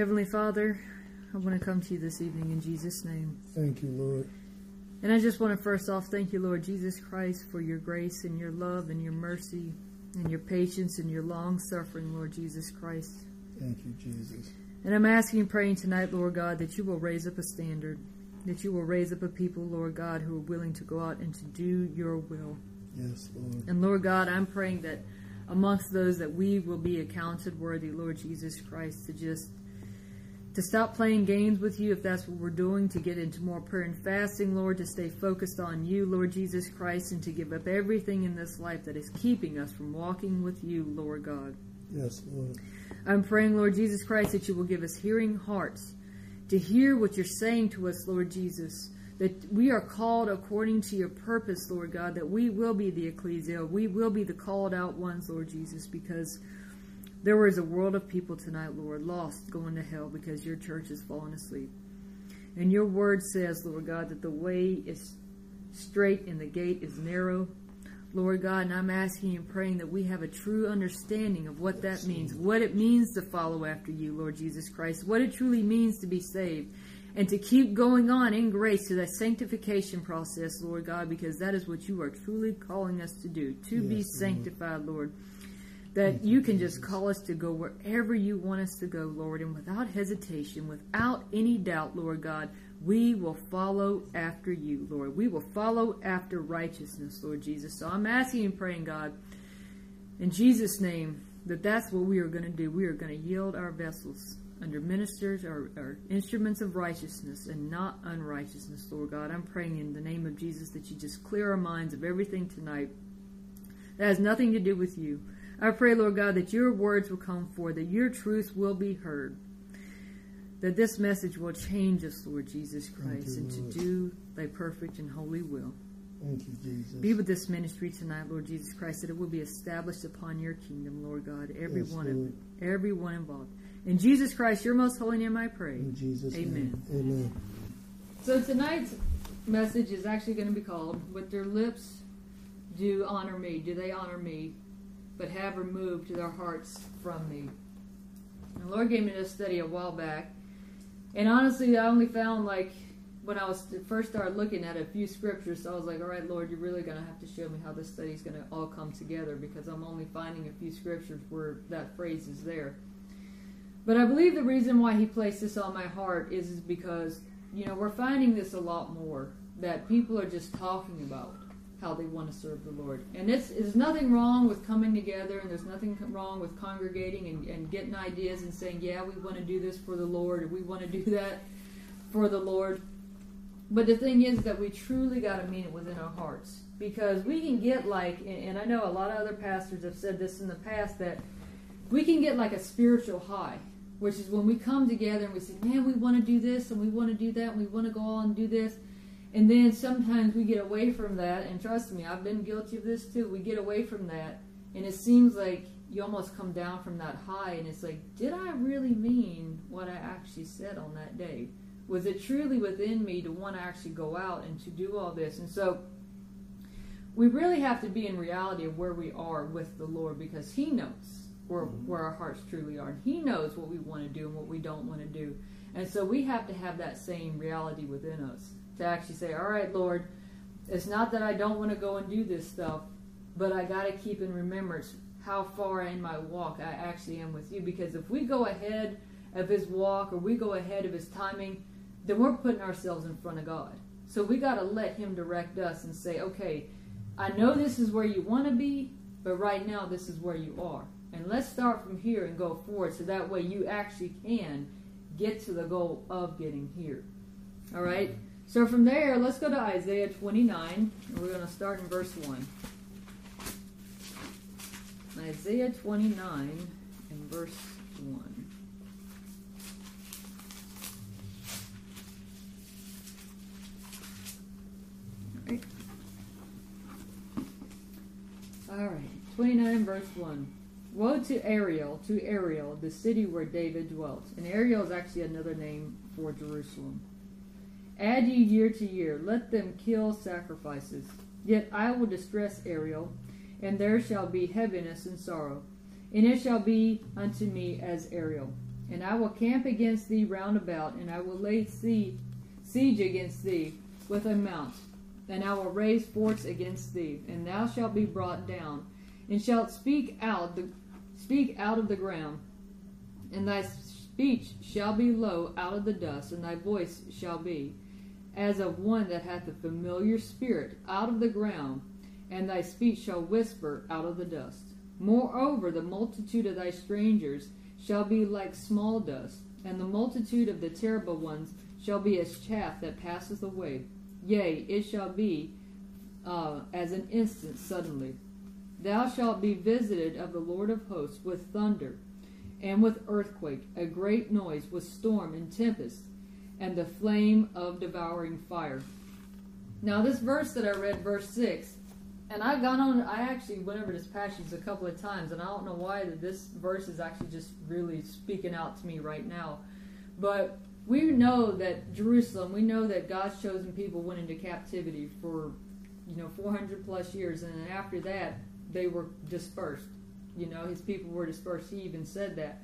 Heavenly Father, I want to come to you this evening in Jesus' name. Thank you, Lord. And I just want to first off thank you, Lord Jesus Christ, for your grace and your love and your mercy and your patience and your long suffering, Lord Jesus Christ. Thank you, Jesus. And I'm asking and praying tonight, Lord God, that you will raise up a standard, that you will raise up a people, Lord God, who are willing to go out and to do your will. Yes, Lord. And Lord God, I'm praying that amongst those that we will be accounted worthy, Lord Jesus Christ, to just to stop playing games with you if that's what we're doing, to get into more prayer and fasting, Lord, to stay focused on you, Lord Jesus Christ, and to give up everything in this life that is keeping us from walking with you, Lord God. Yes, Lord. I'm praying, Lord Jesus Christ, that you will give us hearing hearts to hear what you're saying to us, Lord Jesus. That we are called according to your purpose, Lord God, that we will be the ecclesia, we will be the called out ones, Lord Jesus, because there is a world of people tonight, Lord, lost going to hell because your church has fallen asleep. And your word says, Lord God, that the way is straight and the gate is narrow. Lord God, and I'm asking and praying that we have a true understanding of what that means, what it means to follow after you, Lord Jesus Christ, what it truly means to be saved, and to keep going on in grace to that sanctification process, Lord God, because that is what you are truly calling us to do, to be Yes, Lord. sanctified, Lord that you can just call us to go wherever you want us to go, Lord, and without hesitation, without any doubt, Lord God, we will follow after you, Lord. We will follow after righteousness, Lord Jesus. So I'm asking and praying, God, in Jesus' name, that that's what we are going to do. We are going to yield our vessels under ministers or, or instruments of righteousness and not unrighteousness, Lord God. I'm praying in the name of Jesus that you just clear our minds of everything tonight that has nothing to do with you. I pray, Lord God, that your words will come forth, that your truth will be heard, that this message will change us, Lord Jesus Christ, you, and Lord. to do thy perfect and holy will. Thank you, Jesus. Be with this ministry tonight, Lord Jesus Christ, that it will be established upon your kingdom, Lord God, every Yes, one Lord. of everyone involved. In Jesus Christ, your most holy name I pray. In Jesus' Amen. name. Amen. So tonight's message is actually going to be called "With Their Lips Do Honor Me." Do they honor me, but have removed their hearts from me? The Lord gave me this study a while back, and honestly, I only found like when I was first started looking at a few scriptures. So I was like, "All right, Lord, you're really going to have to show me how this study is going to all come together because I'm only finding a few scriptures where that phrase is there." But I believe the reason why he placed this on my heart is, is because, you know, we're finding this a lot more that people are just talking about how they want to serve the Lord. And it's, there's nothing wrong with coming together and there's nothing wrong with congregating and, and getting ideas and saying, yeah, we want to do this for the Lord or we want to do that for the Lord. But the thing is that we truly got to mean it within our hearts. Because we can get like, and I know a lot of other pastors have said this in the past, that we can get like a spiritual high, which is when we come together and we say, man, we want to do this and we want to do that and we want to go on and do this. And then sometimes we get away from that, and trust me, I've been guilty of this too. We get away from that, and it seems like you almost come down from that high, and it's like, did I really mean what I actually said on that day? Was it truly within me to want to actually go out and to do all this? And so we really have to be in reality of where we are with the Lord because He knows where, mm-hmm. where our hearts truly are. And He knows what we want to do and what we don't want to do. And so we have to have that same reality within us to actually say, all right, Lord, it's not that I don't want to go and do this stuff, but I got to keep in remembrance how far in my walk I actually am with you. Because if we go ahead of His walk or we go ahead of His timing, then we're putting ourselves in front of God. So we got to let Him direct us and say, okay, I know this is where you want to be, but right now this is where you are. And let's start from here and go forward so that way you actually can get to the goal of getting here. All right? So from there, let's go to Isaiah 29, and we're going to start in verse 1. Isaiah 29 and verse 1. Alright. Alright, 29 verse 1. Woe to Ariel, to Ariel, the city where David dwelt. And Ariel is actually another name for Jerusalem. Add ye year to year, let them kill sacrifices. Yet I will distress Ariel, and there shall be heaviness and sorrow. And it shall be unto me as Ariel. And I will camp against thee round about, and I will lay siege against thee with a mount. And I will raise forts against thee, and thou shalt be brought down, and shalt speak out the speak out of the ground, and thy speech shall be low out of the dust, and thy voice shall be as of one that hath a familiar spirit out of the ground, and thy speech shall whisper out of the dust. Moreover, the multitude of thy strangers shall be like small dust, and the multitude of the terrible ones shall be as chaff that passeth away. Yea, it shall be uh, as an instant suddenly. Thou shalt be visited of the Lord of hosts with thunder, and with earthquake, a great noise, with storm and tempest, and the flame of devouring fire. Now, this verse that I read, verse 6, and I've gone on, I actually went over this passage a couple of times, and I don't know why that this verse is actually just really speaking out to me right now. But we know that Jerusalem, we know that God's chosen people went into captivity for, you know, 400 plus years, and then after that, they were dispersed. You know, his people were dispersed. He even said that.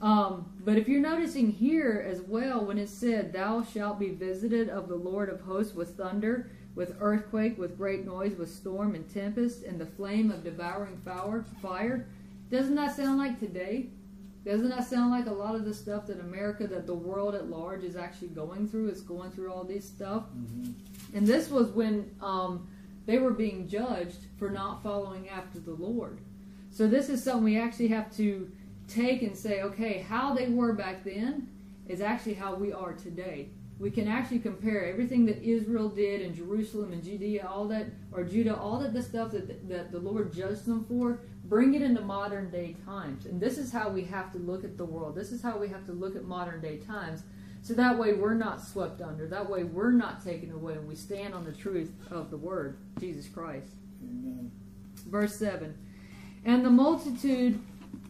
Um, but if you're noticing here as well, when it said, Thou shalt be visited of the Lord of hosts with thunder, with earthquake, with great noise, with storm and tempest, and the flame of devouring fire, doesn't that sound like today? Doesn't that sound like a lot of the stuff that America, that the world at large is actually going through? It's going through all these stuff. Mm-hmm. And this was when um, they were being judged for not following after the Lord. So this is something we actually have to take and say, okay, how they were back then is actually how we are today. We can actually compare everything that Israel did in Jerusalem and Judea, all that, or Judah, all that the stuff that, that the Lord judged them for, bring it into modern day times. And this is how we have to look at the world. This is how we have to look at modern day times. So that way we're not swept under. That way we're not taken away and we stand on the truth of the Word, Jesus Christ. Amen. Verse 7 And the multitude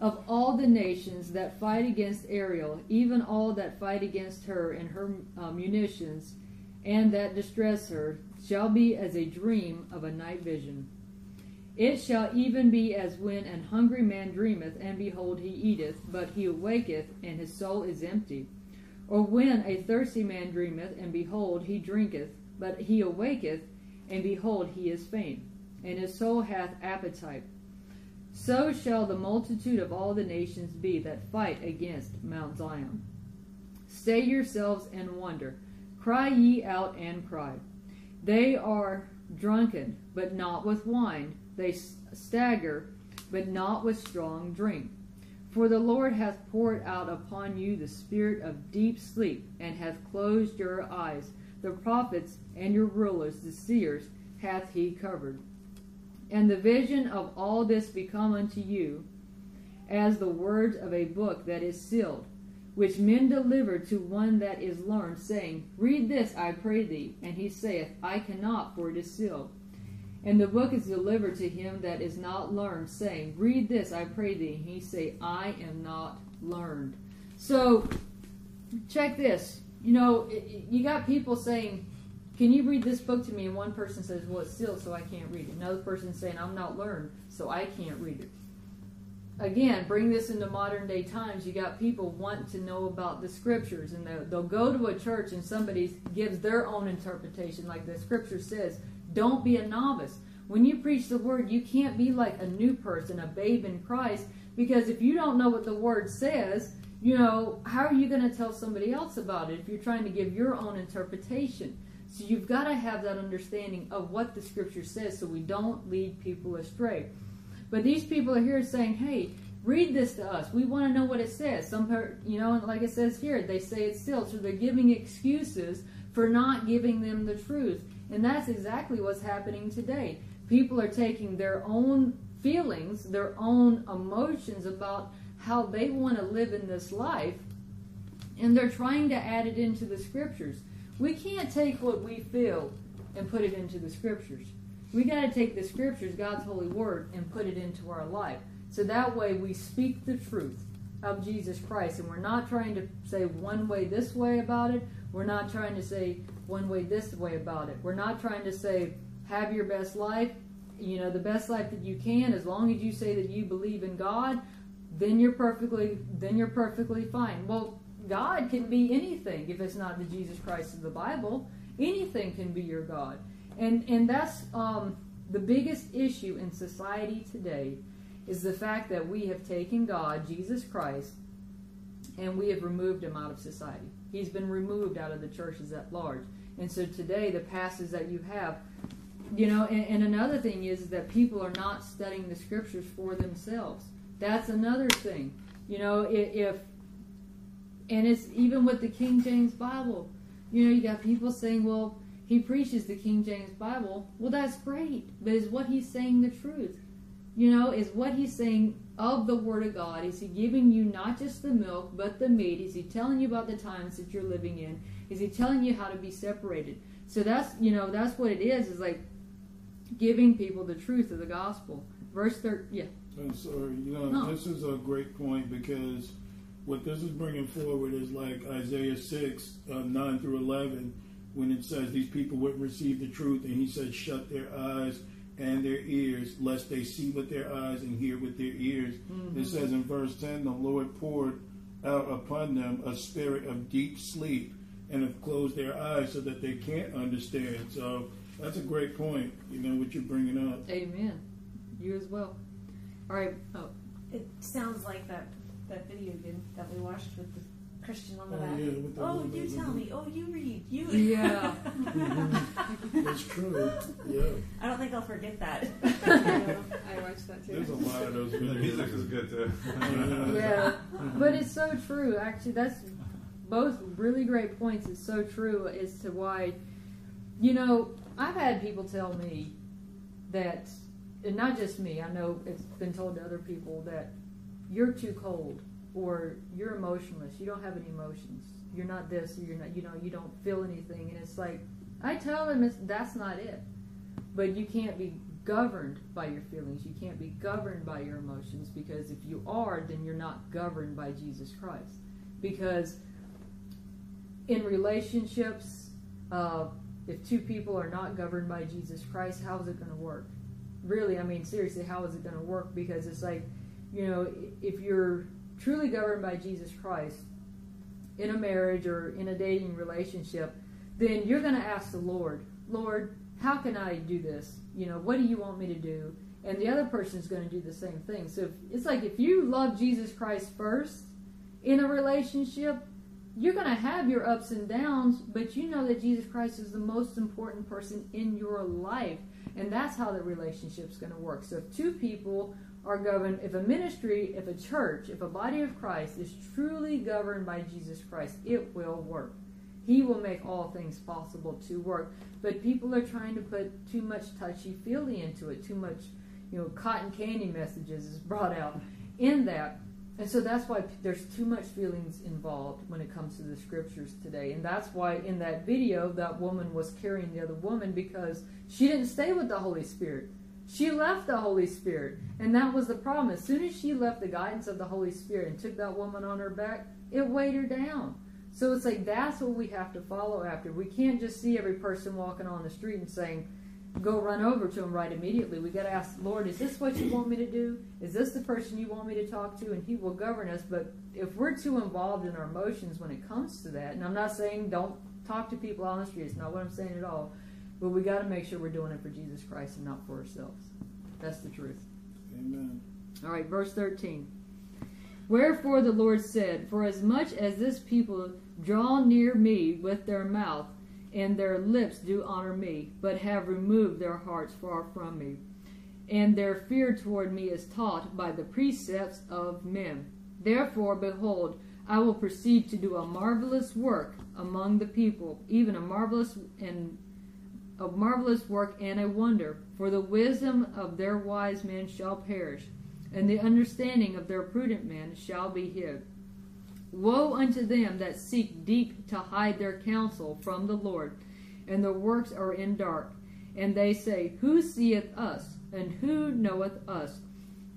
of all the nations that fight against Ariel, even all that fight against her and her uh, munitions, and that distress her, shall be as a dream of a night vision. It shall even be as when an hungry man dreameth, and behold, he eateth, but he awaketh, and his soul is empty. Or when a thirsty man dreameth, and behold, he drinketh, but he awaketh, and behold, he is faint, and his soul hath appetite. So shall the multitude of all the nations be that fight against Mount Zion. Stay yourselves and wonder. Cry ye out and cry. They are drunken, but not with wine. They stagger, but not with strong drink. For the Lord hath poured out upon you the spirit of deep sleep, and hath closed your eyes. The prophets and your rulers, the seers, hath he covered. And the vision of all this become unto you as the words of a book that is sealed, which men deliver to one that is learned, saying, Read this, I pray thee. And he saith, I cannot, for it is sealed. And the book is delivered to him that is not learned, saying, Read this, I pray thee. And he say, I am not learned. So, check this. You know, you got people saying, can you read this book to me? And one person says, well, it's sealed, so I can't read it. Another person saying, I'm not learned, so I can't read it. Again, bring this into modern day times. You got people want to know about the scriptures, and they'll, they'll go to a church and somebody gives their own interpretation, like the scripture says. Don't be a novice. When you preach the word, you can't be like a new person, a babe in Christ, because if you don't know what the word says, you know, how are you going to tell somebody else about it if you're trying to give your own interpretation? So you've got to have that understanding of what the scripture says so we don't lead people astray. But these people are here saying, hey, read this to us. We want to know what it says. Some, you know, like it says here, they say it's still. So they're giving excuses for not giving them the truth. And that's exactly what's happening today. People are taking their own feelings, their own emotions about how they want to live in this life, and they're trying to add it into the scriptures. We can't take what we feel and put it into the scriptures. We got to take the scriptures, God's holy word, and put it into our life. So that way we speak the truth of Jesus Christ. And we're not trying to say one way this way about it. We're not trying to say one way this way about it. We're not trying to say have your best life, you know, the best life that you can as long as you say that you believe in God, then you're perfectly then you're perfectly fine. Well, God can be anything if it's not the Jesus Christ of the Bible. Anything can be your God. And and that's um, the biggest issue in society today is the fact that we have taken God, Jesus Christ, and we have removed him out of society. He's been removed out of the churches at large. And so today, the pastors that you have, you know, and, and another thing is, is that people are not studying the scriptures for themselves. That's another thing. You know, if and it's even with the King James Bible. You know, you got people saying, well, he preaches the King James Bible. Well, that's great. But is what he's saying the truth? You know, is what he's saying of the Word of God? Is he giving you not just the milk, but the meat? Is he telling you about the times that you're living in? Is he telling you how to be separated? So that's, you know, that's what it is, is like giving people the truth of the gospel. Verse 30, yeah. And so. You know, No. this is a great point because what this is bringing forward is like Isaiah 6, uh, 9 through 11, when it says these people wouldn't receive the truth, and he said, shut their eyes and their ears, lest they see with their eyes and hear with their ears. It says in verse 10, the Lord poured out upon them a spirit of deep sleep and have closed their eyes so that they can't understand. So that's a great point, you know, what you're bringing up. Amen. You as well. All right. Oh, It sounds like that that video game that we watched with the Christian on the Oh, back. yeah, with the oh, little- you tell me. Oh, you read. You. yeah. That's true. Yeah. I don't think I'll forget that. I watched that too. There's a lot of those The music is good too. yeah, but it's so true. Actually, that's both really great points. It's so true as to why, you know, I've had people tell me that, and not just me. I know it's been told to other people that you're too cold or you're emotionless. You don't have any emotions. You're not this. You're not. You know, you don't feel anything. And it's like I tell them that's not it. But you can't be governed by your feelings. You can't be governed by your emotions because if you are, then you're not governed by Jesus Christ. Because in relationships, uh, if two people are not governed by Jesus Christ, how is it going to work? Really, I mean, seriously, how is it going to work? Because it's like, you know, if you're truly governed by Jesus Christ in a marriage or in a dating relationship, then you're going to ask the Lord, Lord, how can I do this? You know, what do you want me to do? And the other person is going to do the same thing. So if, it's like if you love Jesus Christ first in a relationship, you're going to have your ups and downs, but you know that Jesus Christ is the most important person in your life. And that's how the relationship's going to work. So if two people are governed, if a ministry, if a church, if a body of Christ is truly governed by Jesus Christ, it will work. He will make all things possible to work. But people are trying to put too much touchy feely into it, too much, you know, cotton candy messages is brought out in that. And so that's why there's too much feelings involved when it comes to the scriptures today. And that's why in that video, that woman was carrying the other woman because she didn't stay with the Holy Spirit. She left the Holy Spirit. And that was the problem. As soon as she left the guidance of the Holy Spirit and took that woman on her back, it weighed her down. So it's like that's what we have to follow after. We can't just see every person walking on the street and saying, go run over to them right immediately. We got to ask, Lord, is this what you want me to do? Is this the person you want me to talk to? And He will govern us. But if we're too involved in our emotions when it comes to that, and I'm not saying don't talk to people on the street, it's not what I'm saying at all. But we got to make sure we're doing it for Jesus Christ and not for ourselves. That's the truth. Amen. All right, verse 13. Wherefore the Lord said, For as much as this people draw near me with their mouth, and their lips do honor me, but have removed their hearts far from me, and their fear toward me is taught by the precepts of men. Therefore, behold, I will proceed to do a marvelous work among the people, even a marvelous and a marvelous work and a wonder, for the wisdom of their wise men shall perish, and the understanding of their prudent men shall be hid. Woe unto them that seek deep to hide their counsel from the Lord, and their works are in dark. And they say, Who seeth us, and who knoweth us?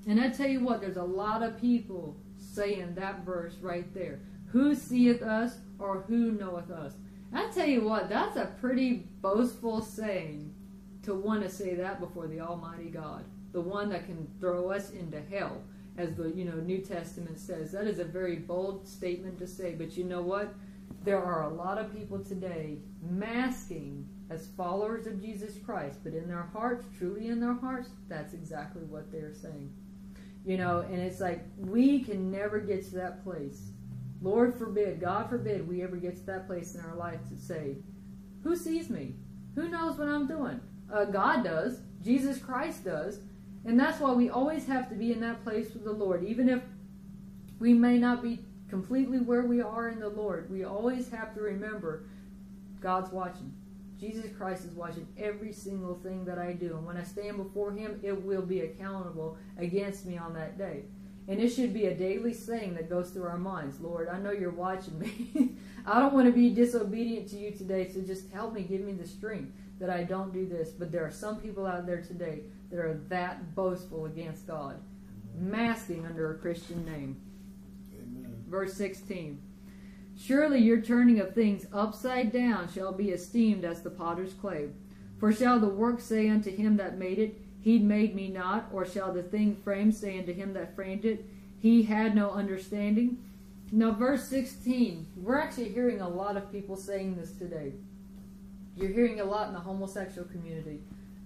And I tell you what, there's a lot of people saying that verse right there. Who seeth us, or who knoweth us? I tell you what, that's a pretty boastful saying to want to say that before the Almighty God, the one that can throw us into hell, as the you know New Testament says. That is a very bold statement to say, but you know what? There are a lot of people today masking as followers of Jesus Christ, but in their hearts, truly in their hearts, that's exactly what they're saying. You know, and it's like we can never get to that place Lord forbid, God forbid, we ever get to that place in our life to say, Who sees me? Who knows what I'm doing? Uh, God does. Jesus Christ does. And that's why we always have to be in that place with the Lord. Even if we may not be completely where we are in the Lord, we always have to remember God's watching. Jesus Christ is watching every single thing that I do. And when I stand before Him, it will be accountable against me on that day. And it should be a daily saying that goes through our minds Lord, I know you're watching me. I don't want to be disobedient to you today, so just help me, give me the strength that I don't do this. But there are some people out there today that are that boastful against God, masking under a Christian name. Amen. Verse 16 Surely your turning of things upside down shall be esteemed as the potter's clay. For shall the work say unto him that made it, he made me not, or shall the thing framed say unto him that framed it, He had no understanding? Now, verse 16, we're actually hearing a lot of people saying this today. You're hearing a lot in the homosexual community.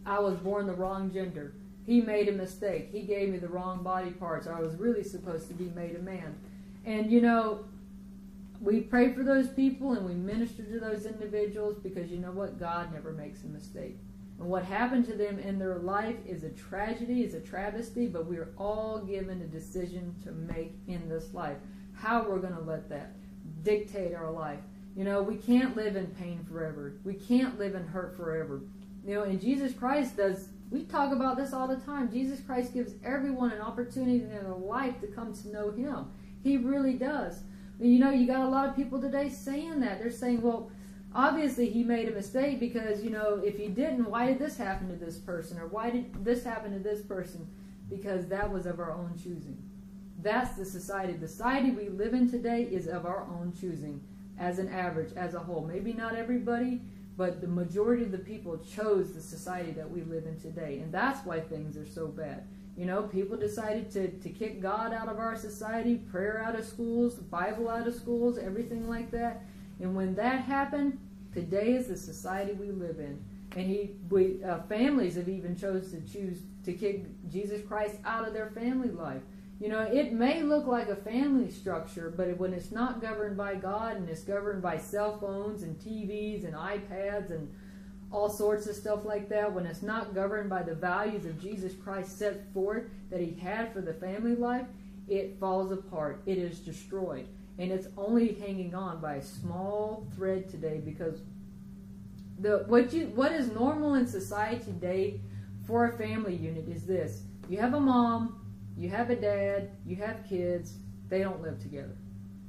I was born the wrong gender. He made a mistake. He gave me the wrong body parts. I was really supposed to be made a man. And you know, we pray for those people and we minister to those individuals because you know what? God never makes a mistake. And what happened to them in their life is a tragedy, is a travesty, but we are all given a decision to make in this life. How we're going to let that dictate our life. You know, we can't live in pain forever. We can't live in hurt forever. You know, and Jesus Christ does, we talk about this all the time. Jesus Christ gives everyone an opportunity in their life to come to know Him. He really does. You know, you got a lot of people today saying that. They're saying, well, obviously he made a mistake because you know if he didn't why did this happen to this person? Or why did this happen to this person? Because that was of our own choosing. That's the society. The society we live in today is of our own choosing as an average as a whole. Maybe not everybody but the majority of the people chose the society that we live in today. And that's why things are so bad. You know people decided to, to kick god out of our society prayer out of schools bible out of schools everything like that and when that happened, today is the society we live in. And he, we, uh, families have even chose to choose to kick Jesus Christ out of their family life. You know, it may look like a family structure, but when it's not governed by God and it's governed by cell phones and TVs and iPads and all sorts of stuff like that, when it's not governed by the values of Jesus Christ set forth that he had for the family life, it falls apart. It is destroyed and it's only hanging on by a small thread today because the what you what is normal in society today for a family unit is this. You have a mom you have a dad you have kids they don't live together.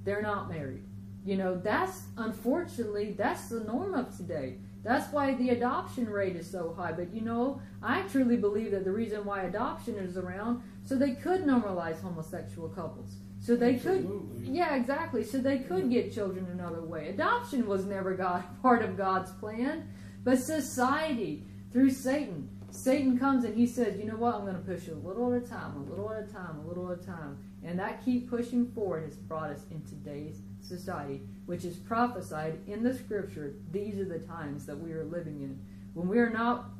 They're not married. You know that's unfortunately that's the norm of today. That's why the adoption rate is so high. But you know i truly believe that the reason why adoption is around so they could normalize homosexual couples so they Absolutely. could, yeah, exactly. So they could get children another way. Adoption was never God part of God's plan, but society through Satan. Satan comes and he says, "You know what? I'm going to push you a little at a time, a little at a time, a little at a time." And that keep pushing forward has brought us in today's society, which is prophesied in the scripture. These are the times that we are living in. When we are not,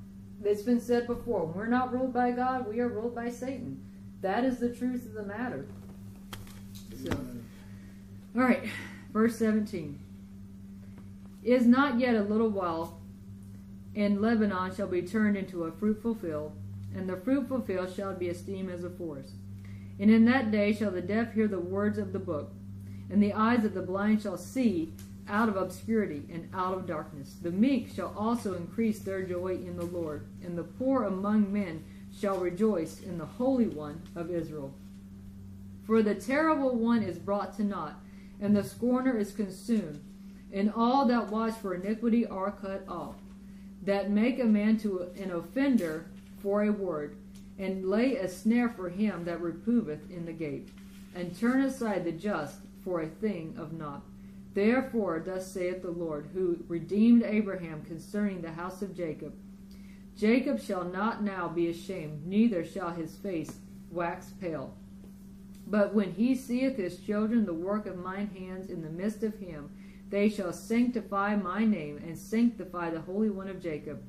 it's been said before, when we're not ruled by God, we are ruled by Satan. That is the truth of the matter. So, all right, verse 17. Is not yet a little while, and Lebanon shall be turned into a fruitful field, and the fruitful field shall be esteemed as a forest. And in that day shall the deaf hear the words of the book, and the eyes of the blind shall see out of obscurity and out of darkness. The meek shall also increase their joy in the Lord, and the poor among men shall rejoice in the Holy One of Israel. For the terrible one is brought to naught, and the scorner is consumed, and all that watch for iniquity are cut off, that make a man to an offender for a word, and lay a snare for him that reproveth in the gate, and turn aside the just for a thing of naught. Therefore, thus saith the Lord, who redeemed Abraham concerning the house of Jacob Jacob shall not now be ashamed, neither shall his face wax pale. But when he seeth his children the work of mine hands in the midst of him, they shall sanctify my name, and sanctify the Holy One of Jacob,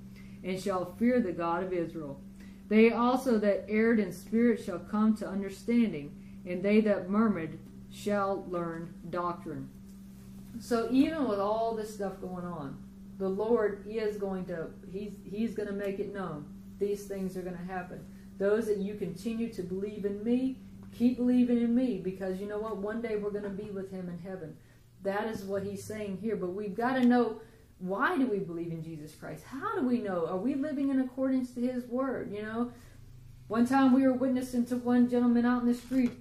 and shall fear the God of Israel. They also that erred in spirit shall come to understanding, and they that murmured shall learn doctrine. So even with all this stuff going on, the Lord is going to he's he's going to make it known. These things are going to happen. Those that you continue to believe in me, keep believing in me because you know what? One day we're going to be with him in heaven. That is what he's saying here, but we've got to know why do we believe in Jesus Christ? How do we know? Are we living in accordance to his word, you know? One time we were witnessing to one gentleman out in the street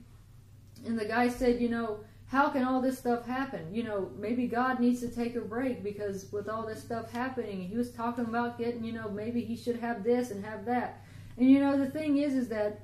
and the guy said, you know, how can all this stuff happen? You know, maybe God needs to take a break because with all this stuff happening, he was talking about getting, you know, maybe he should have this and have that. And you know, the thing is, is that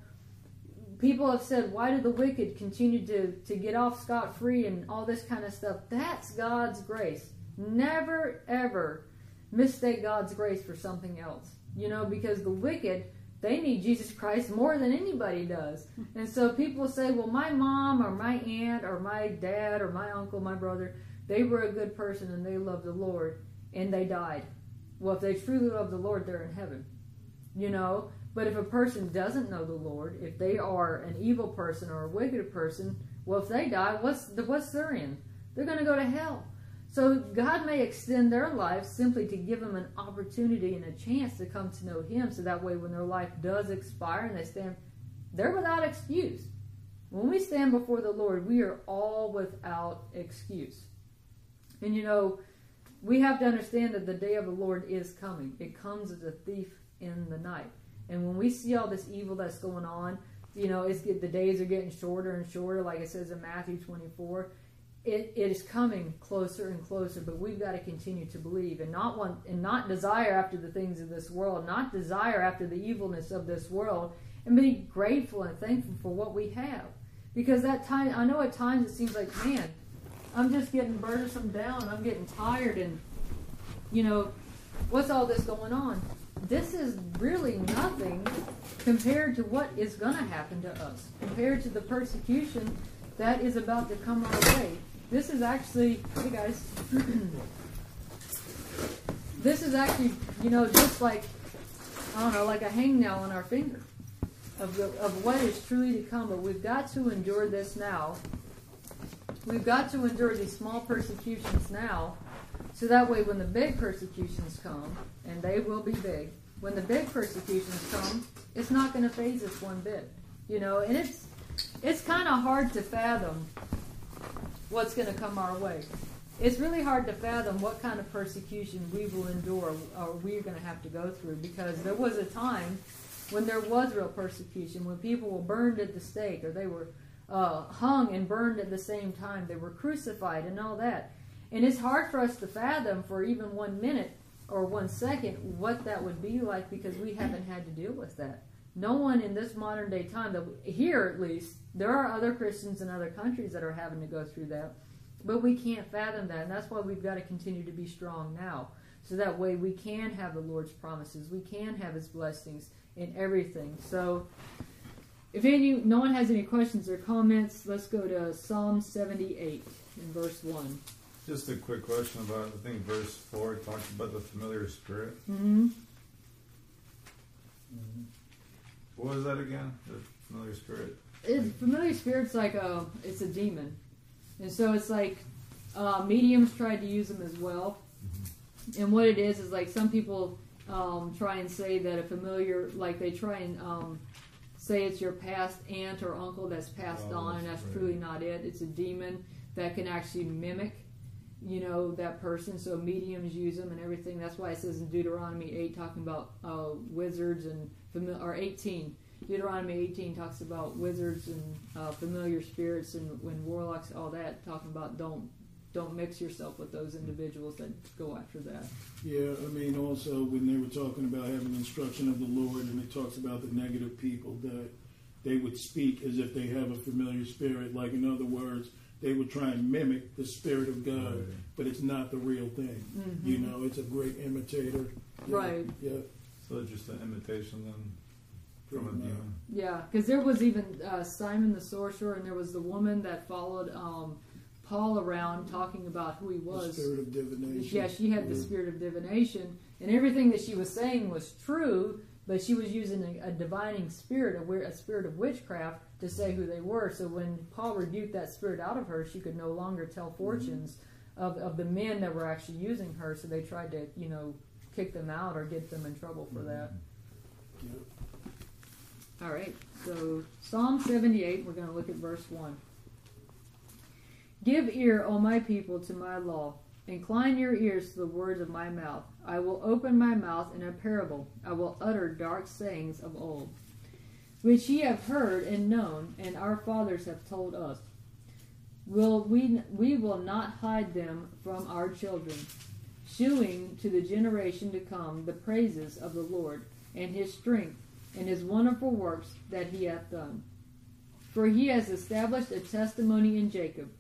people have said, why do the wicked continue to, to get off scot free and all this kind of stuff? That's God's grace. Never, ever mistake God's grace for something else. You know, because the wicked they need Jesus Christ more than anybody does. And so people say, well, my mom or my aunt or my dad or my uncle, my brother, they were a good person and they loved the Lord and they died. Well, if they truly love the Lord, they're in heaven. You know? But if a person doesn't know the Lord, if they are an evil person or a wicked person, well, if they die, what's the what's their end? They're going to go to hell. So God may extend their lives simply to give them an opportunity and a chance to come to know Him so that way when their life does expire and they stand, they're without excuse. When we stand before the Lord, we are all without excuse. And you know, we have to understand that the day of the Lord is coming. It comes as a thief in the night. And when we see all this evil that's going on, you know, it's the days are getting shorter and shorter, like it says in Matthew 24 it, it is coming closer and closer, but we've got to continue to believe and not want and not desire after the things of this world, not desire after the evilness of this world, and be grateful and thankful for what we have. Because that time, I know at times it seems like, man, I'm just getting burdensome down, I'm getting tired, and you know, what's all this going on? This is really nothing compared to what is going to happen to us, compared to the persecution that is about to come our way. This is actually, hey guys, this is actually, you know, just like, I don't know, like a hangnail on our finger of, the, of what is truly to come. But we've got to endure this now. We've got to endure these small persecutions now, so that way when the big persecutions come, and they will be big, when the big persecutions come, it's not going to phase us one bit. You know, and it's it's kind of hard to fathom what's going to come our way. It's really hard to fathom what kind of persecution we will endure or we're going to have to go through because there was a time when there was real persecution, when people were burned at the stake or they were uh, hung and burned at the same time, they were crucified and all that. And it's hard for us to fathom for even one minute or one second what that would be like because we haven't had to deal with that. No one in this modern day time, that here at least, there are other Christians in other countries that are having to go through that, but we can't fathom that, and that's why we've got to continue to be strong now, so that way we can have the Lord's promises, we can have His blessings in everything. So, if any, no one has any questions or comments, let's go to Psalm 78 in verse one. Just a quick question about I think verse four talks about the familiar spirit. Mm-hmm. Mm-hmm. What was that again? The familiar spirit. It, familiar spirit's like a it's a demon, and so it's like uh, mediums tried to use them as well. And what it is is like some people um, try and say that a familiar, like they try and um, say it's your past aunt or uncle that's passed Oh, on, and that's right. truly not it. It's a demon that can actually mimic you know, that person. So mediums use them and everything. That's why it says in Deuteronomy 8, talking about uh, wizards and familiar, or 18. Deuteronomy 18 talks about wizards and uh, familiar spirits and when warlocks, all that, talking about don't don't mix yourself with those individuals that go after that. Yeah, I mean, also when they were talking about having instruction of the Lord, and it talks about the negative people that they would speak as if they have a familiar spirit. Like in other words, they would try and mimic the spirit of God, Right. but it's not the real thing. Mm-hmm. You know, it's a great imitator. Yeah, Right. Yeah. So it's just an imitation then from a Pretty demon. Yeah, because there was even uh, Simon the sorcerer, and there was the woman that followed um, Paul around talking about who he was. The was. spirit of divination. Yeah, she had the spirit of divination, and everything that she was saying was true, but she was using a, a divining spirit, a, a spirit of witchcraft, to say who they were. So when Paul rebuked that spirit out of her, she could no longer tell mm-hmm. fortunes of, of the men that were actually using her. So they tried to, you know, kick them out or get them in trouble for mm-hmm. that. Yeah. All right, so Psalm 78, we're going to look at verse 1. Give ear, O my people, to my law. Incline your ears to the words of my mouth. I will open my mouth in a parable. I will utter dark sayings of old, which ye have heard and known, and our fathers have told us. Will we, we will not hide them from our children, shewing to the generation to come the praises of the Lord and his strength and his wonderful works that he hath done. For he has established a testimony in Jacob,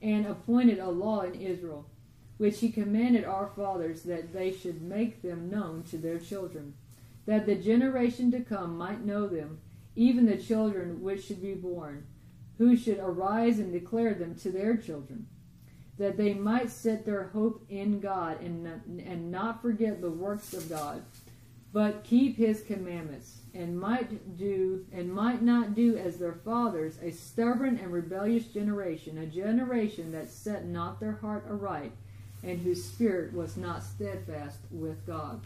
and appointed a law in Israel, which he commanded our fathers that they should make them known to their children, that the generation to come might know them, even the children which should be born, who should arise and declare them to their children, that they might set their hope in God and not, and not forget the works of God, but keep his commandments and might do and might not do as their fathers a stubborn and rebellious generation a generation that set not their heart aright and whose spirit was not steadfast with god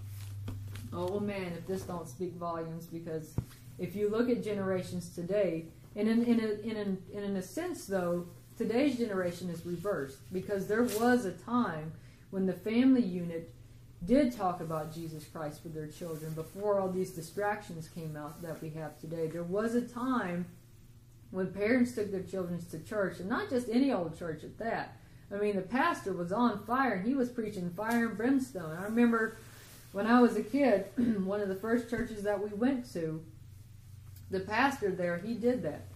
oh man if this don't speak volumes because if you look at generations today and in, in, a, in, in a sense though today's generation is reversed because there was a time when the family unit did talk about Jesus Christ with their children before all these distractions came out that we have today. There was a time when parents took their children to church, and not just any old church at that. I mean, the pastor was on fire, and he was preaching fire and brimstone. I remember when I was a kid, one of the first churches that we went to, the pastor there, he did that.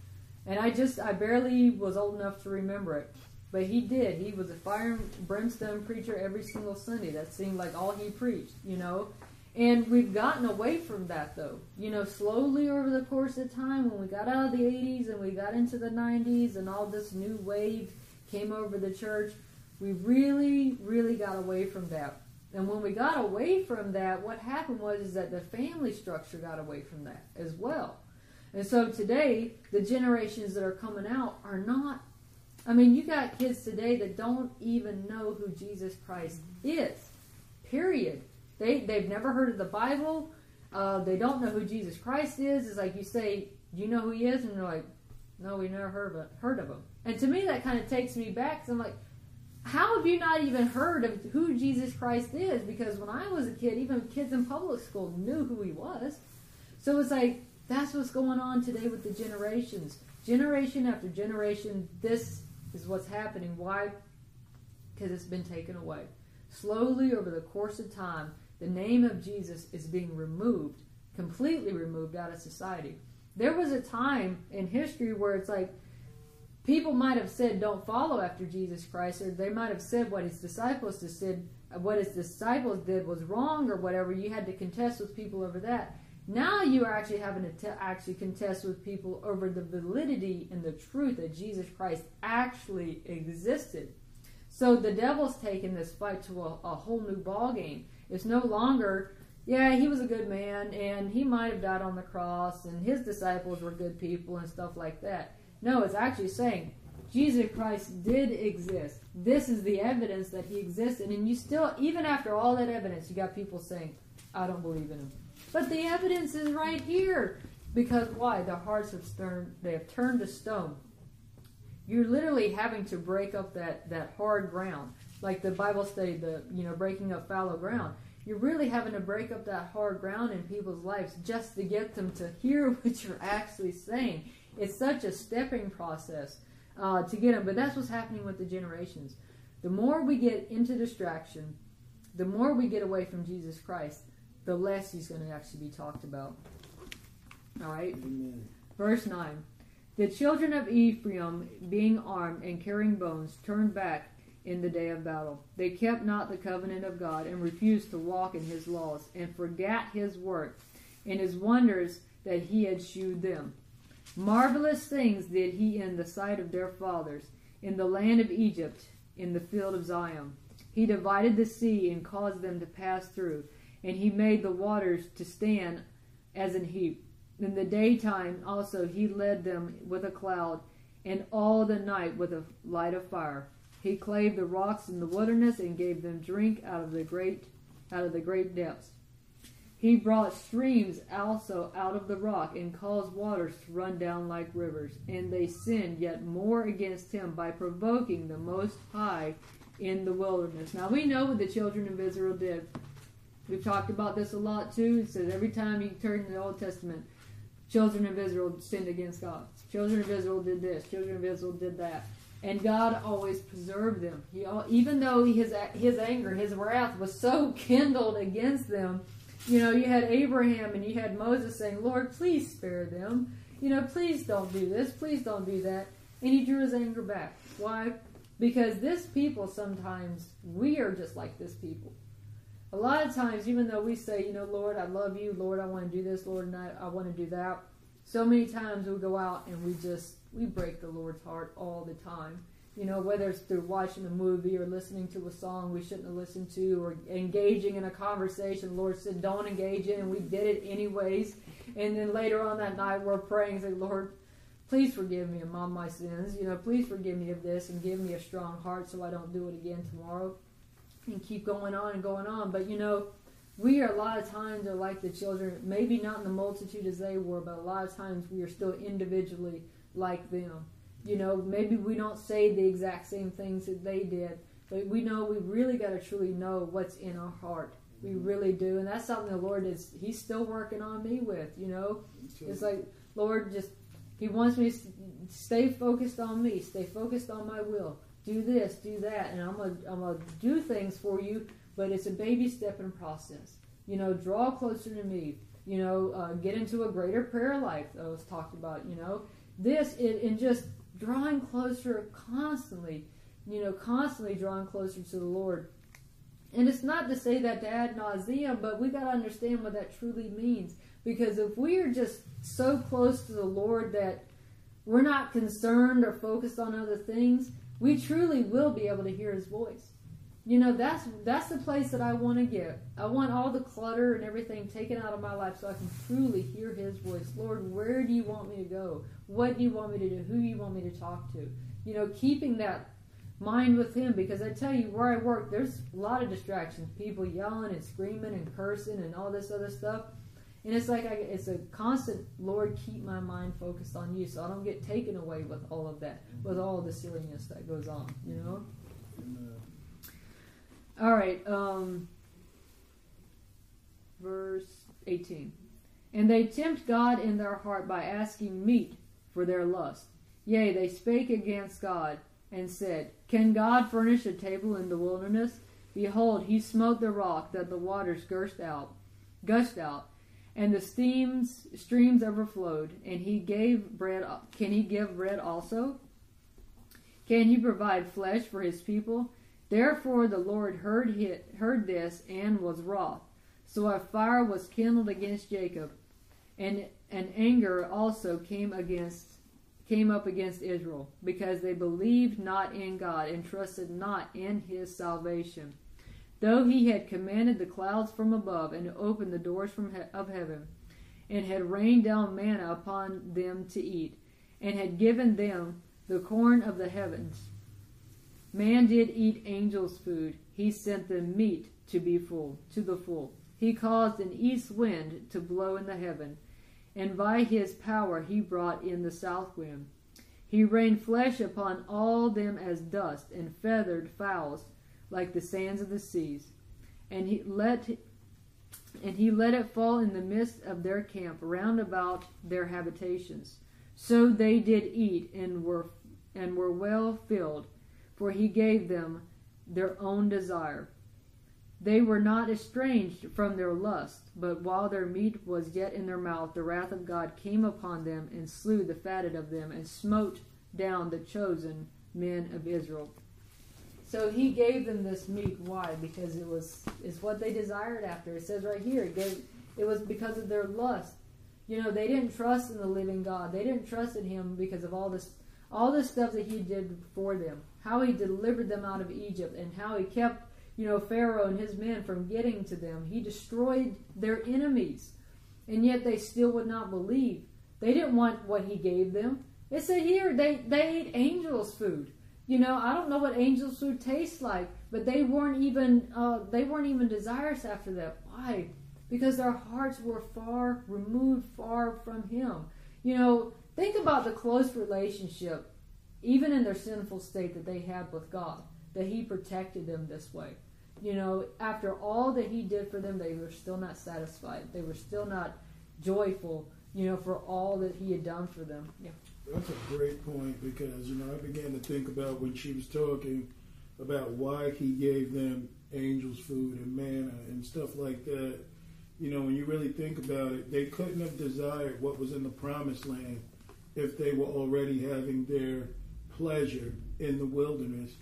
And I just, I barely was old enough to remember it. But he did. He was a fire and brimstone preacher every single Sunday. That seemed like all he preached, you know. And we've gotten away from that, though. You know, slowly over the course of time, when we got out of the 80s and we got into the 90s and all this new wave came over the church, we really, really got away from that. And when we got away from that, what happened was is that the family structure got away from that as well. And so today, the generations that are coming out are not I mean, you got kids today that don't even know who Jesus Christ is. Period. They they've never heard of the Bible. Uh, they don't know who Jesus Christ is. It's like you say, "Do you know who he is?" And they're like, "No, we never heard of heard of him." And to me, that kind of takes me back. Cause I'm like, how have you not even heard of who Jesus Christ is? Because when I was a kid, even kids in public school knew who he was. So it's like that's what's going on today with the generations. Generation after generation, this is what's happening. Why? Because it's been taken away. Slowly over the course of time, the name of Jesus is being removed, completely removed out of society. There was a time in history where it's like people might have said, "Don't follow after Jesus Christ," or they might have said what his disciples said, what his disciples did was wrong, or whatever. You had to contest with people over that. Now you are actually having to te- actually contest with people over the validity and the truth that Jesus Christ actually existed. So the devil's taken this fight to a, a whole new ball game. It's no longer, yeah, he was a good man and he might have died on the cross and his disciples were good people and stuff like that. No, it's actually saying Jesus Christ did exist. This is the evidence that he existed. And you still, even after all that evidence, you got people saying, I don't believe in him. But the evidence is right here. Because why? Their hearts have turned they have turned to stone. You're literally having to break up that, that hard ground. like the Bible stated, the you know breaking up fallow ground. You're really having to break up that hard ground in people's lives just to get them to hear what you're actually saying. It's such a stepping process uh, to get them, but that's what's happening with the generations. The more we get into distraction, the more we get away from Jesus Christ, the less he's going to actually be talked about. All right? Amen. Verse 9 The children of Ephraim, being armed and carrying bones, turned back in the day of battle. They kept not the covenant of God and refused to walk in his laws and forgot his work and his wonders that he had shewed them. Marvelous things did he in the sight of their fathers, in the land of Egypt, in the field of Zoan. He divided the sea and caused them to pass through, and he made the waters to stand as an heap. In the daytime also he led them with a cloud, and all the night with a light of fire. He clave the rocks in the wilderness and gave them drink out of the great out of the great depths. He brought streams also out of the rock and caused waters to run down like rivers. And they sinned yet more against him by provoking the Most High in the wilderness. Now we know what the children of Israel did. We've talked about this a lot too. It says every time you turn to the Old Testament, children of Israel sinned against God. Children of Israel did this. Children of Israel did that. And God always preserved them. He, even though his his anger, his wrath was so kindled against them, you know, you had Abraham and you had Moses saying, Lord, please spare them. You know, please don't do this. Please don't do that. And he drew his anger back. Why? Because this people sometimes, we are just like this people. A lot of times, even though we say, you know, Lord, I love you. Lord, I want to do this. Lord, I, I want to do that. So many times we go out and we just, we break the Lord's heart all the time you know, whether it's through watching a movie or listening to a song we shouldn't have listened to or engaging in a conversation Lord said don't engage in and we did it anyways. And then later on that night we're praying say, Lord, please forgive me of all my sins. You know, please forgive me of this and give me a strong heart so I don't do it again tomorrow. And keep going on and going on. But you know, we are a lot of times are like the children, maybe not in the multitude as they were, but a lot of times we are still individually like them. You know, maybe we don't say the exact same things that they did, but we know we really got to truly know what's in our heart. We mm-hmm. really do, and that's something the Lord is. He's still working on me with. You know, it's like Lord just He wants me to stay focused on me, stay focused on my will. Do this, do that, and I'm gonna I'm gonna do things for you, but it's a baby stepping process. You know, draw closer to me. You know, uh, get into a greater prayer life that was talked about. You know, this it, and just drawing closer constantly, you know, constantly drawing closer to the Lord. And it's not to say that to ad nauseum, but we got to understand what that truly means. Because if we are just so close to the Lord that we're not concerned or focused on other things, we truly will be able to hear His voice. You know, that's that's the place that I want to get. I want all the clutter and everything taken out of my life so I can truly hear His voice. Lord, where do you want me to go? What do you want me to do? Who do you want me to talk to? You know, keeping that mind with Him because I tell you, where I work, there's a lot of distractions. People yelling and screaming and cursing and all this other stuff. And it's like I, it's a constant, Lord, keep my mind focused on you so I don't get taken away with all of that, with all the silliness that goes on, you know? All right, um, verse 18. And they tempt God in their heart by asking meat for their lust. Yea, they spake against God, and said, Can God furnish a table in the wilderness? Behold, he smote the rock that the waters gushed out, gushed out, and the steams streams overflowed, and he gave bread can he give bread also? Can he provide flesh for his people? Therefore the Lord heard, heard this and was wroth. So a fire was kindled against Jacob, and an anger also came against came up against Israel, because they believed not in God and trusted not in his salvation. Though he had commanded the clouds from above and opened the doors from he- of heaven, and had rained down manna upon them to eat, and had given them the corn of the heavens, Man did eat angels' food. He sent them meat to be full, to the full. He caused an east wind to blow in the heaven, and by his power he brought in the south wind. He rained flesh upon all them as dust, and feathered fowls like the sands of the seas. And he let and he let it fall in the midst of their camp round about their habitations. So they did eat and were and were well filled, for he gave them their own desire. They were not estranged from their lust, but while their meat was yet in their mouth, the wrath of God came upon them and slew the fatted of them and smote down the chosen men of Israel. So he gave them this meat. Why? Because it was is what they desired after. It says right here, it gave it was because of their lust. You know, they didn't trust in the living God. They didn't trust in him because of all this all the stuff that he did for them. How he delivered them out of Egypt and how he kept, you know, Pharaoh and his men from getting to them. He destroyed their enemies. And yet they still would not believe. They didn't want what he gave them. It said here they, they ate angels' food. You know, I don't know what angels' food tastes like, but they weren't even uh, they weren't even desirous after that. Why? Because their hearts were far removed, far from Him. You know, think about the close relationship, even in their sinful state that they had with God, that He protected them this way. You know, after all that He did for them, they were still not satisfied. They were still not joyful. You know, for all that He had done for them. Yeah. That's a great point because, you know, I began to think about when she was talking about why he gave them angels' food and manna and stuff like that. You know, when you really think about it, they couldn't have desired what was in the promised land if they were already having their pleasure in the wilderness.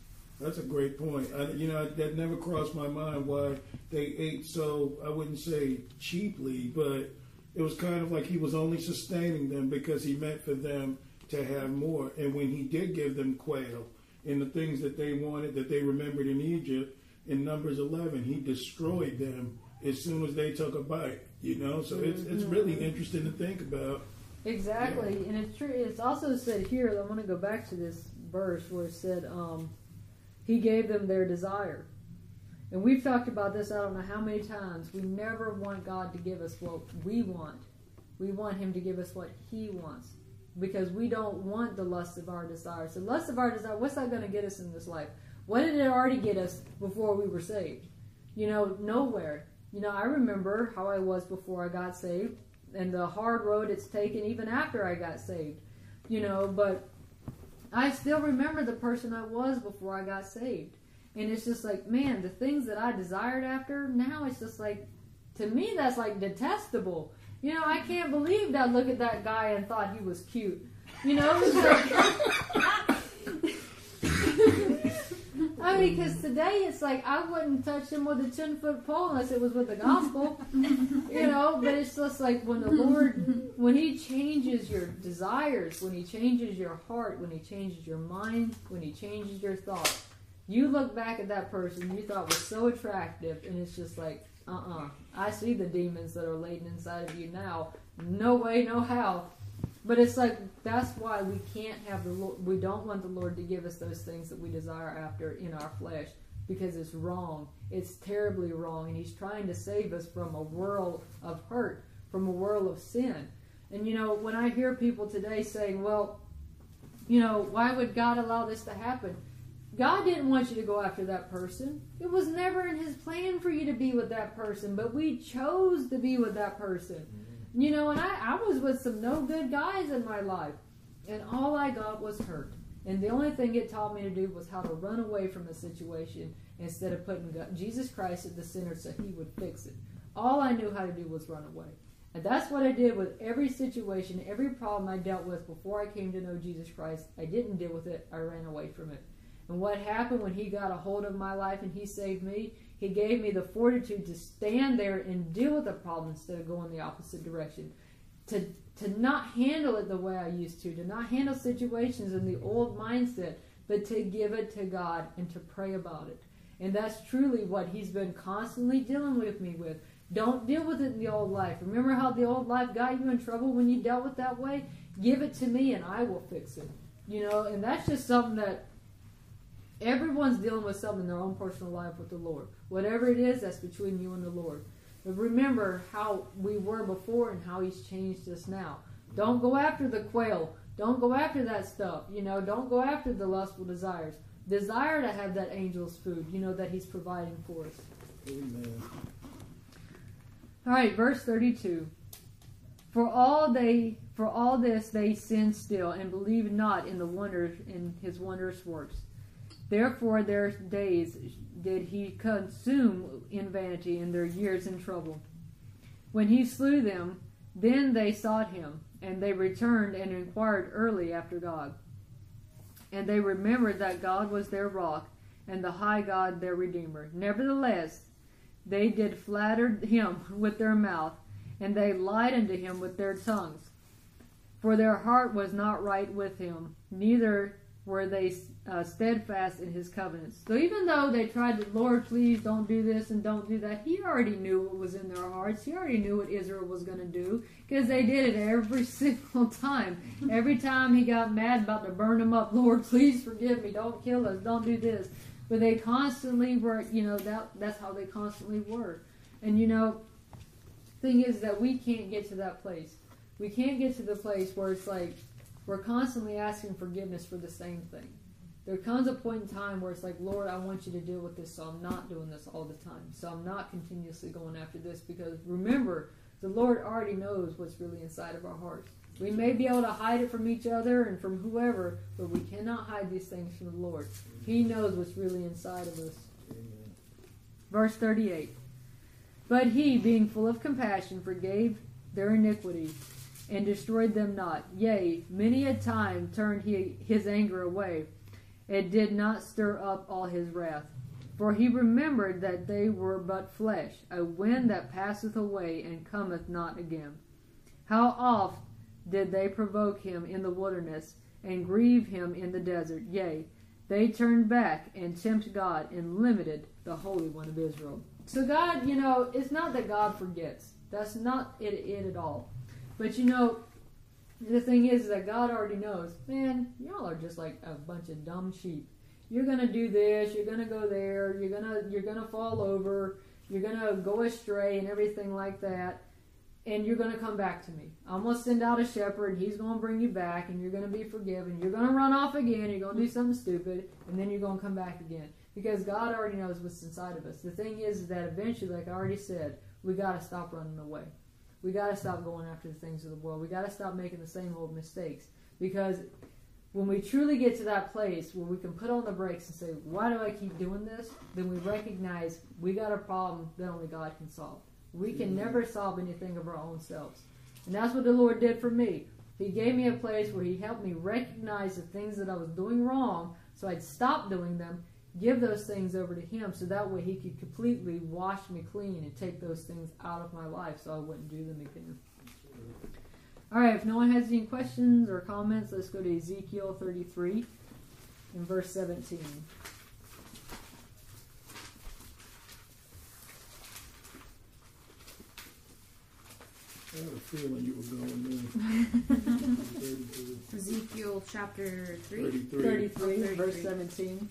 That's a great point. I, you know, that never crossed my mind why they ate so, I wouldn't say cheaply, but it was kind of like he was only sustaining them because he meant for them to have more. And when he did give them quail and the things that they wanted that they remembered in Egypt, in Numbers 11, he destroyed them as soon as they took a bite. You know, so it's it's really mm-hmm. interesting to think about. Exactly, and it's true. It's also said here. I want to go back to this verse where it said, um, "He gave them their desire." And we've talked about this. I don't know how many times. We never want God to give us what we want. We want Him to give us what He wants because we don't want the lust of our desires. The lust of our desire, what's that going to get us in this life? What did it already get us before we were saved? You know, nowhere. You know, I remember how I was before I got saved and the hard road it's taken even after I got saved. You know, but I still remember the person I was before I got saved. And it's just like, man, the things that I desired after, now it's just like, to me, that's like detestable. You know, I can't believe that I look at that guy and thought he was cute. You know, because today it's like I wouldn't touch him with a ten foot pole unless it was with the gospel. you know, but it's just like when the Lord, when He changes your desires, when He changes your heart, when He changes your mind, when He changes your thoughts, you look back at that person you thought was so attractive, and it's just like, uh uh I see the demons that are latent inside of you now. No way, no how. But it's like that's why we can't have the Lord. We don't want the Lord to give us those things that we desire after in our flesh because it's wrong. It's terribly wrong, and He's trying to save us from a world of hurt, from a world of sin. And you know, when I hear people today saying, "Well, you know, why would God allow this to happen?" God didn't want you to go after that person. It was never in His plan for you to be with that person, but we chose to be with that person. Mm-hmm. You know, and I, I was with some no good guys in my life, and all I got was hurt. And the only thing it taught me to do was how to run away from the situation instead of putting God, Jesus Christ at the center so He would fix it. All I knew how to do was run away. And that's what I did with every situation, every problem I dealt with before I came to know Jesus Christ. I didn't deal with it, I ran away from it. And what happened when He got a hold of my life and He saved me? He gave me the fortitude to stand there and deal with the problem instead of going the opposite direction. To, to not handle it the way I used to, to not handle situations in the old mindset, but to give it to God and to pray about it. And that's truly what He's been constantly dealing with me with. Don't deal with it in the old life. Remember how the old life got you in trouble when you dealt with that way? Give it to me and I will fix it. You know, and that's just something that everyone's dealing with something in their own personal life with the Lord. Whatever it is, that's between you and the Lord. But remember how we were before and how He's changed us now. Don't go after the quail. Don't go after that stuff. You know, don't go after the lustful desires. Desire to have that angel's food, you know, that he's providing for us. Amen. All right, verse 32. For all they for all this they sin still and believe not in the wonders in his wondrous works. Therefore their days did he consume in vanity and their years in trouble. When he slew them, then they sought him, and they returned and inquired early after God. And they remembered that God was their rock, and the high God their redeemer. Nevertheless, they did flatter him with their mouth, and they lied unto him with their tongues. For their heart was not right with him, neither were they uh, steadfast in his covenants. So even though they tried to, Lord, please don't do this and don't do that, he already knew what was in their hearts. He already knew what Israel was going to do because they did it every single time. Every time he got mad about to burn them up, Lord, please forgive me. Don't kill us. Don't do this. But they constantly were, you know, that that's how they constantly were. And you know, thing is that we can't get to that place. We can't get to the place where it's like we're constantly asking forgiveness for the same thing. There comes a point in time where it's like, Lord, I want you to deal with this, so I'm not doing this all the time. So I'm not continuously going after this because remember, the Lord already knows what's really inside of our hearts. We may be able to hide it from each other and from whoever, but we cannot hide these things from the Lord. He knows what's really inside of us. Amen. Verse 38 But he, being full of compassion, forgave their iniquity and destroyed them not. Yea, many a time turned he his anger away, and did not stir up all his wrath. For he remembered that they were but flesh, a wind that passeth away and cometh not again. How oft did they provoke him in the wilderness, and grieve him in the desert? Yea, they turned back and tempted God and limited the Holy One of Israel. So God, you know, it's not that God forgets. That's not it, it at all. But you know, the thing is that God already knows, man, y'all are just like a bunch of dumb sheep. You're gonna do this, you're gonna go there, you're gonna you're gonna fall over, you're gonna go astray and everything like that, and you're gonna come back to me. I'm gonna send out a shepherd, he's gonna bring you back, and you're gonna be forgiven. You're gonna run off again, you're gonna do something stupid, and then you're gonna come back again. Because God already knows what's inside of us. The thing is that eventually, like I already said, we gotta stop running away. We got to stop going after the things of the world. We got to stop making the same old mistakes. Because when we truly get to that place where we can put on the brakes and say, why do I keep doing this? Then we recognize we got a problem that only God can solve. We can mm-hmm. never solve anything of our own selves. And that's what the Lord did for me. He gave me a place where He helped me recognize the things that I was doing wrong so I'd stop doing them give those things over to him so that way he could completely wash me clean and take those things out of my life so I wouldn't do them again. All right, if no one has any questions or comments, let's go to Ezekiel 33 in verse 17. I had a feeling you were going there. Ezekiel chapter 3. 33. 33, Oh, verse 17.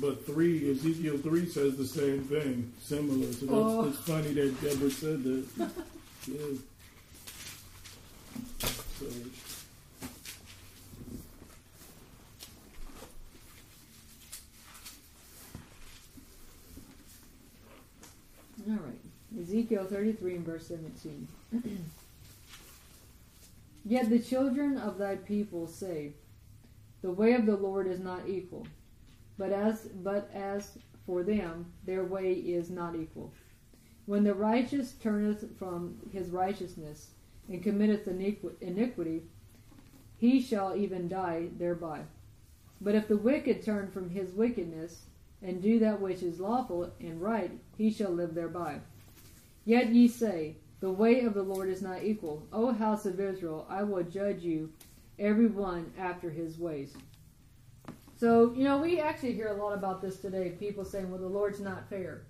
But three, Ezekiel three says the same thing, similar. So that's Oh. it's funny that Deborah said that. yeah. So All right. Ezekiel 33 and verse 17. Yet the children of thy people say, The way of the Lord is not equal, but as but as for them their way is not equal. When the righteous turneth from his righteousness and committeth iniquity, he shall even die thereby. But if the wicked turn from his wickedness and do that which is lawful and right, he shall live thereby. Yet ye say, The way of the Lord is not equal. O house of Israel, I will judge you, every one after his ways. So, you know, we actually hear a lot about this today. People saying, well, the Lord's not fair.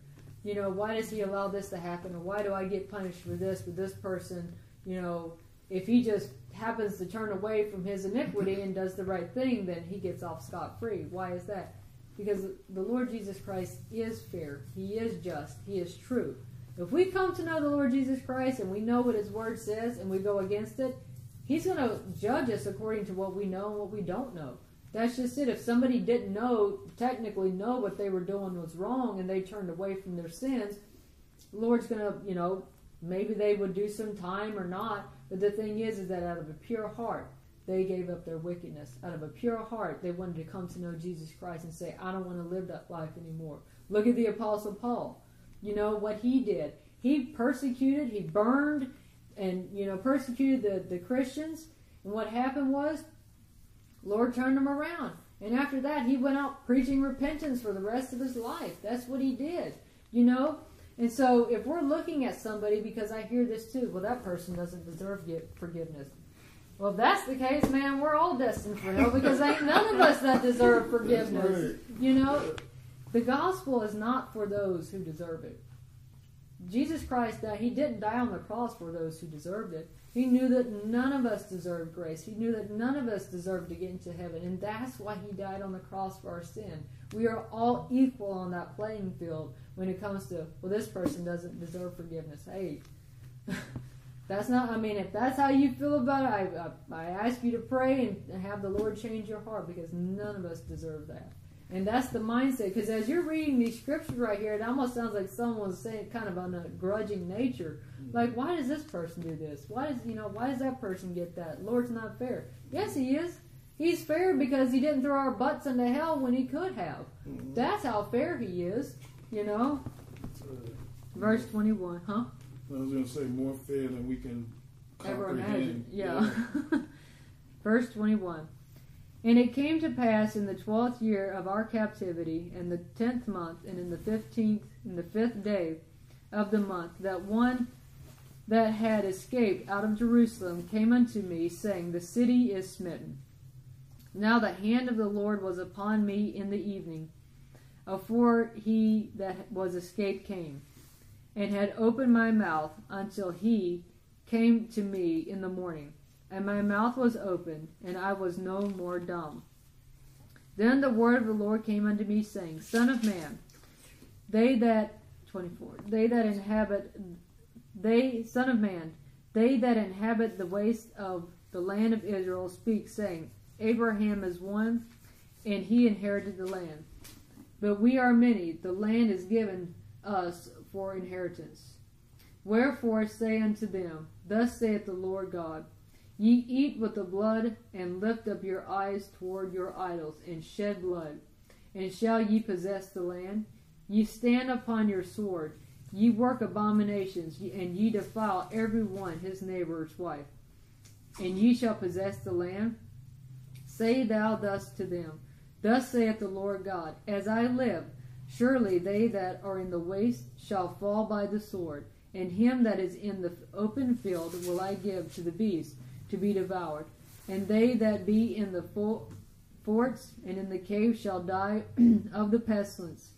You know, why does he allow this to happen? Or why do I get punished for this with this person? You know, if he just happens to turn away from his iniquity and does the right thing, then he gets off scot free. Why is that? Because the Lord Jesus Christ is fair. He is just. He is true. If we come to know the Lord Jesus Christ and we know what his word says and we go against it, he's going to judge us according to what we know and what we don't know. That's just it. If somebody didn't know, technically know what they were doing was wrong, and they turned away from their sins, the Lord's gonna, you know, maybe they would do some time or not. But the thing is, is that out of a pure heart, they gave up their wickedness. Out of a pure heart, they wanted to come to know Jesus Christ and say, I don't want to live that life anymore. Look at the Apostle Paul. You know what he did. He persecuted, he burned, and you know persecuted the, the Christians. And what happened was, Lord turned him around. And after that, he went out preaching repentance for the rest of his life. That's what he did. You know? And so if we're looking at somebody, because I hear this too, well, that person doesn't deserve forgiveness. Well, if that's the case, man, we're all destined for hell because ain't none of us that deserve forgiveness. right. You know? The gospel is not for those who deserve it. Jesus Christ died, he didn't die on the cross for those who deserved it. He knew that none of us deserved grace. He knew that none of us deserved to get into heaven. And that's why he died on the cross for our sin. We are all equal on that playing field when it comes to, well, this person doesn't deserve forgiveness. Hey, that's not, I mean, if that's how you feel about it, I, I, I ask you to pray and have the Lord change your heart because none of us deserve that. And that's the mindset. Because as you're reading these scriptures right here, it almost sounds like someone's saying kind of on a grudging nature. Mm-hmm. Like, why does this person do this? Why does you know? Why does that person get that? Lord's not fair. Yes, He is. He's fair because He didn't throw our butts into hell when He could have. Mm-hmm. That's how fair He is. You know. Verse twenty-one, huh? I was going to say more fair than we can Ever comprehend. imagine? Yeah. Verse twenty-one. And it came to pass in the twelfth year of our captivity, in the tenth month, and in the fifteenth, in the fifth day of the month, that one that had escaped out of Jerusalem came unto me, saying, The city is smitten. Now the hand of the Lord was upon me in the evening, afore he that was escaped came, and had opened my mouth until he came to me in the morning and my mouth was opened, and I was no more dumb. Then the word of the Lord came unto me, saying, Son of man, they that twenty four, they that inhabit they son of man, they that inhabit the waste of the land of Israel speak, saying, Abraham is one, and he inherited the land. But we are many, the land is given us for inheritance. Wherefore say unto them, Thus saith the Lord God, Ye eat with the blood, and lift up your eyes toward your idols, and shed blood. And shall ye possess the land? Ye stand upon your sword, ye work abominations, and ye defile every one his neighbor's wife. And ye shall possess the land? Say thou thus to them, Thus saith the Lord God, As I live, surely they that are in the waste shall fall by the sword, and him that is in the open field will I give to the beast to be devoured. And they that be in the fo- forts and in the caves shall die of the pestilence.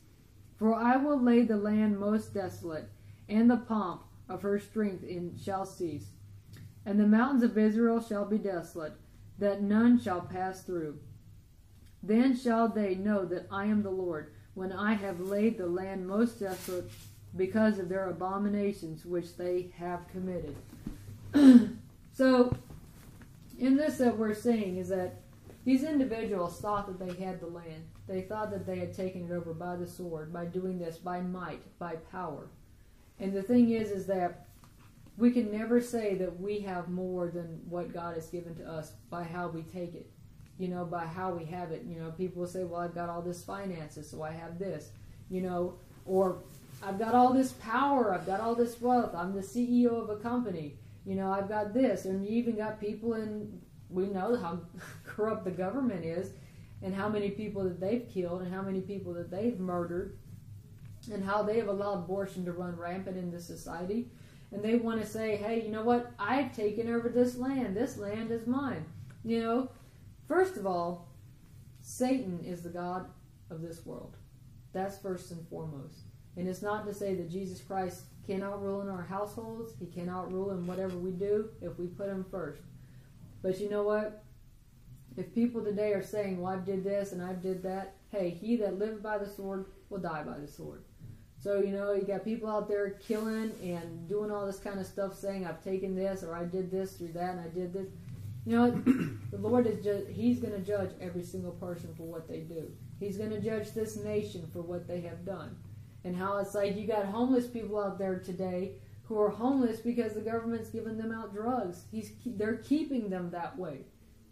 For I will lay the land most desolate, and the pomp of her strength in shall cease. And the mountains of Israel shall be desolate, that none shall pass through. Then shall they know that I am the Lord, when I have laid the land most desolate because of their abominations which they have committed. so, in this that we're seeing is that these individuals thought that they had the land. They thought that they had taken it over by the sword, by doing this, by might, by power. And the thing is, is that we can never say that we have more than what God has given to us by how we take it. You know, by how we have it. You know, people will say, well, I've got all this finances, so I have this. You know, or I've got all this power, I've got all this wealth, I'm the CEO of a company you know, I've got this, and you even got people in. We know how corrupt the government is, and how many people that they've killed, and how many people that they've murdered, and how they have allowed abortion to run rampant in this society. And they want to say, hey, you know what? I've taken over this land. This land is mine. You know, first of all, Satan is the God of this world. That's first and foremost. And it's not to say that Jesus Christ cannot rule in our households. He cannot rule in whatever we do if we put him first. But you know what? If people today are saying, well, I did this and I did that, hey, he that lived by the sword will die by the sword. So, you know, you got people out there killing and doing all this kind of stuff saying, I've taken this or I did this through that and I did this. You know, the Lord is just, He's going to judge every single person for what they do. He's going to judge this nation for what they have done. And how it's like you got homeless people out there today who are homeless because the government's giving them out drugs. He's they're keeping them that way.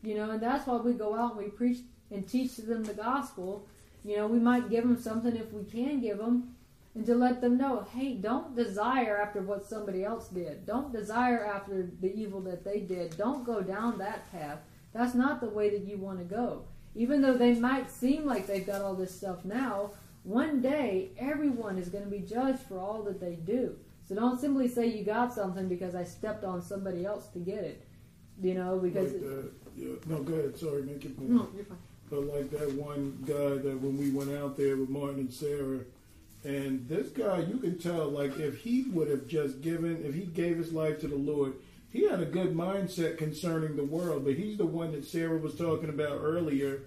You know, and that's why we go out and we preach and teach them the gospel. You know, we might give them something if we can give them, and to let them know, hey, don't desire after what somebody else did. Don't desire after the evil that they did. Don't go down that path. That's not the way that you want to go. Even though they might seem like they've got all this stuff now, one day everyone is going to be judged for all that they do. So don't simply say you got something because I stepped on somebody else to get it. You know, because. Like that, yeah. No, go ahead. Sorry, make your point. No, you're fine. But like that one guy that when we went out there with Martin and Sarah, and this guy, you can tell, like if he would have just given, if he gave his life to the Lord, he had a good mindset concerning the world. But he's the one that Sarah was talking about earlier,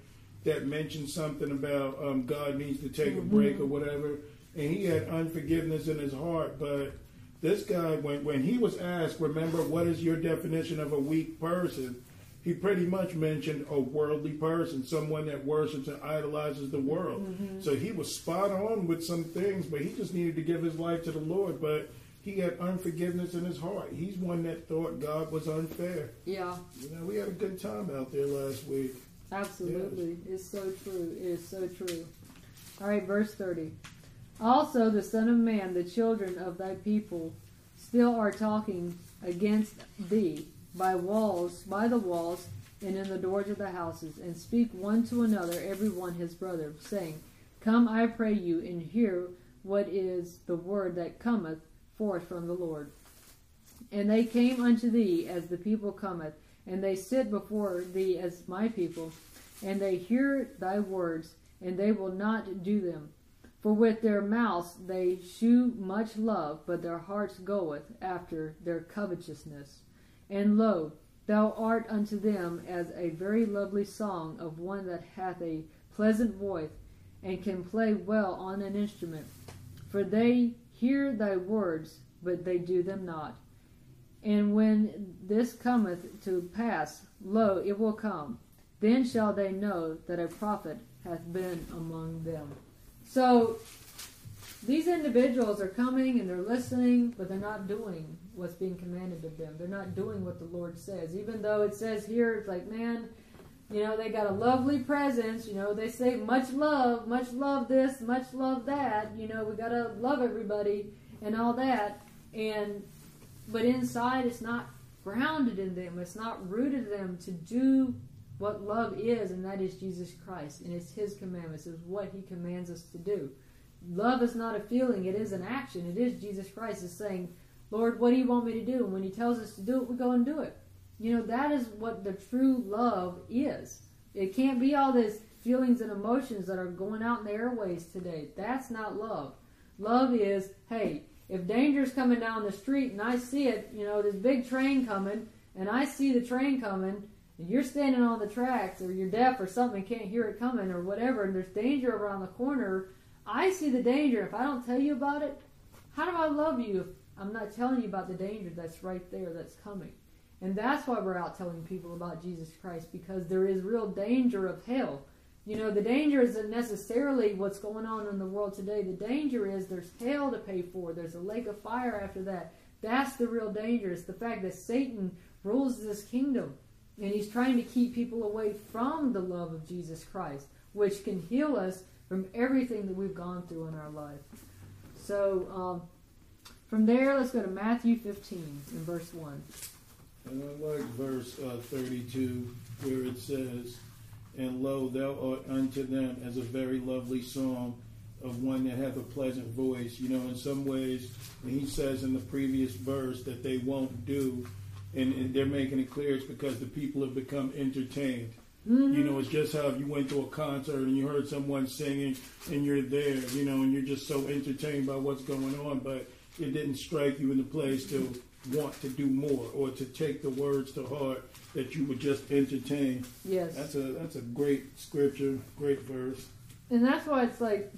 that mentioned something about um, God needs to take a break or whatever, and he had unforgiveness in his heart. But this guy, when when he was asked, remember, what is your definition of a weak person? he pretty much mentioned a worldly person, someone that worships and idolizes the world. So he was spot on with some things, but he just needed to give his life to the Lord. But he had unforgiveness in his heart. He's one that thought God was unfair. Yeah, You know, we had a good time out there last week. Absolutely. It's so true. It is so true. All right, verse 30. Also, the Son of Man, the children of thy people, still are talking against thee by walls, by the walls, and in the doors of the houses, and speak one to another, every one his brother, saying, Come, I pray you, and hear what is the word that cometh forth from the Lord. And they came unto thee as the people cometh, and they sit before thee as my people, and they hear thy words, and they will not do them. For with their mouths they shew much love, but their hearts goeth after their covetousness. And lo, thou art unto them as a very lovely song of one that hath a pleasant voice, and can play well on an instrument. For they hear thy words, but they do them not. And when this cometh to pass, lo, it will come. Then shall they know that a prophet hath been among them. So these individuals are coming and they're listening, but they're not doing what's being commanded of them. They're not doing what the Lord says. Even though it says here, it's like, man, you know, they got a lovely presence. You know, they say much love, much love this, much love that. You know, we got to love everybody and all that. And, but inside it's not grounded in them. It's not rooted in them to do what love is, and that is Jesus Christ. And it's His commandments. It's what He commands us to do. Love is not a feeling, it is an action. It is Jesus Christ is saying, Lord, what do you want me to do? And when He tells us to do it, we go and do it. You know, that is what the true love is. It can't be all this feelings and emotions that are going out in the airways today. That's not love. Love is, hey, if danger's coming down the street and I see it, you know, this big train coming, and I see the train coming, and you're standing on the tracks, or you're deaf or something, can't hear it coming, or whatever, and there's danger around the corner, I see the danger. If I don't tell you about it, how do I love you if I'm not telling you about the danger that's right there that's coming? And that's why we're out telling people about Jesus Christ because there is real danger of hell. You know, the danger isn't necessarily what's going on in the world today. The danger is there's hell to pay for. There's a lake of fire after that. That's the real danger. It's the fact that Satan rules this kingdom and he's trying to keep people away from the love of Jesus Christ, which can heal us from everything that we've gone through in our life. So, um, from there, let's go to Matthew 15 in verse 1. And I like verse uh, 32 where it says, And lo, thou art unto them as a very lovely song of one that hath a pleasant voice. You know, in some ways, he says in the previous verse that they won't do, and, and they're making it clear it's because the people have become entertained. Mm-hmm. You know, it's just how if you went to a concert and you heard someone singing and you're there, you know, and you're just so entertained by what's going on, but it didn't strike you in the place to want to do more or to take the words to heart that you would just entertain. Yes. That's a that's a great scripture, great verse. And that's why it's like,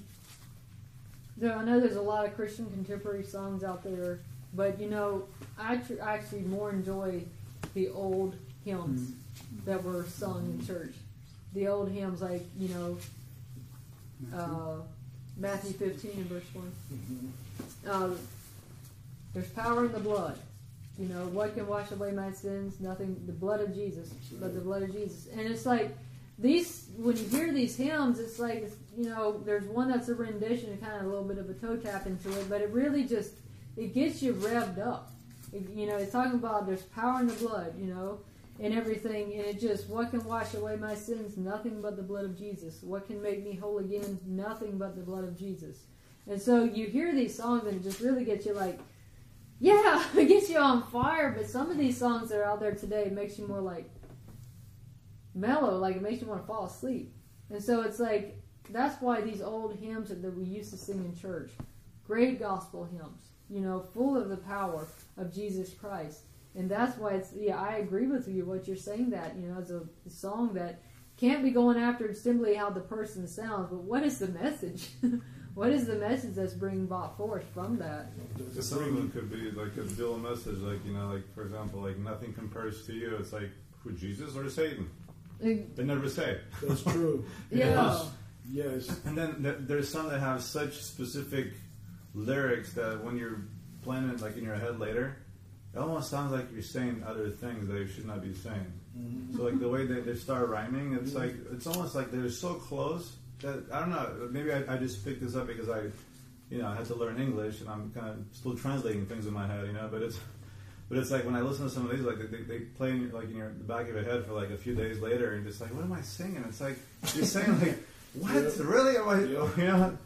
there, I know there's a lot of Christian contemporary songs out there, but you know, I tr- actually more enjoy the old hymns that were sung in church. The old hymns, like you know, uh, Matthew 15 and verse one. Um, there's power in the blood. You know, what can wash away my sins? Nothing. The blood of Jesus. But the blood of Jesus. And it's like these. When you hear these hymns, it's like it's, you know, there's one that's a rendition, and kind of a little bit of a toe tap into it, but it really just it gets you revved up. It- you know, it's talking about there's power in the blood. You know. And everything, and it just, what can wash away my sins? Nothing but the blood of Jesus. What can make me whole again? Nothing but the blood of Jesus. And so you hear these songs, and it just really gets you like, yeah, it gets you on fire. But some of these songs that are out there today makes you more like mellow, like it makes you want to fall asleep. And so it's like that's why these old hymns that we used to sing in church, great gospel hymns, you know, full of the power of Jesus Christ. And that's why it's yeah, I agree with you what you're saying that you know as a song that can't be going after simply how the person sounds, but what is the message? what is the message that's being brought forth from that? Because some of them could be like a dual message, like you know, like for example, like nothing compares to you. It's like who Jesus or Satan. Like, They never say. That's true. Yeah. Yes. And then th- there's some that have such specific lyrics that when you're playing it like in your head later, it almost sounds like you're saying other things that you should not be saying. Mm-hmm. So like the way they, they start rhyming, it's mm-hmm. like it's almost like they're so close that I don't know. Maybe I, I just picked this up because I, you know, I had to learn English and I'm kind of still translating things in my head, you know. But it's but it's like when I listen to some of these, like they, they play in your, like in your the back of your head for like a few days later, and just like, what am I singing? It's like you're saying like, what Yeah. really? Am I? Yeah. You know,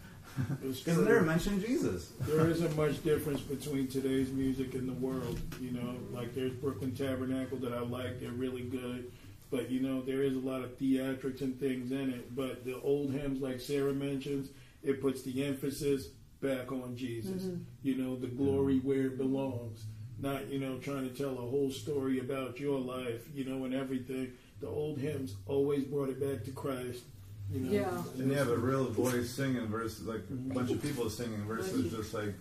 because they never mentioned Jesus. there isn't much difference between today's music and the world. You know, like there's Brooklyn Tabernacle that I like; they're really good. But you know, there is a lot of theatrics and things in it. But the old hymns, like Sarah mentions, it puts the emphasis back on Jesus. Mm-hmm. You know, the glory mm-hmm. where it belongs. Not you know trying to tell a whole story about your life. You know, and everything. The old hymns always brought it back to Christ. You know, Yeah. And you have a real voice singing versus like a bunch of mm-hmm. people singing versus just like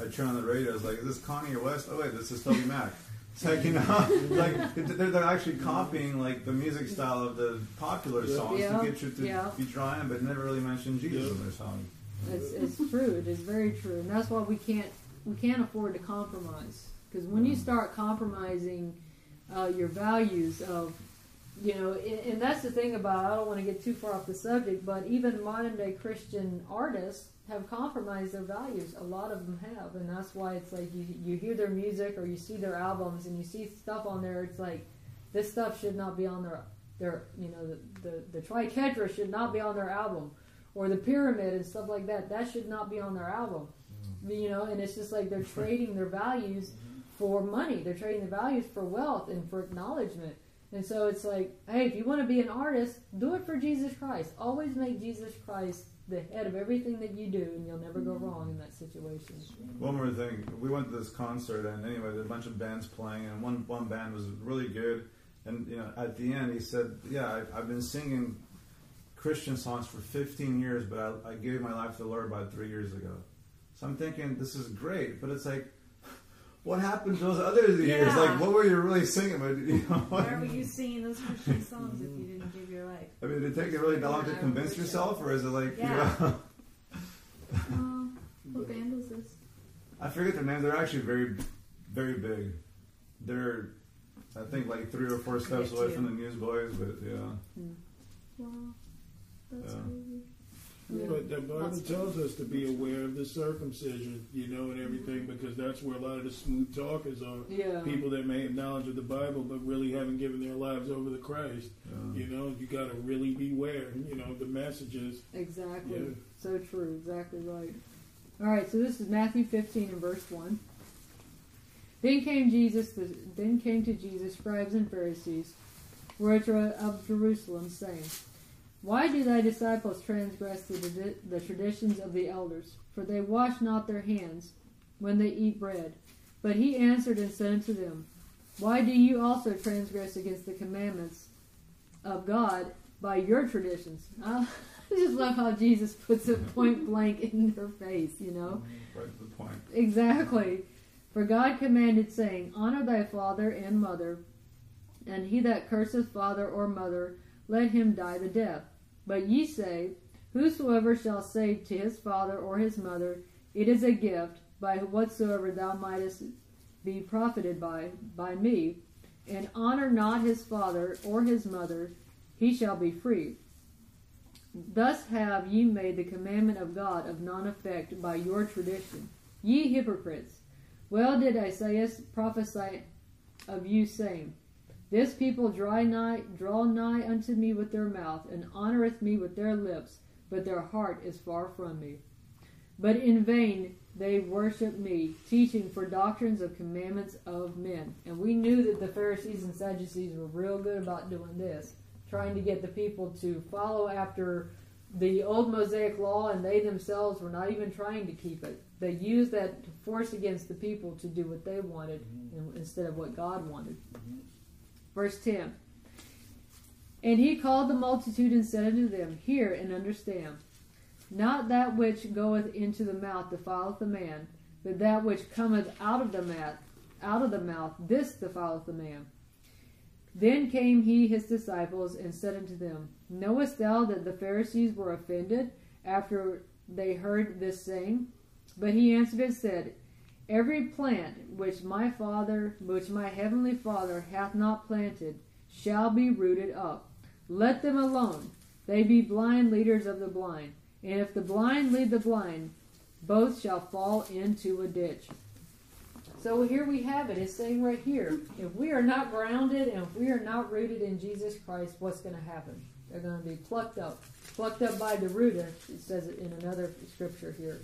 I turn on the radio. It's like, is this Kanye or West? Oh wait, this is TobyMac. It's like you know, like they're, they're actually copying like the music style of the popular songs Yeah, to get you to yeah. be drawn but never really mention Jesus Yeah. in their song. It's, it's true. It is very true, and that's why we can't we can't afford to compromise. Because when you start compromising uh, your values of, you know, and, and that's the thing about. I don't want to get too far off the subject, but even modern day Christian artists have compromised their values. A lot of them have, and that's why it's like you you hear their music or you see their albums and you see stuff on there. It's like this stuff should not be on their their you know the the, the triquetra should not be on their album or the pyramid and stuff like that. That should not be on their album. Mm-hmm. You know, and it's just like they're trading their values mm-hmm. for money. They're trading the values for wealth and for acknowledgement. And so it's like, hey, if you want to be an artist, do it for Jesus Christ. Always make Jesus Christ the head of everything that you do, and you'll never go wrong in that situation. One more thing, we went to this concert, and anyway, there were a bunch of bands playing, and one one band was really good. And you know, at the end, he said, "Yeah, I, I've been singing Christian songs for 15 years, but I, I gave my life to the Lord about three years ago." So I'm thinking, this is great, but it's like, what happened to those other years? Yeah. Like, what were you really singing? But you know, Why were you singing those Christian songs if you didn't give your life? I mean, did it take you really that long to convince yourself, or is it like, you Yeah. know? Uh, what band was this? I forget their names. They're actually very, very big. They're, I think, like three or four steps away from the Newsboys, but yeah. Wow, that's Yeah. crazy. Yeah. But the Bible tells us to be aware of the circumcision, you know, and everything, because that's where a lot of the smooth talkers are. Yeah. People that may have knowledge of the Bible, but really haven't given their lives over to Christ. Yeah. You know, you got to really beware, you know, the messages. Exactly. Yeah. So true. Exactly right. All right. So this is Matthew 15 and verse one. Then came Jesus. The, then came to Jesus scribes and Pharisees, which were of Jerusalem, saying, Why do thy disciples transgress the, the traditions of the elders? For they wash not their hands when they eat bread. But he answered and said unto them, Why do you also transgress against the commandments of God by your traditions? I just love how Jesus puts it point blank in their face, you know? Right to the point. Exactly. For God commanded, saying, Honor thy father and mother, And he that curseth father or mother, let him die the death. But ye say, Whosoever shall say to his father or his mother, It is a gift, by whatsoever thou mightest be profited by, by me, and honor not his father or his mother, he shall be free. Thus have ye made the commandment of God of none effect by your tradition. Ye hypocrites, well did Isaiah prophesy of you, saying, This people draw nigh, draw nigh unto me with their mouth, and honoreth me with their lips, but their heart is far from me. But in vain they worship me, teaching for doctrines of commandments of men. And we knew that the Pharisees and Sadducees were real good about doing this, trying to get the people to follow after the old Mosaic law, and they themselves were not even trying to keep it. They used that to force against the people to do what they wanted mm-hmm. instead of what God wanted. Mm-hmm. Verse 10 And he called the multitude and said unto them, Hear and understand. Not that which goeth into the mouth defileth the man, but that which cometh out of the mouth, out of the mouth, this defileth the man. Then came he his disciples and said unto them, Knowest thou that the Pharisees were offended after they heard this saying? But he answered and said, Every plant which my Father, which my heavenly Father hath not planted, shall be rooted up. Let them alone. They be blind leaders of the blind. And if the blind lead the blind, both shall fall into a ditch. So here we have it. It's saying right here, if we are not grounded and if we are not rooted in Jesus Christ, what's going to happen? They're going to be plucked up, plucked up by the root. It says it in another scripture here.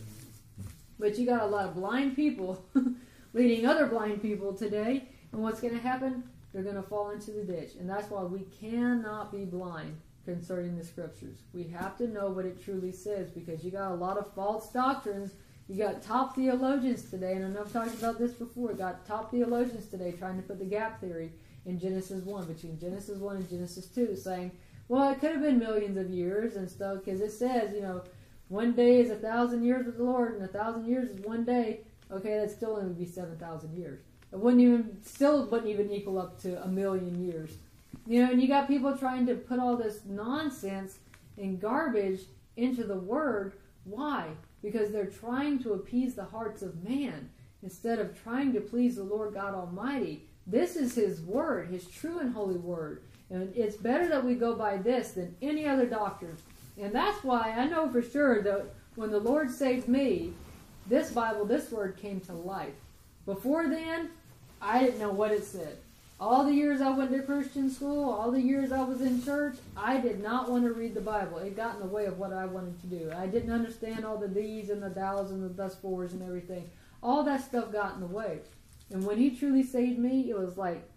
But you got a lot of blind people leading other blind people today, and what's going to happen? They're going to fall into the ditch, and that's why we cannot be blind concerning the scriptures. We have to know what it truly says because you got a lot of false doctrines. You got top theologians today, and I know I've talked about this before. Got top theologians today trying to put the gap theory in Genesis 1, between Genesis 1 and Genesis 2, saying, well, it could have been millions of years and stuff, because it says, you know, one day is a thousand years with the Lord, and a thousand years is one day. Okay, that still only would be seven thousand years. It wouldn't even, still wouldn't even equal up to a million years. You know, and you got people trying to put all this nonsense and garbage into the Word. Why? Because they're trying to appease the hearts of man instead of trying to please the Lord God Almighty. This is His Word, His true and holy Word. And it's better that we go by this than any other doctrine. And that's why I know for sure that when the Lord saved me, this Bible, this word came to life. Before then, I didn't know what it said. All the years I went to Christian school, all the years I was in church, I did not want to read the Bible. It got in the way of what I wanted to do. I didn't understand all the these and the thous and the thus fors and everything. All that stuff got in the way. And when He truly saved me, it was like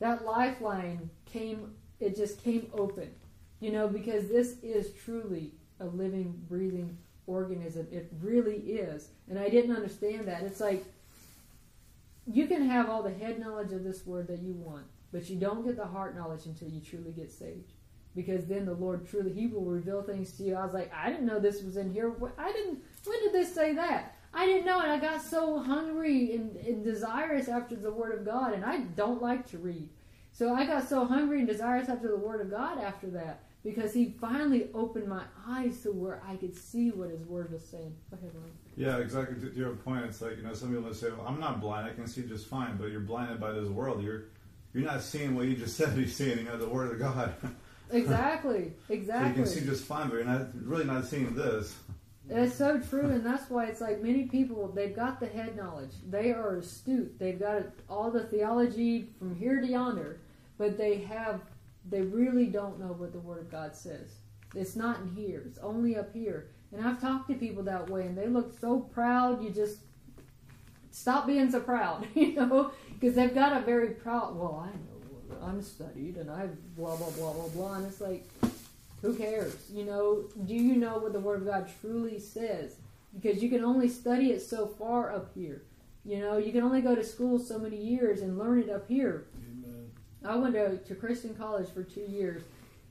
that lifeline came, it just came open. You know, because this is truly a living, breathing organism. It really is. And I didn't understand that. It's like you can have all the head knowledge of this word that you want, but you don't get the heart knowledge until you truly get saved. Because then the Lord truly, He will reveal things to you. I was like, I didn't know this was in here. I didn't, when did this say that? I didn't know, and I got so hungry and, and desirous after the Word of God, and I don't like to read. So I got so hungry and desirous after the Word of God after that because he finally opened my eyes to where I could see what his word was saying. Ahead, Yeah, exactly. To your point, it's like you know, some people say, "Well, I'm not blind; I can see just fine." But you're blinded by this world. You're you're not seeing what you just said. You're seeing, you know, the word of God. exactly. Exactly. So you can see just fine, but you're not really not seeing this. It's so true, and that's why it's like many people, they've got the head knowledge. They are astute. They've got all the theology from here to yonder, but they have they really don't know what the Word of God says. It's not in here, it's only up here. And I've talked to people that way, and they look so proud, you just stop being so proud, you know, because they've got a very proud, well, I know, I'm studied, and I've blah, blah, blah, blah, blah. And it's like, who cares? You know, do you know what the Word of God truly says? Because you can only study it so far up here. You know, you can only go to school so many years and learn it up here. I went to, to Christian college for two years,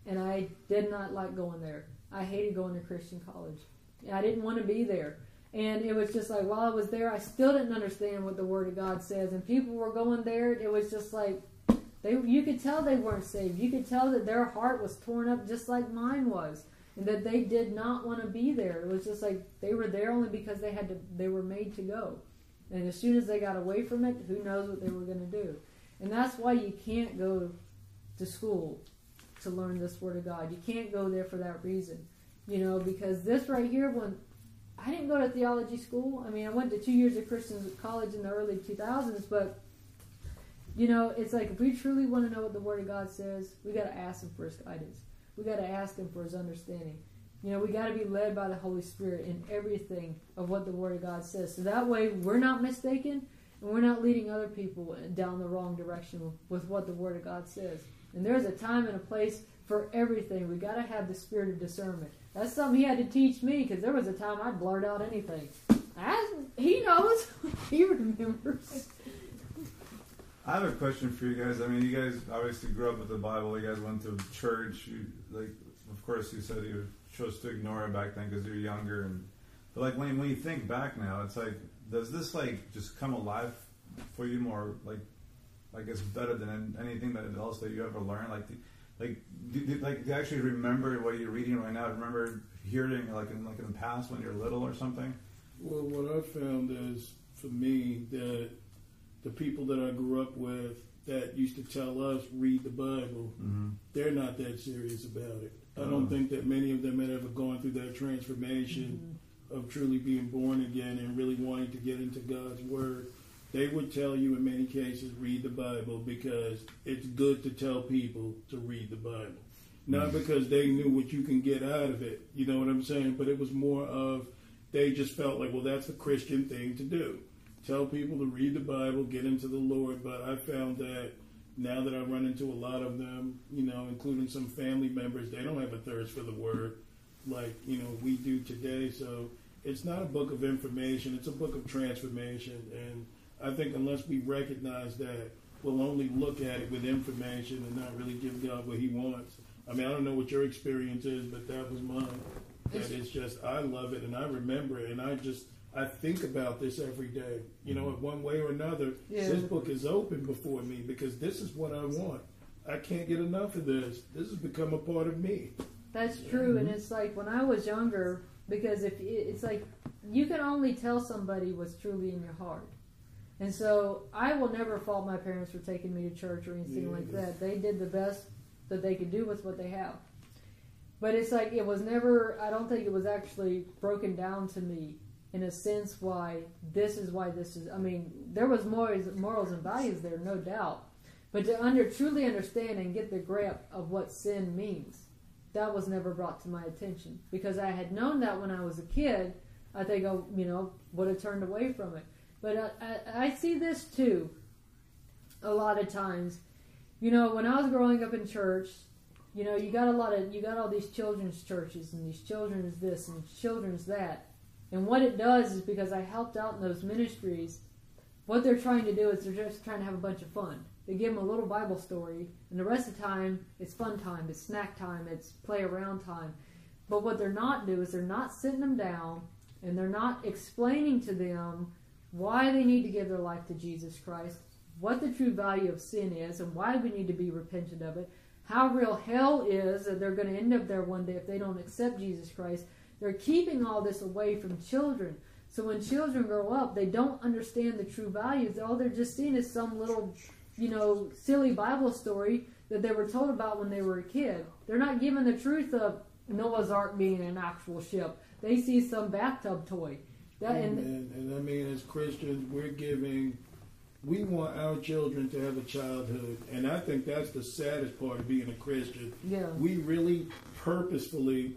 and I did not like going there. I hated going to Christian college. I didn't want to be there. And it was just like while I was there, I still didn't understand what the Word of God says. And people were going there. It was just like They, you could tell they weren't saved. You could tell that their heart was torn up just like mine was, and that they did not want to be there. It was just like they were there only because they had to. They were made to go, and as soon as they got away from it, who knows what they were going to do? And that's why you can't go to school to learn this Word of God. You can't go there for that reason, you know, because this right here, when I didn't go to theology school. I mean, I went to two years of Christian college in the early 2000s, but you know, it's like if we truly want to know what the Word of God says, we got to ask Him for His guidance. We got to ask Him for His understanding. You know, we got to be led by the Holy Spirit in everything of what the Word of God says. So that way, we're not mistaken, and we're not leading other people down the wrong direction with what the Word of God says. And there's a time and a place for everything. We got to have the spirit of discernment. That's something he had to teach me because there was a time I'd blurt out anything. I, he knows. he remembers. I have a question for you guys. I mean, you guys obviously grew up with the Bible. You guys went to church. You, like, of course, you said you chose to ignore it back then because you were younger. And but like when when you think back now, it's like, does this like just come alive for you more? Like, like it's better than anything that else that you ever learned. Like, like, do, do, like, do you actually remember what you're reading right now? Remember hearing like in like in the past when you're little or something? Well, what I found is for me that the people that I grew up with that used to tell us read the Bible, mm-hmm. they're not that serious about it. I don't think that many of them had ever gone through that transformation mm-hmm. Of truly being born again and really wanting to get into God's Word. They would tell you in many cases read the Bible because it's good to tell people to read the Bible. Not mm-hmm. because they knew what you can get out of it, you know what I'm saying? But it was more of they just felt like, well, that's the Christian thing to do tell people to read the Bible, get into the Lord. But I found that now that I run into a lot of them, you know, including some family members, they don't have a thirst for the Word like you know we do today. So it's not a book of information; it's a book of transformation. And I think unless we recognize that, we'll only look at it with information and not really give God what He wants. I mean, I don't know what your experience is, but that was mine. That it's just I love it and I remember it, and I just I think about this every day. You know, in one way or another, yeah. this book is open before me because this is what I want. I can't get enough of this. This has become a part of me. That's true, mm-hmm. and it's like when I was younger, because if it's like you can only tell somebody what's truly in your heart. And so I will never fault my parents for taking me to church or anything like that. They did the best that they could do with what they have. But it's like it was never I don't think it was actually broken down to me in a sense why this is why this is. I mean, there was morals, morals and values there, no doubt, but to under truly understand and get the grip of what sin means, that was never brought to my attention because I had known that when I was a kid. I think I, you know, would have turned away from it. But I, I, I see this too. A lot of times, you know, when I was growing up in church, you know, you got a lot of you got all these children's churches and these children's this and children's that. And what it does is because I helped out in those ministries, what they're trying to do is they're just trying to have a bunch of fun. They give them a little Bible story, and the rest of the time it's fun time, it's snack time, it's play around time. But what they're not doing is they're not sitting them down and they're not explaining to them why they need to give their life to Jesus Christ, what the true value of sin is, and why we need to be repentant of it, how real hell is that they're going to end up there one day if they don't accept Jesus Christ, they're keeping all this away from children. So when children grow up, they don't understand the true values. All they're just seeing is some little, you know, silly Bible story that they were told about when they were a kid. They're not given the truth of Noah's Ark being an actual ship. They see some bathtub toy. That, and, and, and I mean, as Christians, we're giving we want our children to have a childhood, and I think that's the saddest part of being a Christian. Yeah. We really purposefully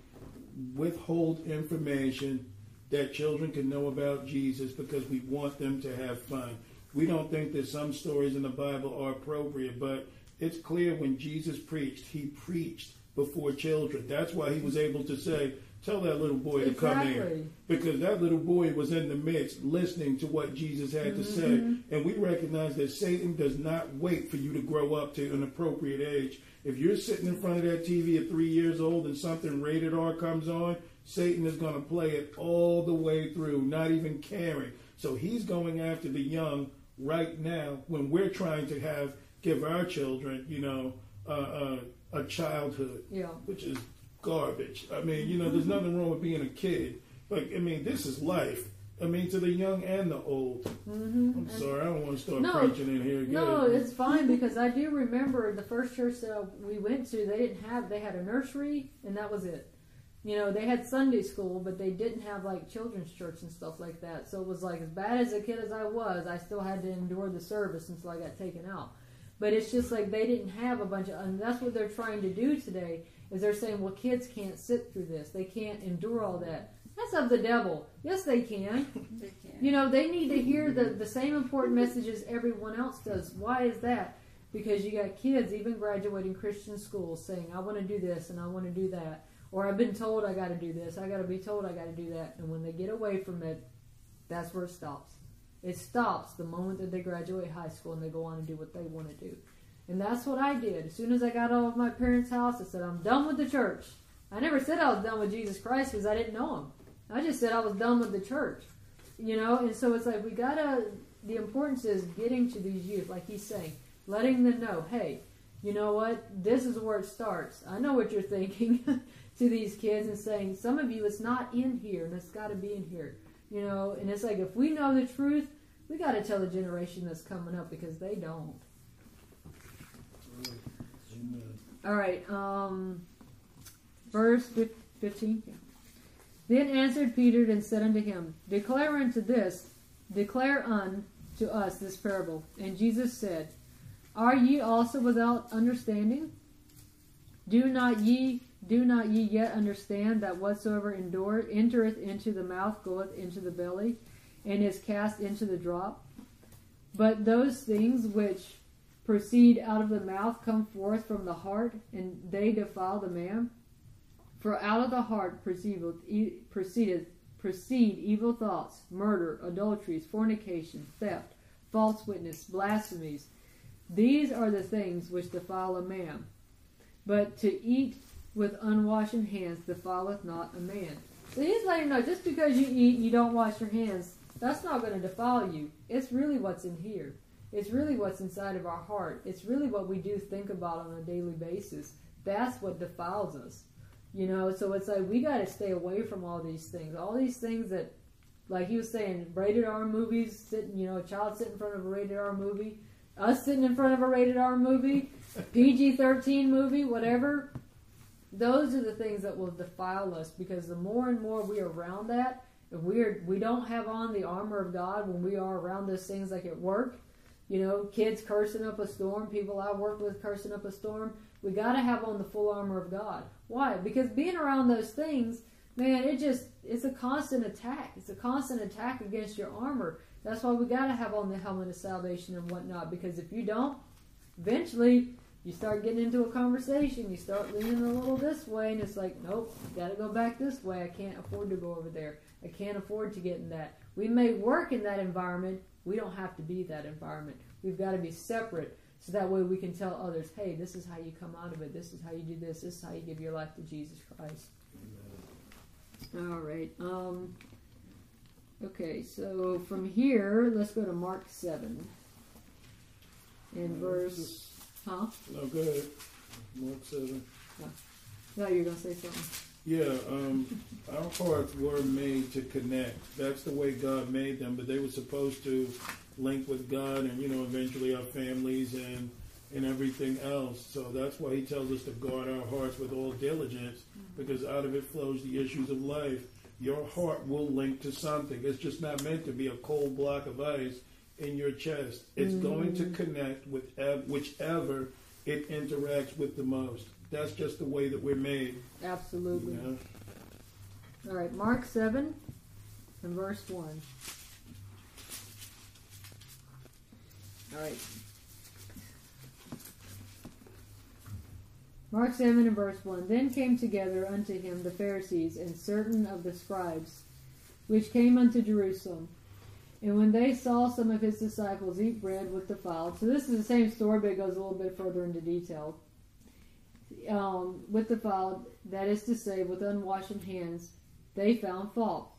withhold information that children can know about Jesus because we want them to have fun. We don't think that some stories in the Bible are appropriate, but it's clear when Jesus preached, he preached before children. That's why he was able to say, Tell that little boy exactly. to come in. Because that little boy was in the midst listening to what Jesus had mm-hmm. to say. Mm-hmm. And we recognize that Satan does not wait for you to grow up to an appropriate age. If you're sitting in front of that TV at three years old and something rated R comes on, Satan is going to play it all the way through, not even caring. So he's going after the young right now when we're trying to have give our children, you know, uh, uh, a childhood, Yeah. which is garbage. I mean, you know, there's nothing wrong with being a kid, but I mean, this is life. I mean, to the young and the old. Mm-hmm. I'm sorry, I don't want to start No, preaching in here again. No, it's fine because I do remember the first church that we went to. They didn't have. They had a nursery, and that was it. You know, they had Sunday school, but they didn't have like children's church and stuff like that. So it was like as bad as a kid as I was, I still had to endure the service until I got taken out. But it's just like they didn't have a bunch of, and that's what they're trying to do today. Is they're saying, well, kids can't sit through this. They can't endure all that. That's of the devil. Yes, they can. They can't. You know, they need to hear the, the same important messages everyone else does. Why is that? Because you got kids, even graduating Christian schools, saying, I want to do this and I want to do that. Or I've been told I got to do this, I got to be told I got to do that. And when they get away from it, that's where it stops. It stops the moment that they graduate high school and they go on and do what they want to do. And that's what I did. As soon as I got out of my parents' house, I said, I'm done with the church. I never said I was done with Jesus Christ because I didn't know him. I just said I was done with the church. You know, and so it's like we gotta. The importance is getting to these youth, like he's saying, letting them know, hey, you know what? This is where it starts. I know what you're thinking to these kids, and saying some of you, it's not in here, and it's got to be in here. You know, and it's like if we know the truth, we got to tell the generation that's coming up because they don't. All right, um, verse 15. Yeah. Then answered Peter and said unto him, Declare unto this, declare unto us this parable. And Jesus said, Are ye also without understanding? Do not ye do not ye yet understand that whatsoever entereth into the mouth goeth into the belly, and is cast into the drop? But those things which proceed out of the mouth come forth from the heart, and they defile the man. For out of the heart proceedeth proceed evil thoughts, murder, adulteries, fornication, theft, false witness, blasphemies. These are the things which defile a man. But to eat with unwashen hands defileth not a man. So he's letting know just because you eat and you don't wash your hands, that's not going to defile you. It's really what's in here. It's really what's inside of our heart. It's really what we do think about on a daily basis. That's what defiles us. You know, so it's like we got to stay away from all these things. All these things that, like he was saying, rated R movies, sitting, you know, a child sitting in front of a rated R movie, us sitting in front of a rated R movie, PG 13 movie, whatever. Those are the things that will defile us because the more and more we are around that, if we're, we don't have on the armor of God when we are around those things like at work, you know, kids cursing up a storm, people I work with cursing up a storm. We got to have on the full armor of God. Why? Because being around those things, man, it just it's a constant attack. It's a constant attack against your armor. That's why we got to have on the helmet of salvation and whatnot. Because if you don't, eventually you start getting into a conversation. You start leaning a little this way, and it's like, nope, got to go back this way. I can't afford to go over there. I can't afford to get in that. We may work in that environment. We don't have to be that environment. We've got to be separate so that way we can tell others, hey, this is how you come out of it. This is how you do this. This is how you give your life to Jesus Christ. All right. Um, okay, so from here, let's go to Mark 7. In verse. Huh? No, go ahead. Mark 7. No, you're going to say something. Yeah, um, our hearts were made to connect. That's the way God made them, but they were supposed to link with God and, you know, eventually our families and, and everything else. So that's why he tells us to guard our hearts with all diligence, because out of it flows the issues of life. Your heart will link to something. It's just not meant to be a cold block of ice in your chest. It's mm-hmm. going to connect with ev- whichever it interacts with the most. That's just the way that we're made. Absolutely. You know? All right, Mark 7 and verse 1. All right. Mark 7 and verse 1. Then came together unto him the Pharisees and certain of the scribes, which came unto Jerusalem. And when they saw some of his disciples eat bread with the defiled, so this is the same story, but it goes a little bit further into detail. Um, with the defiled, that is to say, with unwashed hands, they found fault.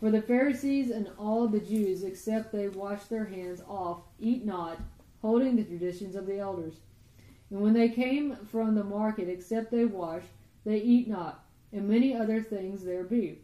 For the Pharisees and all the Jews, except they wash their hands off, eat not, holding the traditions of the elders. And when they came from the market, except they wash, they eat not, and many other things there be,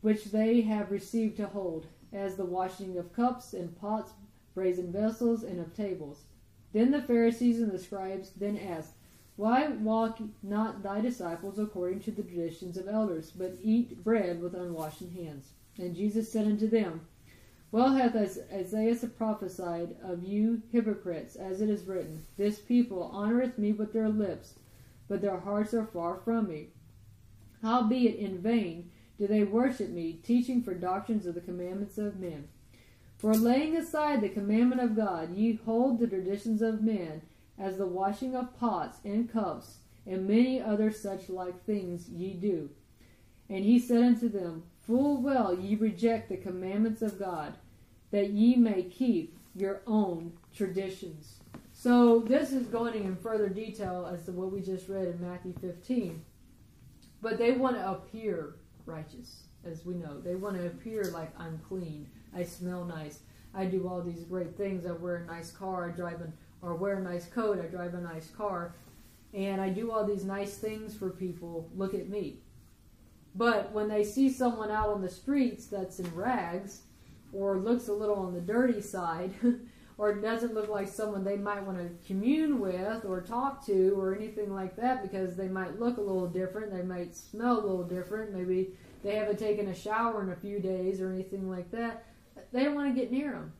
which they have received to hold, as the washing of cups and pots, brazen vessels, and of tables. Then the Pharisees and the scribes then asked, Why walk not thy disciples according to the traditions of elders, but eat bread with unwashed hands? And Jesus said unto them, Well hath Isaiah prophesied of you hypocrites, as it is written, This people honoureth me with their lips, but their hearts are far from me. Howbeit in vain do they worship me, teaching for doctrines of the commandments of men. For laying aside the commandment of God, ye hold the traditions of men, as the washing of pots and cups, and many other such like things ye do. And he said unto them, Full well ye reject the commandments of God, that ye may keep your own traditions. So this is going in further detail as to what we just read in Matthew 15. But they want to appear righteous, as we know. They want to appear like I'm clean. I smell nice. I do all these great things. I wear a nice car. I drive an or wear a nice coat. I drive a nice car, and I do all these nice things for people. Look at me. But when they see someone out on the streets that's in rags, or looks a little on the dirty side, or doesn't look like someone they might want to commune with or talk to or anything like that because they might look a little different, they might smell a little different, maybe they haven't taken a shower in a few days or anything like that, they don't want to get near them.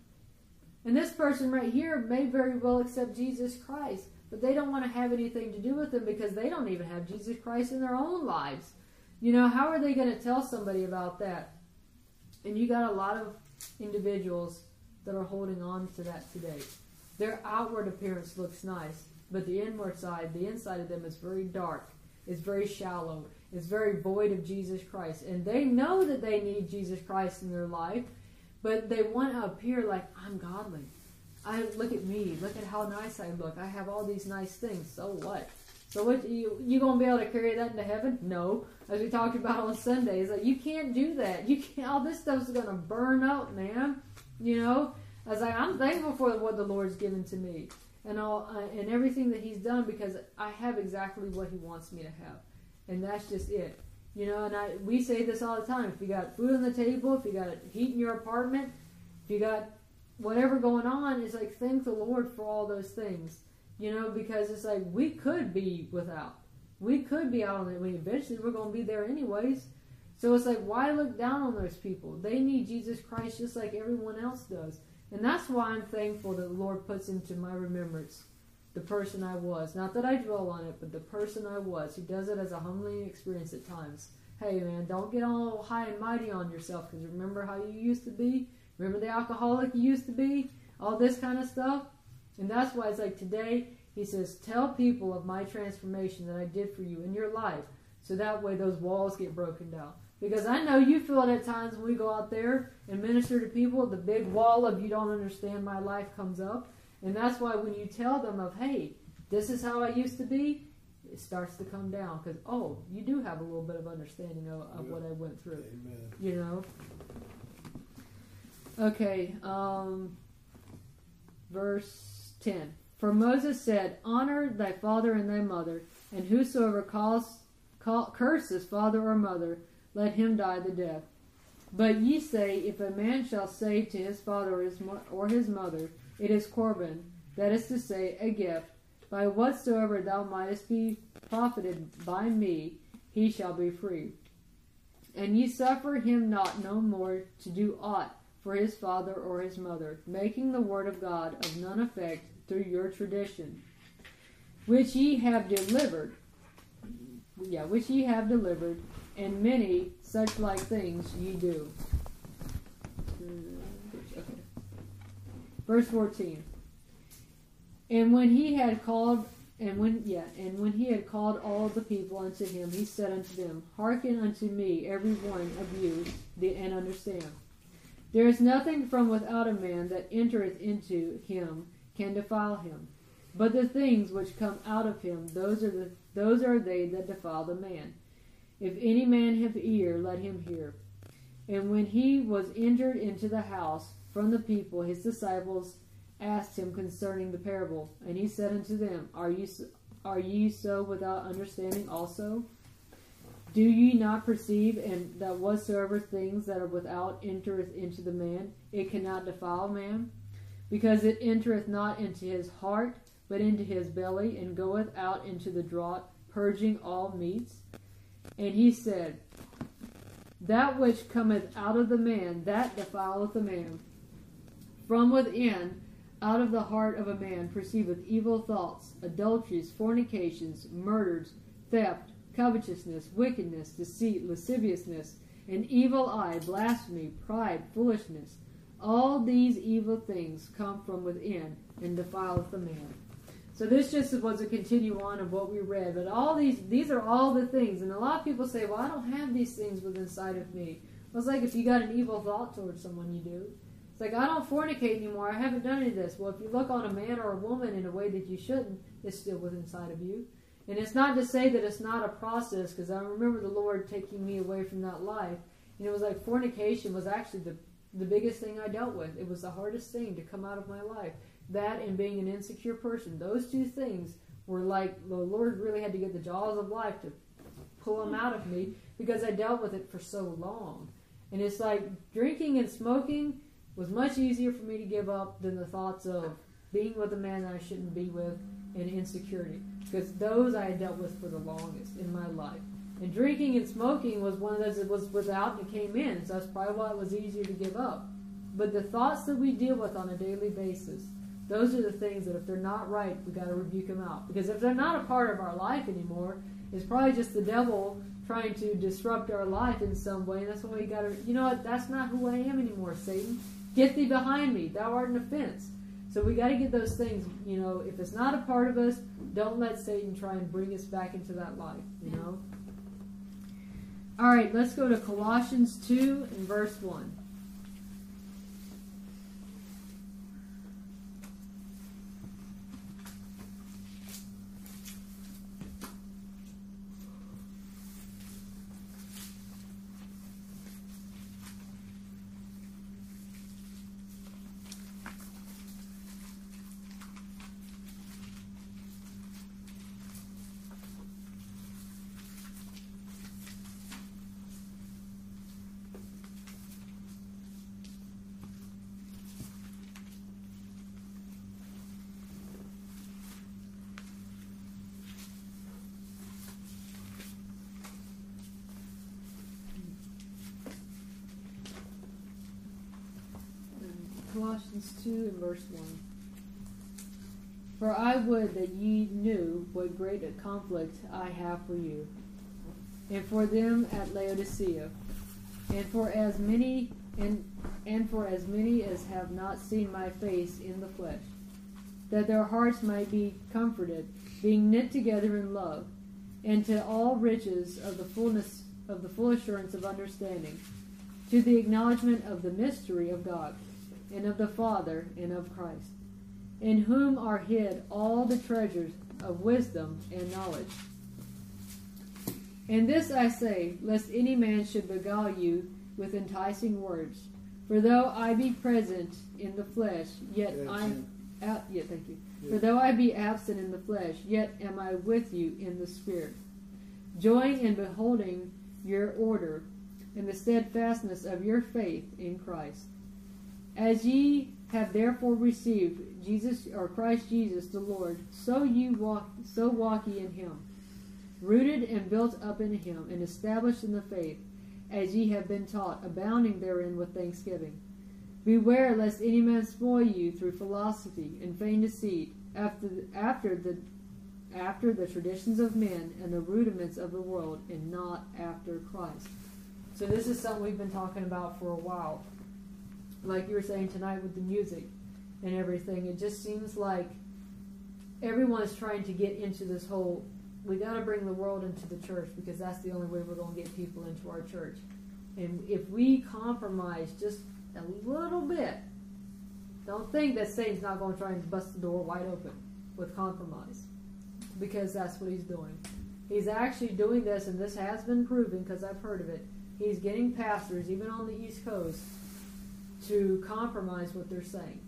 And this person right here may very well accept Jesus Christ, but they don't want to have anything to do with them because they don't even have Jesus Christ in their own lives. You know, how are they going to tell somebody about that? And you got a lot of individuals that are holding on to that today. Their outward appearance looks nice, but the inward side, the inside of them is very dark, is very shallow, is very void of Jesus Christ. And they know that they need Jesus Christ in their life, but they want to appear like I'm godly. I look at me, look at how nice I look. I have all these nice things. So what? So what you you gonna be able to carry that into heaven? No. As we talked about on Sundays, like you can't do that. You can't all this stuff's gonna burn up, man. You know? I was like, I'm thankful for what the Lord's given to me and all uh, and everything that He's done because I have exactly what He wants me to have, and that's just it. You know, and I we say this all the time. If you got food on the table, if you got heat in your apartment, if you got whatever going on, it's like thank the Lord for all those things. You know, because it's like we could be without. We could be out on the I mean, eventually we're gonna be there anyways. So it's like why look down on those people? They need Jesus Christ just like everyone else does. And that's why I'm thankful that the Lord puts into my remembrance the person I was. Not that I dwell on it, but the person I was. He does it as a humbling experience at times. Hey, man, don't get all high and mighty on yourself because remember how you used to be? Remember the alcoholic you used to be? All this kind of stuff? And that's why it's like today, he says, Tell people of my transformation that I did for you in your life. So that way those walls get broken down. Because I know you feel it at times when we go out there and minister to people, the big wall of you don't understand my life comes up. And that's why when you tell them of, hey, this is how I used to be, it starts to come down because oh, you do have a little bit of understanding of, of what I went through. Amen. You know. Okay, um, verse ten. For Moses said, "Honor thy father and thy mother, and whosoever calls call, curses father or mother, let him die the death." But ye say, if a man shall say to his father or his, mo- or his mother, it is Corban, that is to say, a gift. By whatsoever thou mightest be profited by me, he shall be free. And ye suffer him not no more to do aught for his father or his mother, making the word of God of none effect through your tradition, which ye have delivered. Yeah, which ye have delivered, and many such like things ye do. Verse 14. And when he had called, and when, yeah, and when he had called all the people unto him, he said unto them, Hearken unto me, every one of you, and understand. There is nothing from without a man that entereth into him can defile him. But the things which come out of him, those are the those are they that defile the man. If any man have ear, let him hear. And when he was entered into the house from the people, his disciples asked him concerning the parable, and he said unto them, Are you are ye so without understanding also? Do ye not perceive, and that whatsoever things that are without entereth into the man, it cannot defile man, because it entereth not into his heart, but into his belly, and goeth out into the draught, purging all meats? And he said, That which cometh out of the man, that defileth the man. From within, out of the heart of a man, proceedeth evil thoughts, adulteries, fornications, murders, theft, covetousness, wickedness, deceit, lasciviousness, an evil eye, blasphemy, pride, foolishness. All these evil things come from within and defileth the man. So this just was a continue on of what we read. But all these these are all the things. And a lot of people say, Well, I don't have these things within inside of me. Well, it's like if you got an evil thought towards someone you do. It's like I don't fornicate anymore, I haven't done any of this. Well if you look on a man or a woman in a way that you shouldn't, it's still within inside of you. And it's not to say that it's not a process, because I remember the Lord taking me away from that life. And it was like fornication was actually the the biggest thing I dealt with. It was the hardest thing to come out of my life. That and being an insecure person. Those two things were like the Lord really had to get the jaws of life to pull them out of me because I dealt with it for so long. And it's like drinking and smoking was much easier for me to give up than the thoughts of being with a man that I shouldn't be with and insecurity. Because those I had dealt with for the longest in my life. And drinking and smoking was one of those that was without and came in, so that's probably why it was easier to give up. But the thoughts that we deal with on a daily basis, those are the things that if they're not right, we got to rebuke them out. Because if they're not a part of our life anymore, it's probably just the devil trying to disrupt our life in some way. And that's why we got to, you know what, that's not who I am anymore, Satan. Get thee behind me, thou art an offense. So we got to get those things, you know, if it's not a part of us, don't let Satan try and bring us back into that life, you know. All right, let's go to Colossians 2 and verse 1. Colossians 2 and verse 1. For I would that ye knew what great a conflict I have for you, and for them at Laodicea, and for as many and and for as many as have not seen my face in the flesh, that their hearts might be comforted, being knit together in love, and to all riches of the fullness of the full assurance of understanding, to the acknowledgement of the mystery of God and of the Father, and of Christ, in whom are hid all the treasures of wisdom and knowledge. And this I say, lest any man should beguile you with enticing words. For though I be present in the flesh, yet I uh, yeah, thank you. For though I be absent in the flesh, yet am I with you in the spirit, joying in beholding your order and the steadfastness of your faith in Christ. As ye have therefore received Jesus or Christ Jesus the Lord, so you walk so walk ye in him, rooted and built up in him, and established in the faith, as ye have been taught, abounding therein with thanksgiving. Beware lest any man spoil you through philosophy and vain deceit, after after the after the traditions of men and the rudiments of the world, and not after Christ. So this is something we've been talking about for a while like you were saying tonight with the music and everything, it just seems like everyone is trying to get into this whole we got to bring the world into the church because that's the only way we're going to get people into our church. And if we compromise just a little bit, don't think that Satan's not going to try and bust the door wide open with compromise because that's what he's doing. He's actually doing this, and this has been proven because I've heard of it. He's getting pastors, even on the East Coast, to compromise what they're saying.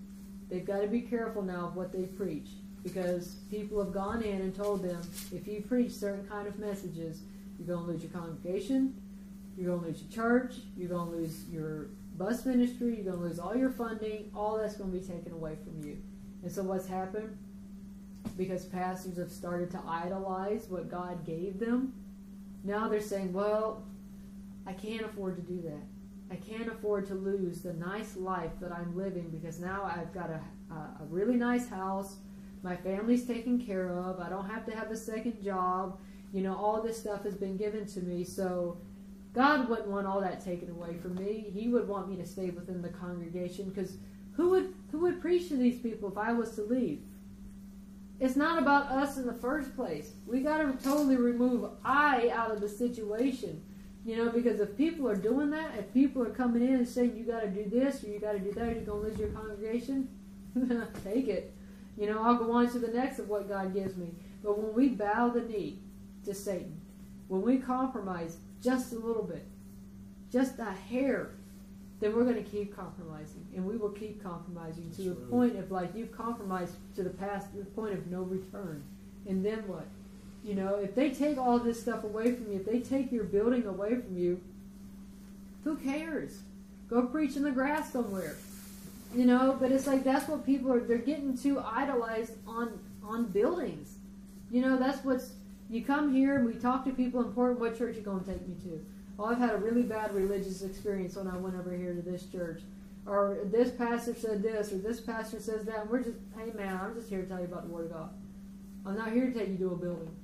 they've got to be careful now of what they preach because people have gone in and told them if you preach certain kind of messages, you're going to lose your congregation, you're going to lose your church, you're going to lose your bus ministry, you're going to lose all your funding, all that's going to be taken away from you. And so what's happened? Because pastors have started to idolize what God gave them, now they're saying, well, I can't afford to do that. I can't afford to lose the nice life that I'm living because now I've got a, a, really nice house. My family's taken care of. I don't have to have a second job. You know, all this stuff has been given to me. So God wouldn't want all that taken away from me. He would want me to stay within the congregation because who would who would preach to these people if I was to leave? It's not about us in the first place. We got to totally remove I out of the situation. You know, because if people are doing that, if people are coming in and saying you got to do this or you got to do that, you're going to lose your congregation. Take it. You know, I'll go on to the next of what God gives me. But when we bow the knee to Satan, when we compromise just a little bit, just a hair, then we're going to keep compromising, and we will keep compromising to the right. point of like you've compromised to the past, the point of no return. And then what? You know, if they take all this stuff away from you, if they take your building away from you, who cares? Go preach in the grass somewhere. You know, but it's like that's what people are they're getting too idolized on on buildings. You know, that's what's you come here and we talk to people important, what church you gonna take me to? Oh, I've had a really bad religious experience when I went over here to this church. Or this pastor said this, or this pastor says that, and we're just, hey man, I'm just here to tell you about the Word of God. I'm not here to take you to a building.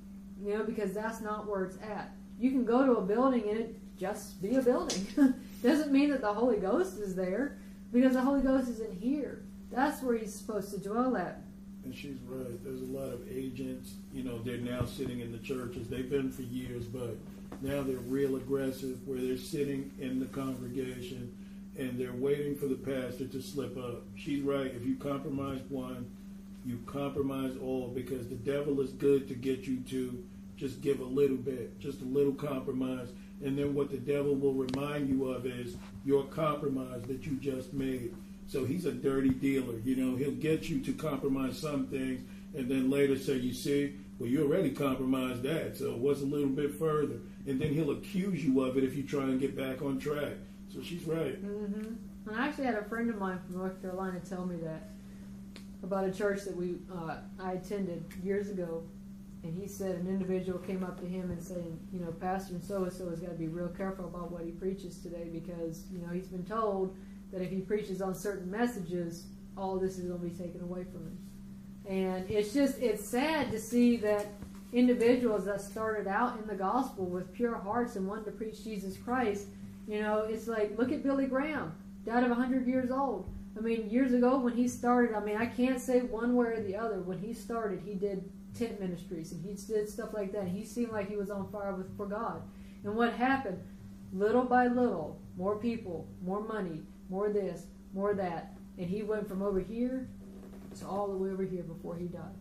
You know, because that's not where it's at. You can go to a building and it just be a building. Doesn't mean that the Holy Ghost is there, because the Holy Ghost isn't here. That's where He's supposed to dwell at. And she's right. There's a lot of agents, you know, they're now sitting in the churches. They've been for years, but now they're real aggressive where they're sitting in the congregation and they're waiting for the pastor to slip up. She's right. If you compromise one, you compromise all because the devil is good to get you to just give a little bit, just a little compromise. And then what the devil will remind you of is your compromise that you just made. So he's a dirty dealer. You know, he'll get you to compromise some things and then later say, you see, well, you already compromised that. So what's a little bit further? And then he'll accuse you of it if you try and get back on track. So she's right. Mm-hmm. And I actually had a friend of mine from North Carolina tell me that about a church that we uh, I attended years ago, and he said an individual came up to him and saying, you know, Pastor and so and so has got to be real careful about what he preaches today because you know he's been told that if he preaches on certain messages, all this is going to be taken away from him. And it's just it's sad to see that individuals that started out in the gospel with pure hearts and wanted to preach Jesus Christ, you know, it's like look at Billy Graham, died of 100 years old. I mean, years ago when he started, I mean, I can't say one way or the other. When he started, he did tent ministries and he did stuff like that. He seemed like he was on fire with for God. And what happened? Little by little, more people, more money, more this, more that, and he went from over here to all the way over here before he died.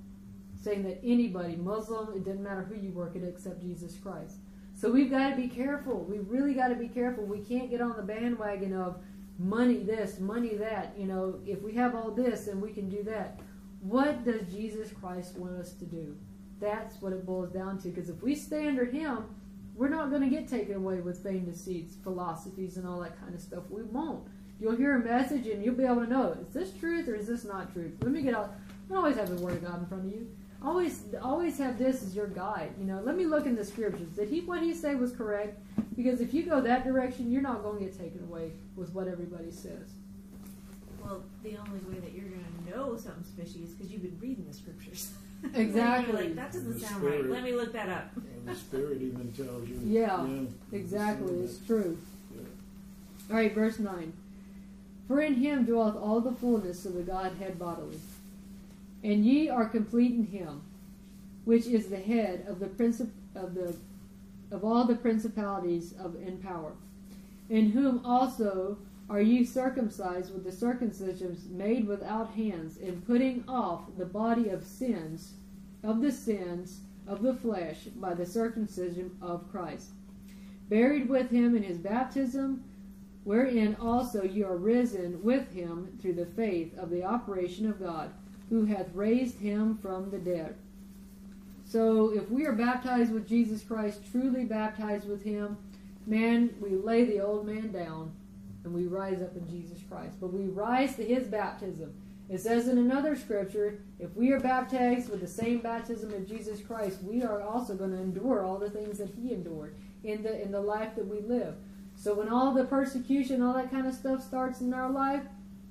Saying that anybody, Muslim, it didn't matter who you work could except Jesus Christ. So we've got to be careful. We really got to be careful. We can't get on the bandwagon of money this, money that. You know, if we have all this, then we can do that. What does Jesus Christ want us to do? That's what it boils down to. Because if we stay under Him, we're not going to get taken away with vain deceits, philosophies, and all that kind of stuff. We won't. You'll hear a message and you'll be able to know is this truth or is this not truth. Let me get out. I always have the Word of God in front of you. Always, always have this as your guide. You know, let me look in the scriptures. Did he what he said was correct? Because if you go that direction, you're not going to get taken away with what everybody says. Well, the only way that you're going know something's fishy is because you've been reading the scriptures. Exactly. Like, that doesn't The sound right. spirit. Let me look that up. And the Spirit even tells you. Yeah, exactly. It's true. All right, verse 9. For in him dwelleth all the fullness of the Godhead bodily. And ye are complete in him, which is the head of the princip- of the of all the principalities of in power. In whom also are ye circumcised with the circumcision made without hands, in putting off the body of sins, of the sins of the flesh, by the circumcision of Christ buried with him in his baptism, wherein also you are risen with him through the faith of the operation of God, who hath raised him from the dead. So if we are baptized with Jesus Christ, truly baptized with him, man, we lay the old man down and we rise up in Jesus Christ. But we rise to his baptism. It says in another scripture, if we are baptized with the same baptism of Jesus Christ, we are also going to endure all the things that he endured in the in the life that we live. So when all the persecution, all that kind of stuff starts in our life,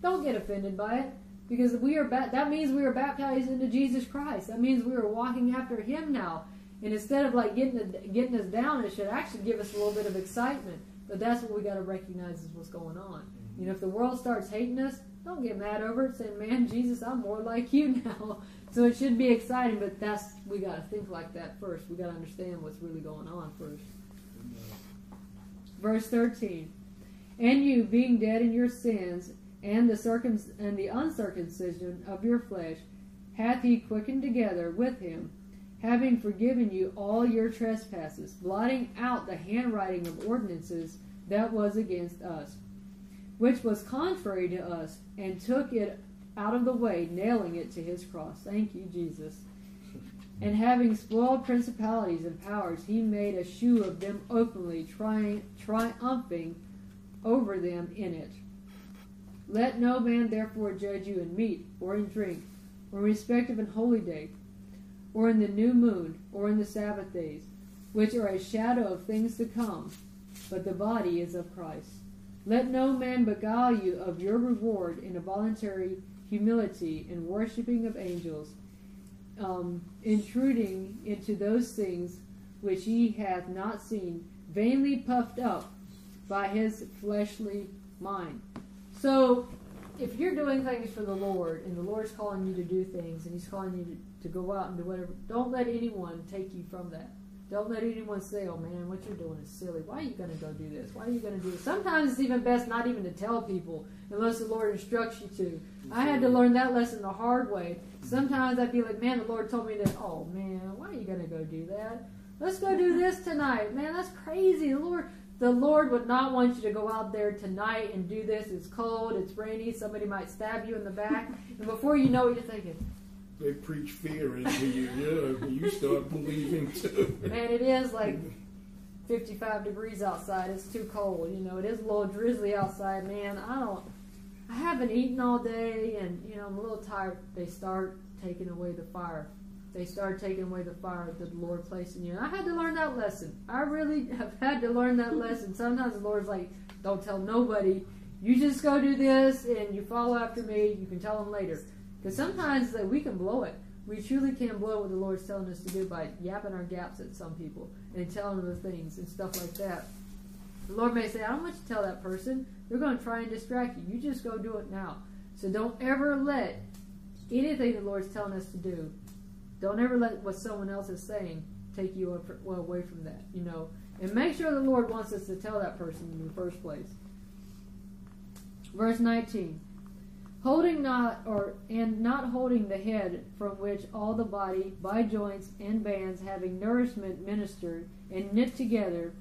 don't get offended by it because we are ba- that means we are baptized into Jesus Christ. That means we are walking after him now. And instead of like getting getting us down, it should actually give us a little bit of excitement. But that's what we got to recognize is what's going on. Mm-hmm. You know, if the world starts hating us, don't get mad over it. Say, man, Jesus, I'm more like you now. So it should be exciting, but that's we got to think like that first. We got to understand what's really going on first. Verse 13. And you, being dead in your sins and the circum and the uncircumcision of your flesh, hath he quickened together with him, having forgiven you all your trespasses, blotting out the handwriting of ordinances that was against us, which was contrary to us, and took it out of the way, nailing it to his cross. Thank you, Jesus. And having spoiled principalities and powers, he made a shoe of them openly, tri- triumphing over them in it. Let no man therefore judge you in meat, or in drink, or in respect of an holy day, or in the new moon, or in the Sabbath days, which are a shadow of things to come, but the body is of Christ. Let no man beguile you of your reward in a voluntary humility and worshipping of angels, um, intruding into those things which ye hath not seen, vainly puffed up by his fleshly mind. So, if you're doing things for the Lord, and the Lord's calling you to do things, and He's calling you to, to go out and do whatever, don't let anyone take you from that. Don't let anyone say, oh man, what you're doing is silly. Why are you going to go do this? Why are you going to do this? Sometimes it's even best not even to tell people unless the Lord instructs you to. I had to learn that lesson the hard way. Sometimes I'd be like, man, the Lord told me that, oh man, why are you going to go do that? Let's go do this tonight. Man, that's crazy. The Lord, the Lord would not want you to go out there tonight and do this. It's cold, it's rainy, somebody might stab you in the back. And before you know it, you're thinking, They preach fear into you, and you start believing too. Man, it is like 55 degrees outside. It's too cold. You know, it is a little drizzly outside. Man, I don't. I haven't eaten all day, and you know I'm a little tired. They start taking away the fire. They start taking away the fire that the Lord placed in you. And I had to learn that lesson. I really have had to learn that lesson. Sometimes the Lord's like, "Don't tell nobody. You just go do this, and you follow after me. You can tell them later." Because sometimes that we can blow it. We truly can blow what the Lord's telling us to do by yapping our gaps at some people and telling them the things and stuff like that. The Lord may say, I don't want you to tell that person. They're going to try and distract you. You just go do it now. So don't ever let anything the Lord's telling us to do, don't ever let what someone else is saying take you away from that, you know. And make sure the Lord wants us to tell that person in the first place. Verse 19 holding not or and not holding the head from which all the body by joints and bands having nourishment ministered and knit together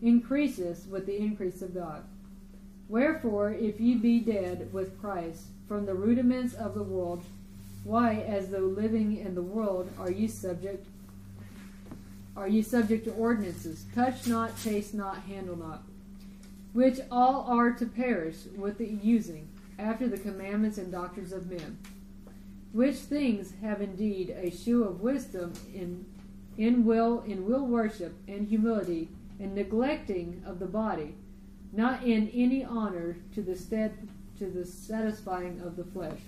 increases with the increase of God. Wherefore, if ye be dead with Christ from the rudiments of the world, why, as though living in the world, are ye subject? Are ye subject to ordinances? Touch not, taste not, handle not, which all are to perish with the using after the commandments and doctrines of men. Which things have indeed a shew of wisdom in in will in will worship and humility and neglecting of the body, not in any honor to the stead to the satisfying of the flesh.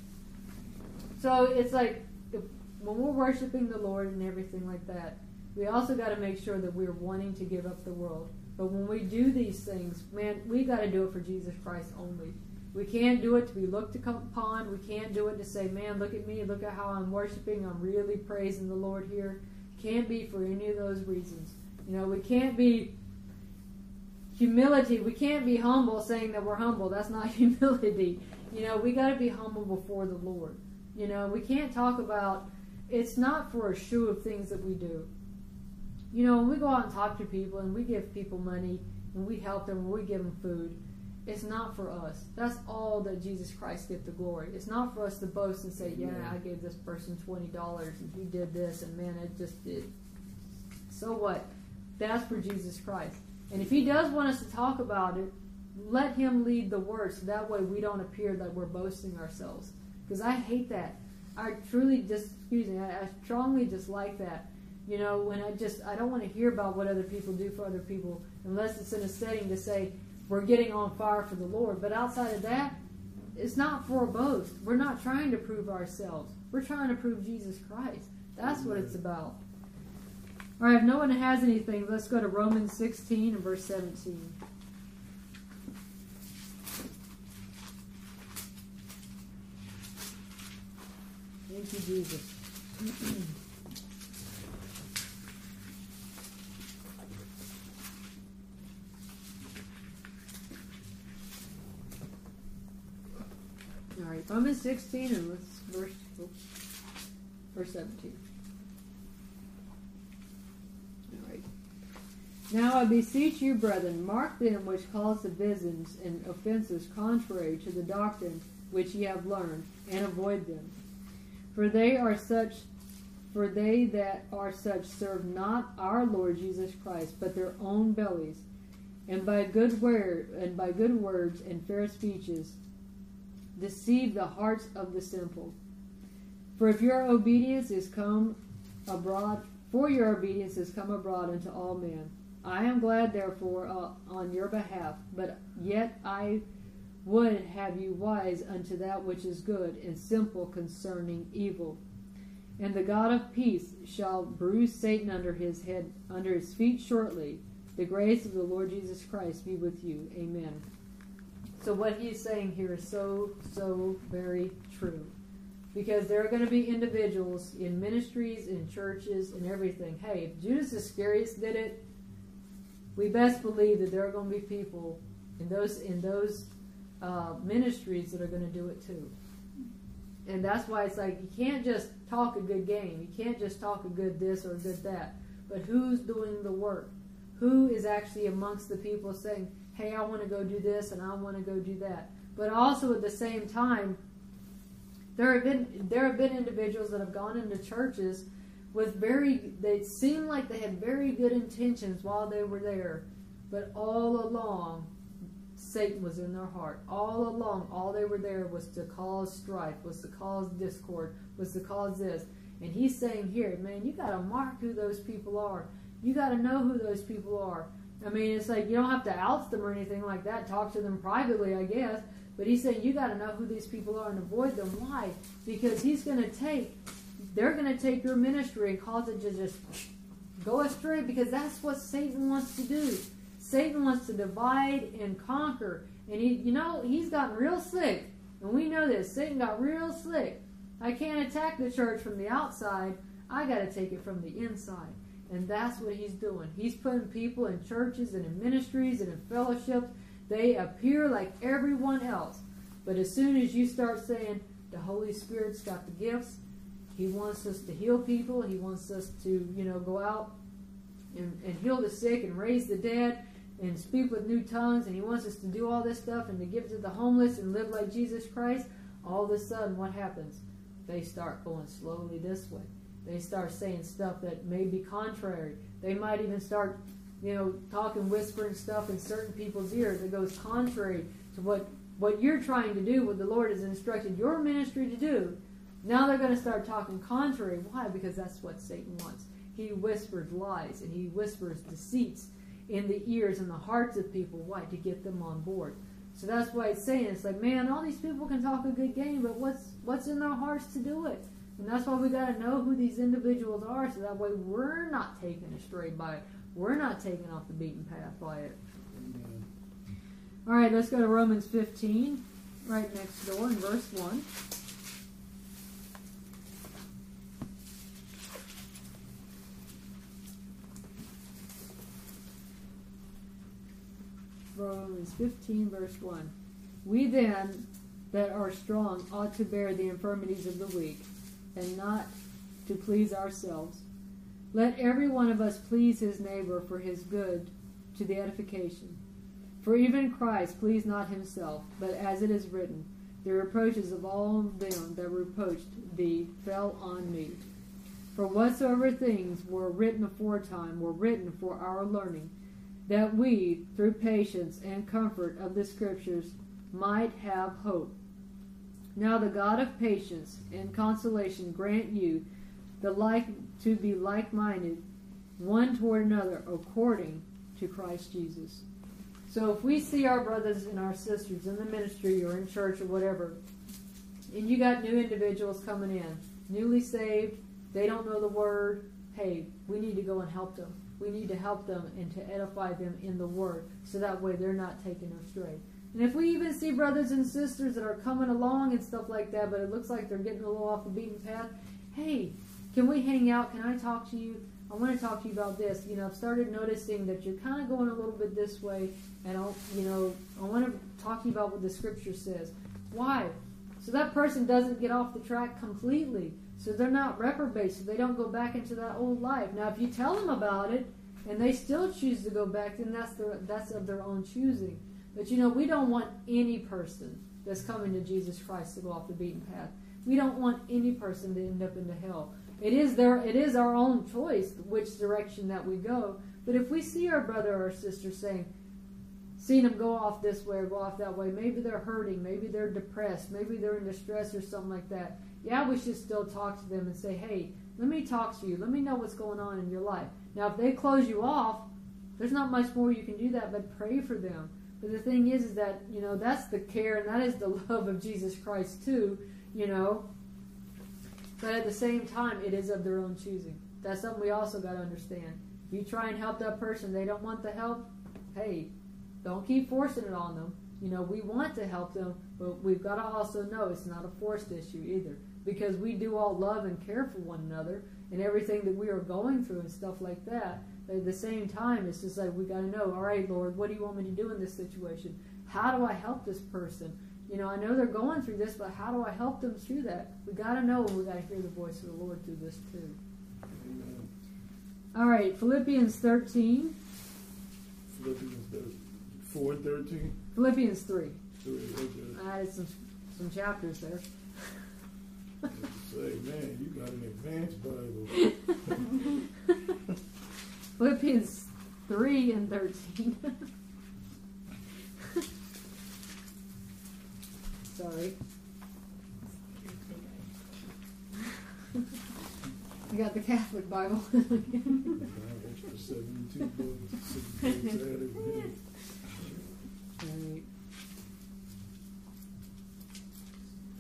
So it's like when we're worshiping the Lord and everything like that, we also got to make sure that we're wanting to give up the world. But when we do these things, man, we got to do it for Jesus Christ only. We can't do it to be looked upon. We can't do it to say, man, look at me, look at how I'm worshiping, I'm really praising the Lord here. Can't be for any of those reasons. You know, we can't be humility. We can't be humble saying that we're humble. That's not humility. You know, we got to be humble before the Lord. You know, we can't talk about it's not for a show of things that we do. You know, when we go out and talk to people and we give people money and we help them and we give them food, it's not for us. That's all that Jesus Christ get the glory. It's not for us to boast and say, "Yeah, I gave this person twenty dollars and he did this, and man, it just did." So what? That's for Jesus Christ. And if He does want us to talk about it, let Him lead the word, so that way we don't appear that we're boasting ourselves. Because I hate that. I truly just, excuse me, I, I strongly dislike that. You know, when I just, I don't want to hear about what other people do for other people unless it's in a setting to say, we're getting on fire for the Lord. But outside of that, it's not for a boast. We're not trying to prove ourselves. We're trying to prove Jesus Christ. That's what it's about. All right, if no one has anything, let's go to Romans 16 and verse 17. Thank you, Jesus. Right, Romans 16 and verse verse 17. All right. Now I beseech you, brethren, mark them which cause divisions and offenses contrary to the doctrine which ye have learned, and avoid them. For they are such for they that are such serve not our Lord Jesus Christ, but their own bellies, and by good word and by good words and fair speeches deceive the hearts of the simple. For if your obedience is come abroad, for your obedience is come abroad unto all men. I am glad, therefore, uh, on your behalf, but yet I would have you wise unto that which is good, and simple concerning evil. And the God of peace shall bruise Satan under his head, under his feet shortly. The grace of the Lord Jesus Christ be with you. Amen. So what he's saying here is so, so very true. Because there are going to be individuals in ministries, in churches, and everything. Hey, if Judas Iscariot did it, we best believe that there are going to be people in those in those uh, ministries that are going to do it too. And that's why it's like you can't just talk a good game. You can't just talk a good this or a good that. But who's doing the work? Who is actually amongst the people saying, hey, I want to go do this and I want to go do that. But also at the same time, there have been there have been individuals that have gone into churches with very they seemed like they had very good intentions while they were there, but all along Satan was in their heart. All along, all they were there was to cause strife, was to cause discord, was to cause this. And he's saying here, man, you got to mark who those people are. You got to know who those people are. I mean, it's like you don't have to oust them or anything like that. Talk to them privately, I guess. But he's saying you got to know who these people are and avoid them. Why? Because he's going to take, they're going to take your ministry and cause it to just go astray because that's what Satan wants to do. Satan wants to divide and conquer. And he, you know, he's gotten real slick. And we know this. Satan got real slick. I can't attack the church from the outside. I got to take it from the inside. And that's what he's doing. He's putting people in churches and in ministries and in fellowships. They appear like everyone else. But as soon as you start saying the Holy Spirit's got the gifts, he wants us to heal people, he wants us to, you know, go out and, and heal the sick and raise the dead and speak with new tongues, and he wants us to do all this stuff and to give to the homeless and live like Jesus Christ, all of a sudden what happens? They start going slowly this way they start saying stuff that may be contrary. They might even start, you know, talking, whispering stuff in certain people's ears that goes contrary to what what you're trying to do, what the Lord has instructed your ministry to do. Now they're going to start talking contrary. Why? Because that's what Satan wants. He whispers lies and he whispers deceits in the ears and the hearts of people. Why? To get them on board. So that's why it's saying it's like, man, all these people can talk a good game, but what's what's in their hearts to do it? And that's why we got to know who these individuals are so that way we're not taken astray by it. We're not taken off the beaten path by it. All right, let's go to Romans 15, right next door in verse 1. Romans 15, verse 1. We then that are strong ought to bear the infirmities of the weak and not to please ourselves. Let every one of us please his neighbor for his good to the edification. For even Christ pleased not himself, but as it is written, The reproaches of all them that reproached thee fell on me. For whatsoever things were written aforetime were written for our learning, that we, through patience and comfort of the Scriptures, might have hope. Now the God of patience and consolation grant you the like to be like minded one toward another according to Christ Jesus. So if we see our brothers and our sisters in the ministry or in church or whatever, and you got new individuals coming in, newly saved, they don't know the word, hey, we need to go and help them. We need to help them and to edify them in the word so that way they're not taken astray. And if we even see brothers and sisters that are coming along and stuff like that, but it looks like they're getting a little off the beaten path, hey, can we hang out? Can I talk to you? I want to talk to you about this. You know, I've started noticing that you're kind of going a little bit this way, and I'll, you know, I want to talk to you about what the scripture says. Why? So that person doesn't get off the track completely. So they're not reprobate, so they don't go back into that old life. Now, if you tell them about it, and they still choose to go back, then that's their, that's of their own choosing. But you know, we don't want any person that's coming to Jesus Christ to go off the beaten path. We don't want any person to end up into hell. It is their it is our own choice which direction that we go. But if we see our brother or sister saying, seeing them go off this way or go off that way, maybe they're hurting, maybe they're depressed, maybe they're in distress or something like that. Yeah, we should still talk to them and say, hey, let me talk to you. Let me know what's going on in your life. Now, if they close you off, there's not much more you can do that but pray for them. But the thing is, is that you know that's the care and that is the love of Jesus Christ too. You know, but at the same time, it is of their own choosing. That's something we also got to understand. You try and help that person, they don't want the help. Hey, don't keep forcing it on them. You know, we want to help them, but we've got to also know it's not a forced issue either, because we do all love and care for one another and everything that we are going through and stuff like that. But at the same time, it's just like we got to know. All right, Lord, what do you want me to do in this situation? How do I help this person? You know, I know they're going through this, but how do I help them through that? We got to know and we got to hear the voice of the Lord through this too. Amen. All right, Philippians 13. Philippians 4 13. Philippians 3. Three, okay. I added some, some chapters there. Say, man, you got an advanced Bible. Philippians 3 and 13. Sorry. You got the Catholic Bible. Extra 72 books, six books added. Right.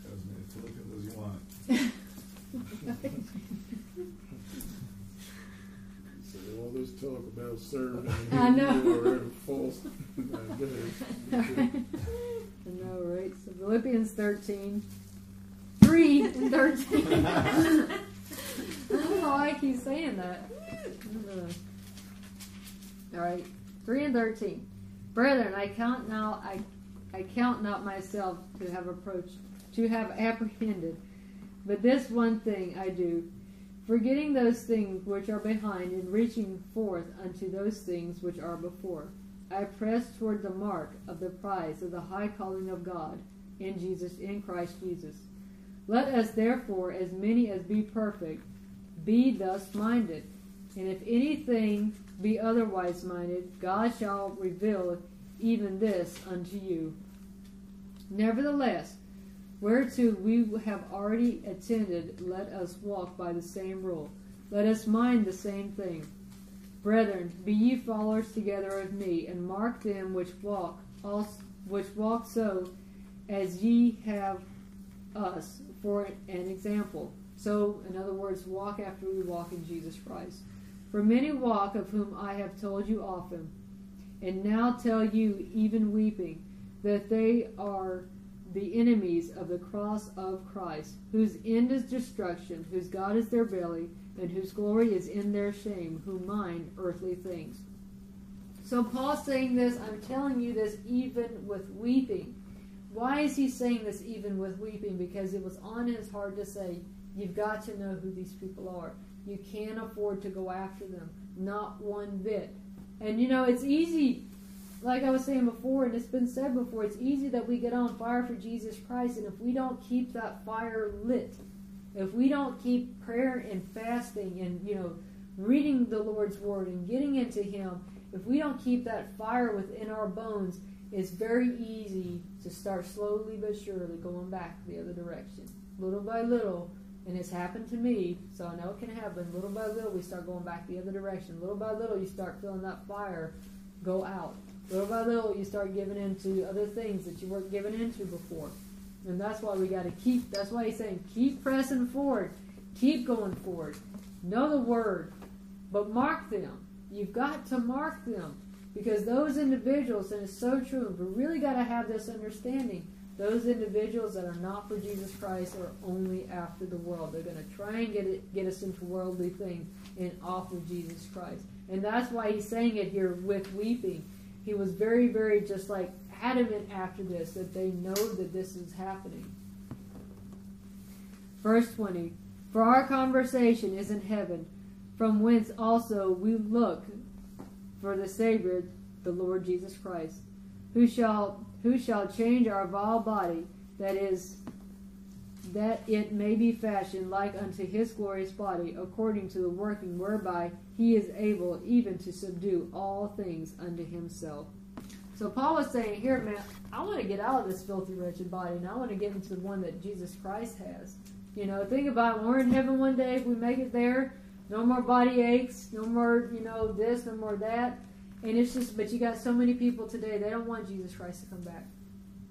As many Philippians as you want. So all this serving I know. are false. I. Know, right? So Philippians 13. 3 and 13. I don't know why I keep saying that. I don't know. All right, 3 and 13. Brethren, I count now, I, I count not myself to have approached, to have apprehended, but this one thing I do, forgetting those things which are behind and reaching forth unto those things which are before. I press toward the mark of the prize of the high calling of God in Jesus in Christ Jesus. Let us therefore, as many as be perfect, be thus minded. And if anything be otherwise minded, God shall reveal even this unto you. Nevertheless, whereto we have already attended, let us walk by the same rule. Let us mind the same thing. Brethren, be ye followers together of me, and mark them which walk, also, which walk so, as ye have us for an example. So, in other words, walk after we walk in Jesus Christ. For many walk, of whom I have told you often, and now tell you, even weeping, that they are the enemies of the cross of Christ, whose end is destruction, whose God is their belly, and whose glory is in their shame, who mind earthly things. So Paul's saying this, I'm telling you this even with weeping. Why is he saying this even with weeping? Because it was on his heart to say, you've got to know who these people are. You can't afford to go after them. Not one bit. And you know, it's easy like I was saying before, and it's been said before, it's easy that we get on fire for Jesus Christ, and if we don't keep that fire lit, if we don't keep prayer and fasting and, you know, reading the Lord's Word and getting into Him, if we don't keep that fire within our bones, it's very easy to start slowly but surely going back the other direction. Little by little, and it's happened to me, so I know it can happen. Little by little, we start going back the other direction. Little by little, you start feeling that fire go out. Little by little, you start giving into other things that you weren't giving into before. And that's why we got to keep, that's why he's saying, keep pressing forward. Keep going forward. Know the word, but mark them. You've got to mark them. Because those individuals, and it's so true, we really got to have this understanding. Those individuals that are not for Jesus Christ are only after the world. They're going to try and get it, get us into worldly things and off of Jesus Christ. And that's why he's saying it here with weeping. He was very, very just like adamant after this that they know that this is happening. Verse 20 For our conversation is in heaven, from whence also we look for the Savior, the Lord Jesus Christ, who shall who shall change our vile body, that is that it may be fashioned like unto his glorious body, according to the working whereby he is able even to subdue all things unto himself. So Paul was saying, Here, man, I want to get out of this filthy, wretched body, and I want to get into the one that Jesus Christ has. You know, think about it. We're in heaven one day, if we make it there, no more body aches, no more, you know, this, no more that. And it's just, but you got so many people today, they don't want Jesus Christ to come back.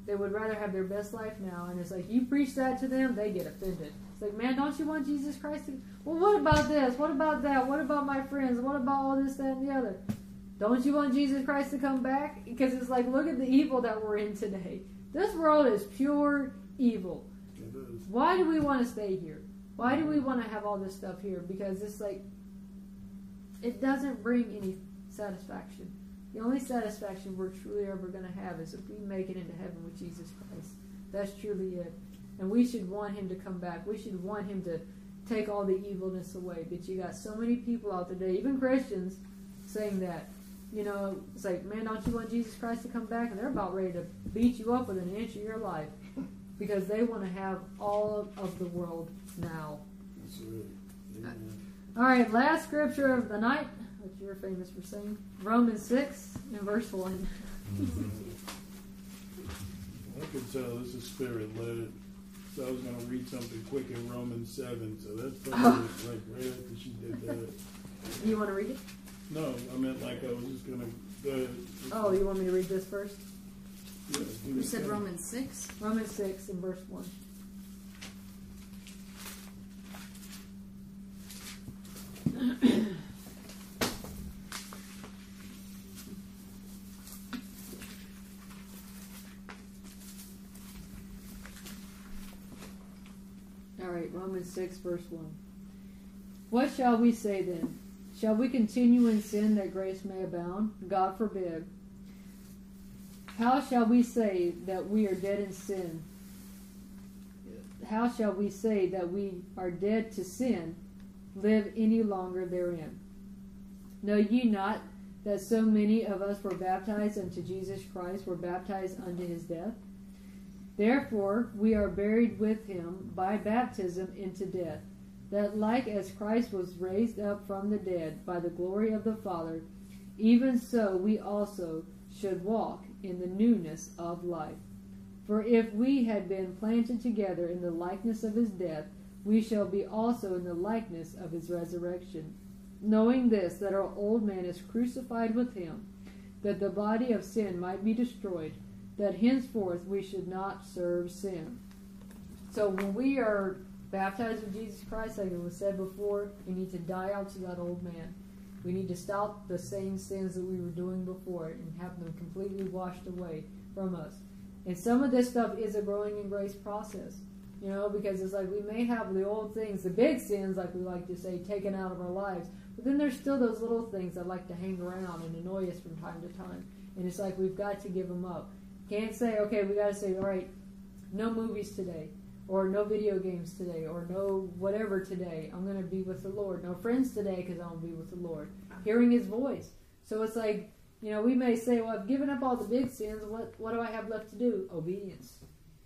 They would rather have their best life now. And it's like, you preach that to them, they get offended. It's like, man, don't you want Jesus Christ to. Well, what about this? What about that? What about my friends? What about all this, that, and the other? Don't you want Jesus Christ to come back? Because it's like, look at the evil that we're in today. This world is pure evil. Why do we want to stay here? Why do we want to have all this stuff here? Because it's like, it doesn't bring any satisfaction. The only satisfaction we're truly ever going to have is if we make it into heaven with Jesus Christ. That's truly it. And we should want him to come back. We should want him to take all the evilness away. But you got so many people out today, even Christians, saying that. You know, it's like, man, don't you want Jesus Christ to come back? And they're about ready to beat you up with an inch of your life because they want to have all of the world now. Amen. All right, last scripture of the night, which you're famous for saying, Romans 6 and verse 1. I can tell this is spirit led. So I was going to read something quick in Romans 7. So that's probably oh. like right after she did that. You want to read it? No, I meant like I was just going to go ahead. Oh, you want me to read this first? Yeah, You said thing. Romans 6? Romans 6 and verse 1. right, Romans 6, verse 1. What shall we say then? Shall we continue in sin that grace may abound? God forbid. How shall we say that we are dead in sin? How shall we say that we are dead to sin, live any longer therein? Know ye not that so many of us were baptized unto Jesus Christ, were baptized unto his death? Therefore we are buried with him by baptism into death, that like as Christ was raised up from the dead by the glory of the Father, even so we also should walk in the newness of life. For if we had been planted together in the likeness of his death, we shall be also in the likeness of his resurrection. Knowing this, that our old man is crucified with him, that the body of sin might be destroyed, that henceforth we should not serve sin. So when we are baptized with Jesus Christ, like it was said before, we need to die out to that old man. We need to stop the same sins that we were doing before and have them completely washed away from us. And some of this stuff is a growing in grace process, you know, because it's like we may have the old things, the big sins, like we like to say, taken out of our lives, but then there's still those little things that like to hang around and annoy us from time to time. And it's like we've got to give them up. Can't say, okay, we got to say, all right, no movies today, or no video games today, or no whatever today. I'm going to be with the Lord. No friends today because I'm gonna be with the Lord. Hearing His voice. So it's like You know, we may say, "Well, I've given up all the big sins. What what do I have left to do? Obedience.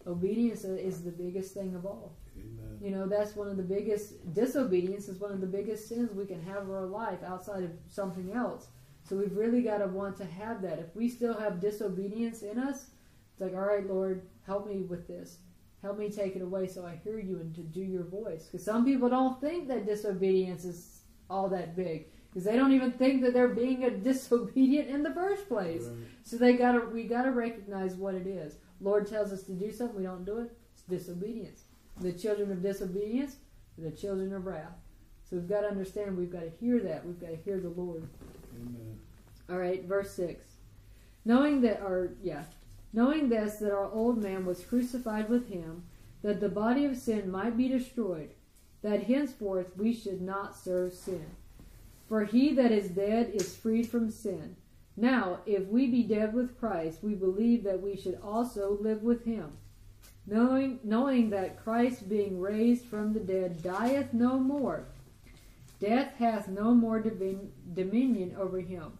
Obedience is the biggest thing of all. Amen. You know, that's one of the biggest disobedience is one of the biggest sins we can have in our life outside of something else. So we've really got to want to have that. If we still have disobedience in us, it's like, all right, Lord, help me with this. Help me take it away so I hear you and to do your voice. Because some people don't think that disobedience is all that big. Because they don't even think that they're being a disobedient in the first place. Right. So they gotta we gotta recognize what it is. Lord tells us to do something, we don't do it. It's disobedience. The children of disobedience, the children of wrath. So we've got to understand. We've got to hear that. We've got to hear the Lord. Amen. All right, verse six. Knowing that, our, yeah, knowing this that our old man was crucified with him, that the body of sin might be destroyed, that henceforth we should not serve sin. For he that is dead is freed from sin. Now, if we be dead with Christ, we believe that we should also live with him. Knowing, knowing that Christ, being raised from the dead, dieth no more, death hath no more dominion over him.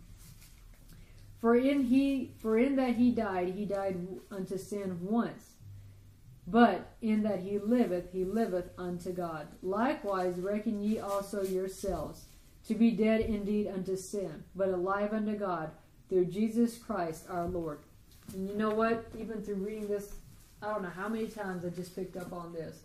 For in he, for in that he died, he died unto sin once. But in that he liveth, he liveth unto God. Likewise reckon ye also yourselves to be dead indeed unto sin, but alive unto God through Jesus Christ our Lord. And you know what? Even through reading this, I don't know how many times I just picked up on this.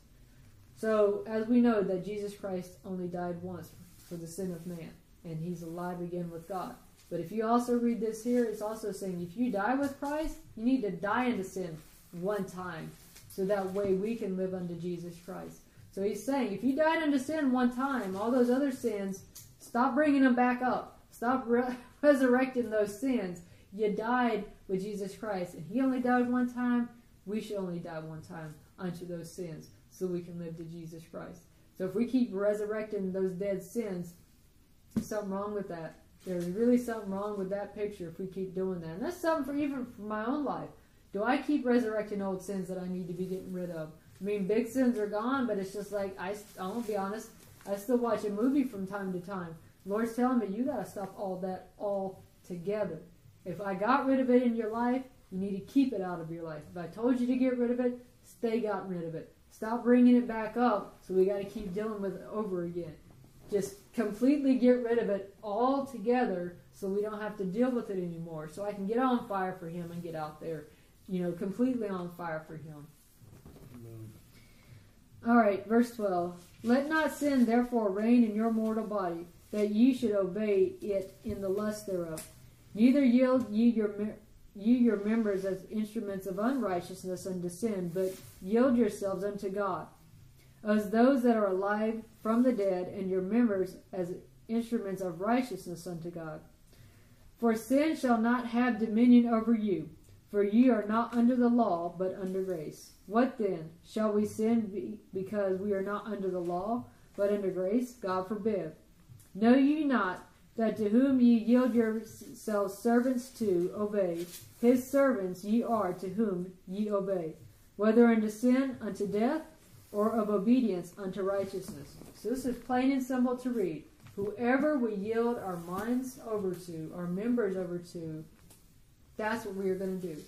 So, as we know that Jesus Christ only died once for the sin of man, and he's alive again with God. But if you also read this here, it's also saying if you die with Christ, you need to die into sin one time. So that way we can live unto Jesus Christ. So he's saying if you died unto sin one time, all those other sins, stop bringing them back up. Stop re- resurrecting those sins. You died with Jesus Christ, and he only died one time. We should only die one time unto those sins so we can live to Jesus Christ. So if we keep resurrecting those dead sins, something wrong with that. There's really something wrong with that picture if we keep doing that. And that's something for even for my own life. Do I keep resurrecting old sins that I need to be getting rid of? I mean, big sins are gone, but it's just like I. I'm gonna be honest. I still watch a movie from time to time. Lord's telling me you gotta stop all that all together. If I got rid of it in your life, you need to keep it out of your life. If I told you to get rid of it, stay gotten rid of it. Stop bringing it back up, so we got to keep dealing with it over again. Just completely get rid of it all together, so we don't have to deal with it anymore. So I can get on fire for Him and get out there, you know, completely on fire for Him. All right, verse 12. Let not sin therefore reign in your mortal body, that ye should obey it in the lust thereof. Neither yield ye your ye your members as instruments of unrighteousness unto sin, but yield yourselves unto God, as those that are alive from the dead, and your members as instruments of righteousness unto God. For sin shall not have dominion over you, for ye are not under the law, but under grace. What then? Shall we sin be- because we are not under the law, but under grace? God forbid. Know ye not that to whom ye yield yourselves servants to obey, his servants ye are to whom ye obey, whether unto sin, unto death, or of obedience unto righteousness. So this is plain and simple to read. Whoever we yield our minds over to, our members over to, that's what we are going to do.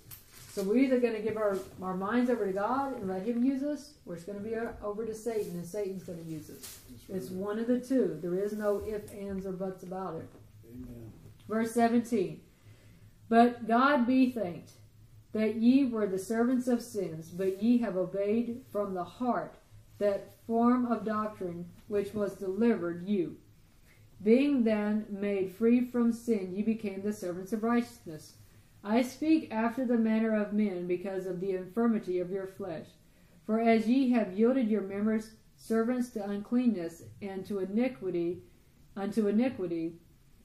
So we're either going to give our, our minds over to God and let Him use us, or it's going to be over to Satan and Satan's going to use us. It's one of the two. There is no if, ands, or buts about it. Amen. Verse 17. But God be thanked that ye were the servants of sins, but ye have obeyed from the heart that form of doctrine which was delivered you. Being then made free from sin, ye became the servants of righteousness. I speak after the manner of men because of the infirmity of your flesh. For as ye have yielded your members servants to uncleanness and to iniquity unto iniquity,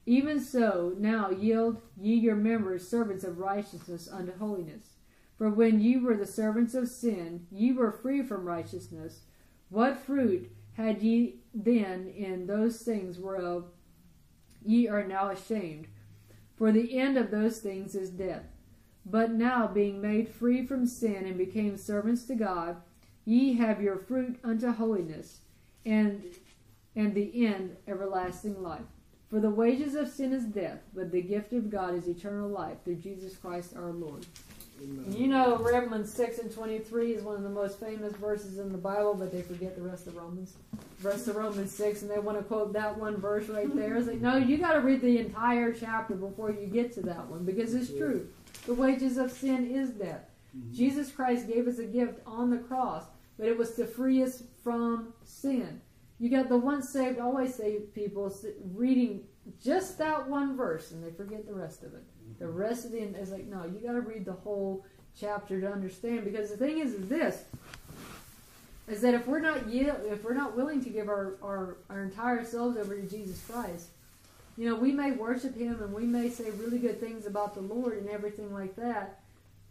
even so now yield ye your members servants of righteousness unto holiness. For when ye were the servants of sin, ye were free from righteousness. What fruit had ye then in those things whereof ye are now ashamed? For the end of those things is death. But now, being made free from sin and became servants to God, ye have your fruit unto holiness, and and the end everlasting life. For the wages of sin is death, but the gift of God is eternal life through Jesus Christ our Lord. And you know, Romans 6 and 23 is one of the most famous verses in the Bible, but they forget the rest of Romans. The Rest of Romans 6, and they want to quote that one verse right there. It's like, no, you got to read the entire chapter before you get to that one, because it's true. The wages of sin is death. Mm-hmm. Jesus Christ gave us a gift on the cross, but it was to free us from sin. You got the once saved, always saved people reading just that one verse, and they forget the rest of it. The rest of the is like, no, you got to read the whole chapter to understand. Because the thing is, is this is that if we're not if we're not willing to give our, our our entire selves over to Jesus Christ, you know, we may worship Him and we may say really good things about the Lord and everything like that,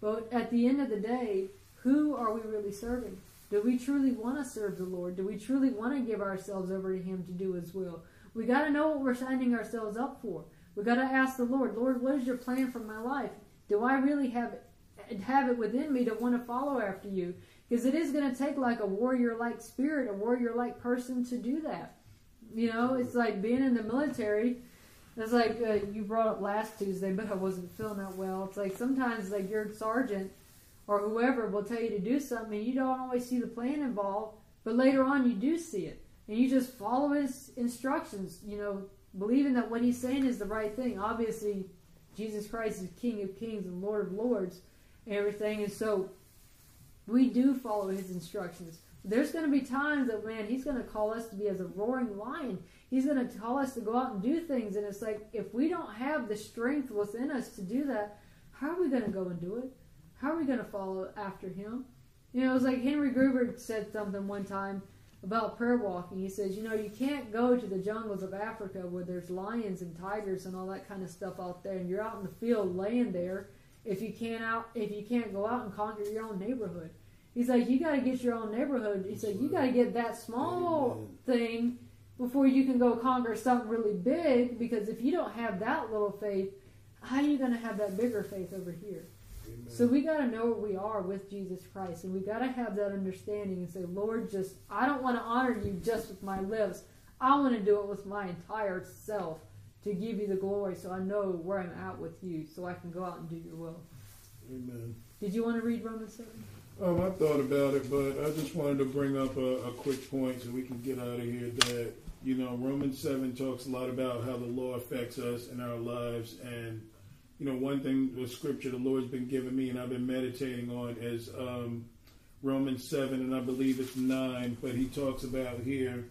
but at the end of the day, who are we really serving? Do we truly want to serve the Lord? Do we truly want to give ourselves over to Him to do His will? We got to know what we're signing ourselves up for. We got to ask the Lord, Lord, what is your plan for my life? Do I really have have it within me to want to follow after you? Because it is going to take like a warrior-like spirit, a warrior-like person to do that. You know, it's like being in the military. It's like uh, you brought up last Tuesday, but I wasn't feeling that well. It's like sometimes like your sergeant or whoever will tell you to do something, and you don't always see the plan involved, but later on you do see it, and you just follow his instructions. You know, believing that what he's saying is the right thing. Obviously, Jesus Christ is King of Kings and Lord of Lords, and everything, and so we do follow his instructions. There's going to be times that, man, he's going to call us to be as a roaring lion. He's going to call us to go out and do things. And it's like, if we don't have the strength within us to do that, how are we going to go and do it? How are we going to follow after him? You know, it was like Henry Gruver said something one time about prayer walking. He says, you know, you can't go to the jungles of Africa where there's lions and tigers and all that kind of stuff out there, and you're out in the field laying there if you can't out if you can't go out and conquer your own neighborhood. He's like, you got to get your own neighborhood. He said, you got to get that small thing before you can go conquer something really big. Because if you don't have that little faith, how are you going to have that bigger faith over here? So we got to know where we are with Jesus Christ, and we got to have that understanding and say, Lord, just I don't want to honor you just with my lips. I want to do it with my entire self to give you the glory, so I know where I'm at with you, so I can go out and do your will. Amen. Did you want to read Romans seven? Um, I thought about it, but I just wanted to bring up a, a quick point so we can get out of here. That you know, Romans seven talks a lot about how the law affects us in our lives, and you know, one thing the scripture the Lord's been giving me, and I've been meditating on, is um, Romans seven, and I believe it's nine. But he talks about here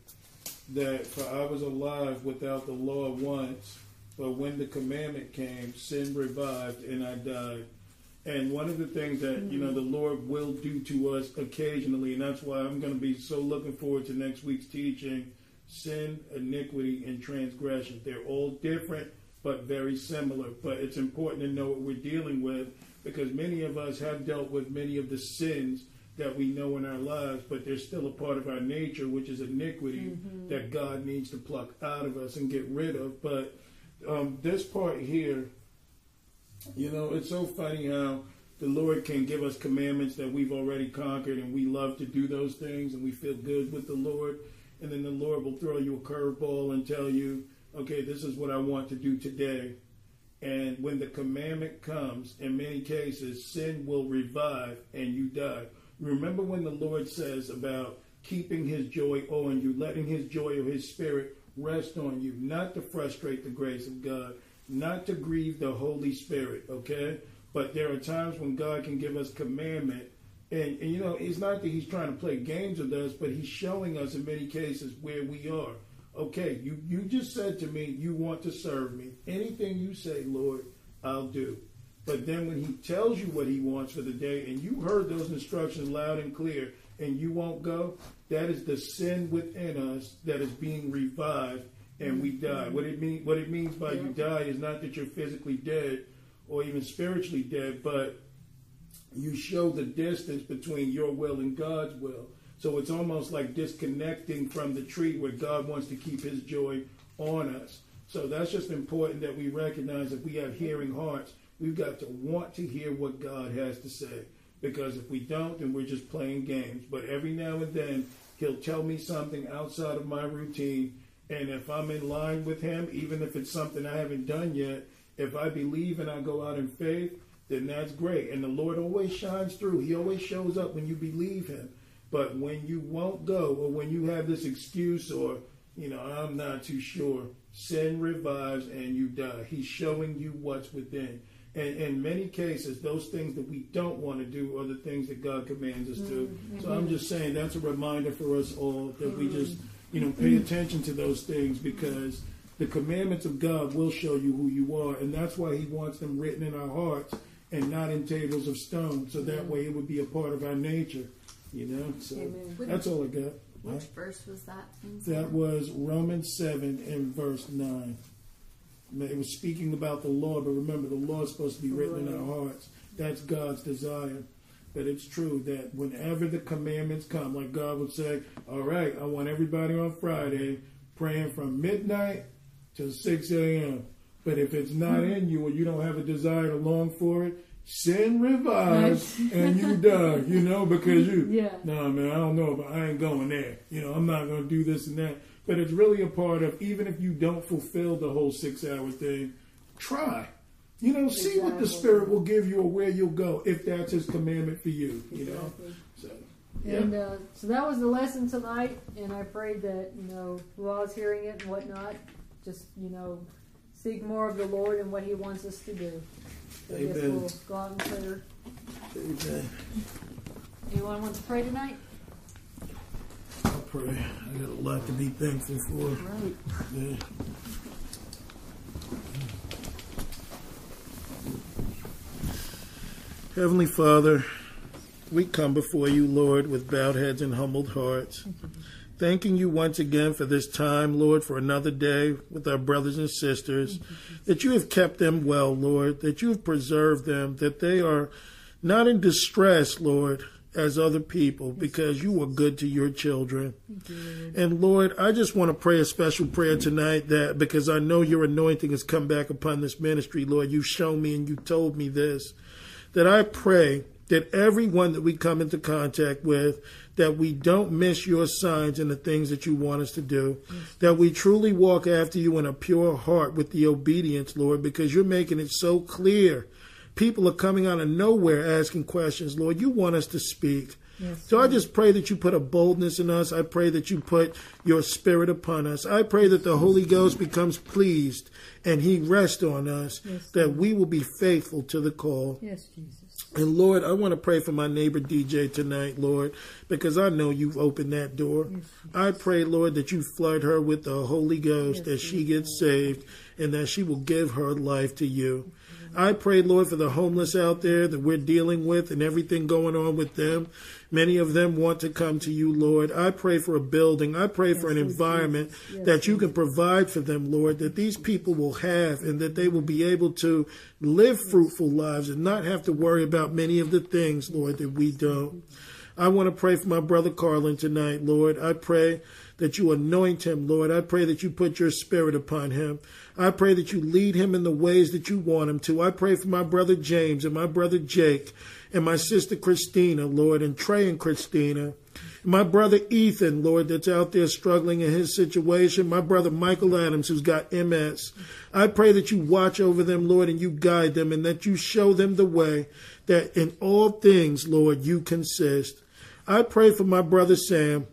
that for I was alive without the law once, but when the commandment came, sin revived, and I died. And one of the things that you know the Lord will do to us occasionally, and that's why I'm going to be so looking forward to next week's teaching: sin, iniquity, and transgression. They're all different, but very similar. But it's important to know what we're dealing with because many of us have dealt with many of the sins that we know in our lives, but they're still a part of our nature, which is iniquity that God needs to pluck out of us and get rid of. But um, this part here, you know, it's so funny how the Lord can give us commandments that we've already conquered, and we love to do those things, and we feel good with the Lord. And then the Lord will throw you a curveball and tell you, okay, this is what I want to do today. And when the commandment comes, in many cases, sin will revive and you die. Remember when the Lord says about keeping his joy on you, letting his joy or his spirit rest on you, not to frustrate the grace of God, not to grieve the Holy Spirit, okay? But there are times when God can give us commandment. And, and you know, it's not that he's trying to play games with us, but he's showing us in many cases where we are. Okay, you, you just said to me, you want to serve me. Anything you say, Lord, I'll do. But then when he tells you what he wants for the day, and you heard those instructions loud and clear, and you won't go, that is the sin within us that is being revived, and we die. What it mean, what it means by you die is not that you're physically dead or even spiritually dead, but you show the distance between your will and God's will. So it's almost like disconnecting from the tree where God wants to keep his joy on us. So that's just important that we recognize if we have hearing hearts, we've got to want to hear what God has to say. Because if we don't, then we're just playing games. But every now and then, He'll tell me something outside of my routine, And if I'm in line with Him, even if it's something I haven't done yet, if I believe and I go out in faith, then that's great. And the Lord always shines through. He always shows up when you believe Him. But when you won't go, or when you have this excuse, or, you know, I'm not too sure, sin revives and you die. He's showing you what's within. And in many cases, those things that we don't want to do are the things that God commands us to. Mm-hmm. So I'm just saying that's a reminder for us all that we just, you know, pay attention to those things because the commandments of God will show you who you are. And that's why He wants them written in our hearts and not in tables of stone. So that way it would be a part of our nature, you know? So Amen. that's all I got. Which verse was that? That was Romans 7 and verse 9. It was speaking about the law, but remember, the law is supposed to be written in our hearts. That's God's desire. But it's true that whenever the commandments come, like God would say, All right, I want everybody on Friday praying from midnight till 6 a.m. But if it's not hmm. in you or you don't have a desire to long for it, sin revives and you die, you know, because you, Yeah. no, man, I don't know, but I ain't going there. You know, I'm not going to do this and that. But it's really a part of, even if you don't fulfill the whole six hour thing, try. You know, see what the Spirit will give you or where you'll go if that's His commandment for you, you know. So, yeah. And uh, so that was the lesson tonight, and I prayed that you know was hearing it and whatnot, just you know seek more of the Lord and what He wants us to do. So I guess Amen. we'll go out in prayer. Amen. Anyone want to pray tonight? I'll pray. I got a lot to be thankful for. Right. Yeah. Heavenly Father, we come before you, Lord, with bowed heads and humbled hearts. Thanking you once again for this time, Lord, for another day with our brothers and sisters, that you have kept them well, Lord, that you have preserved them, that they are not in distress, Lord, as other people, because you are good to your children. And Lord, I just want to pray a special prayer tonight that because I know your anointing has come back upon this ministry, Lord, you've shown me and you told me this, that I pray that everyone that we come into contact with, that we don't miss your signs and the things that you want us to do, that we truly walk after you in a pure heart with the obedience, Lord, because you're making it so clear. People are coming out of nowhere asking questions, Lord. You want us to speak. So I just pray that you put a boldness in us. I pray that you put your spirit upon us. I pray that the Holy Ghost becomes pleased and he rests on us, that we will be faithful to the call. Yes, Jesus. And Lord, I want to pray for my neighbor DJ tonight, Lord, because I know you've opened that door. I pray, Lord, that you flood her with the Holy Ghost, that she gets saved, and that she will give her life to you. I pray, Lord, for the homeless out there that we're dealing with and everything going on with them. Many of them want to come to you, Lord. I pray for a building. I pray for an environment that you can provide for them, Lord, that these people will have and that they will be able to live fruitful lives and not have to worry about many of the things, Lord, that we don't. I want to pray for my brother Carlin tonight, Lord. I pray that you anoint him, Lord. I pray that you put your spirit upon him. I pray that you lead him in the ways that you want him to. I pray for my brother James and my brother Jake and my sister Christina, Lord, and Trey and Christina. My brother Ethan, Lord, that's out there struggling in his situation. My brother Michael Adams, who's got MS. I pray that you watch over them, Lord, and you guide them and that you show them the way that in all things, Lord, you consist. I pray for my brother Sam,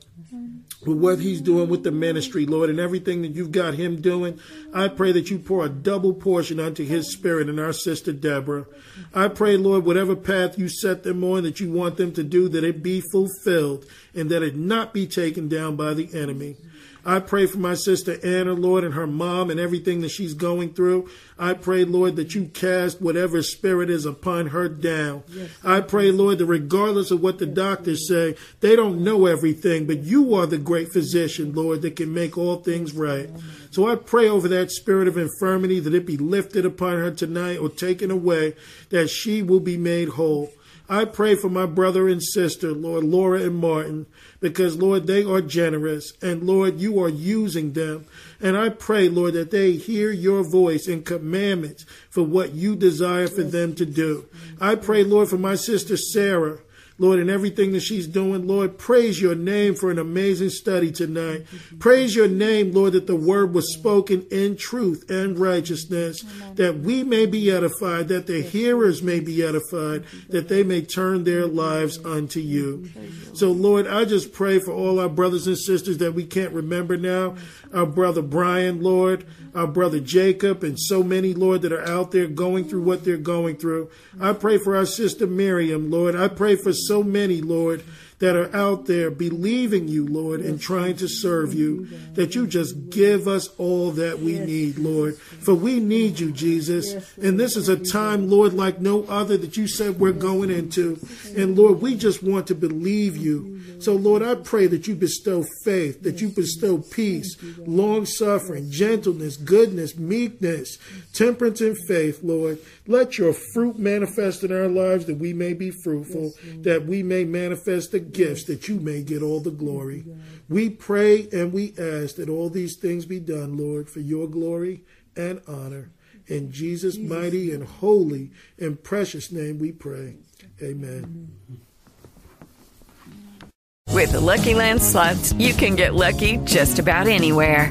with what he's doing with the ministry, Lord, and everything that you've got him doing. I pray that you pour a double portion unto his spirit and our sister Deborah. I pray, Lord, whatever path you set them on that you want them to do, that it be fulfilled and that it not be taken down by the enemy. I pray for my sister Anna, Lord, and her mom and everything that she's going through. I pray, Lord, that you cast whatever spirit is upon her down. I pray, Lord, that regardless of what the doctors say, they don't know everything, but you are the great physician, Lord, that can make all things right. So I pray over that spirit of infirmity that it be lifted upon her tonight or taken away, that she will be made whole. I pray for my brother and sister, Lord, Laura and Martin, because, Lord, they are generous, and, Lord, you are using them. And I pray, Lord, that they hear your voice and commandments for what you desire for them to do. I pray, Lord, for my sister Sarah, Lord, in everything that she's doing. Lord, praise your name for an amazing study tonight. Praise your name, Lord, that the word was spoken in truth and righteousness, that we may be edified, that the hearers may be edified, that they may turn their lives unto you. So, Lord, I just pray for all our brothers and sisters that we can't remember now. Our brother Brian, Lord, our brother Jacob, and so many, Lord, that are out there going through what they're going through. I pray for our sister Miriam, Lord. I pray for so many, Lord, that are out there believing you, Lord, and trying to serve you, that you just give us all that we need, Lord. For we need you, Jesus. And this is a time, Lord, like no other that you said we're going into. And Lord, we just want to believe you. So, Lord, I pray that you bestow faith, that you bestow peace, long suffering, gentleness, goodness, meekness, temperance, and faith, Lord. Let your fruit manifest in our lives that we may be fruitful, that we may manifest the gifts, that you may get all the glory. We pray and we ask that all these things be done, Lord, for your glory and honor. In Jesus' mighty and holy and precious name we pray. Amen. With the Lucky Land slots, you can get lucky just about anywhere.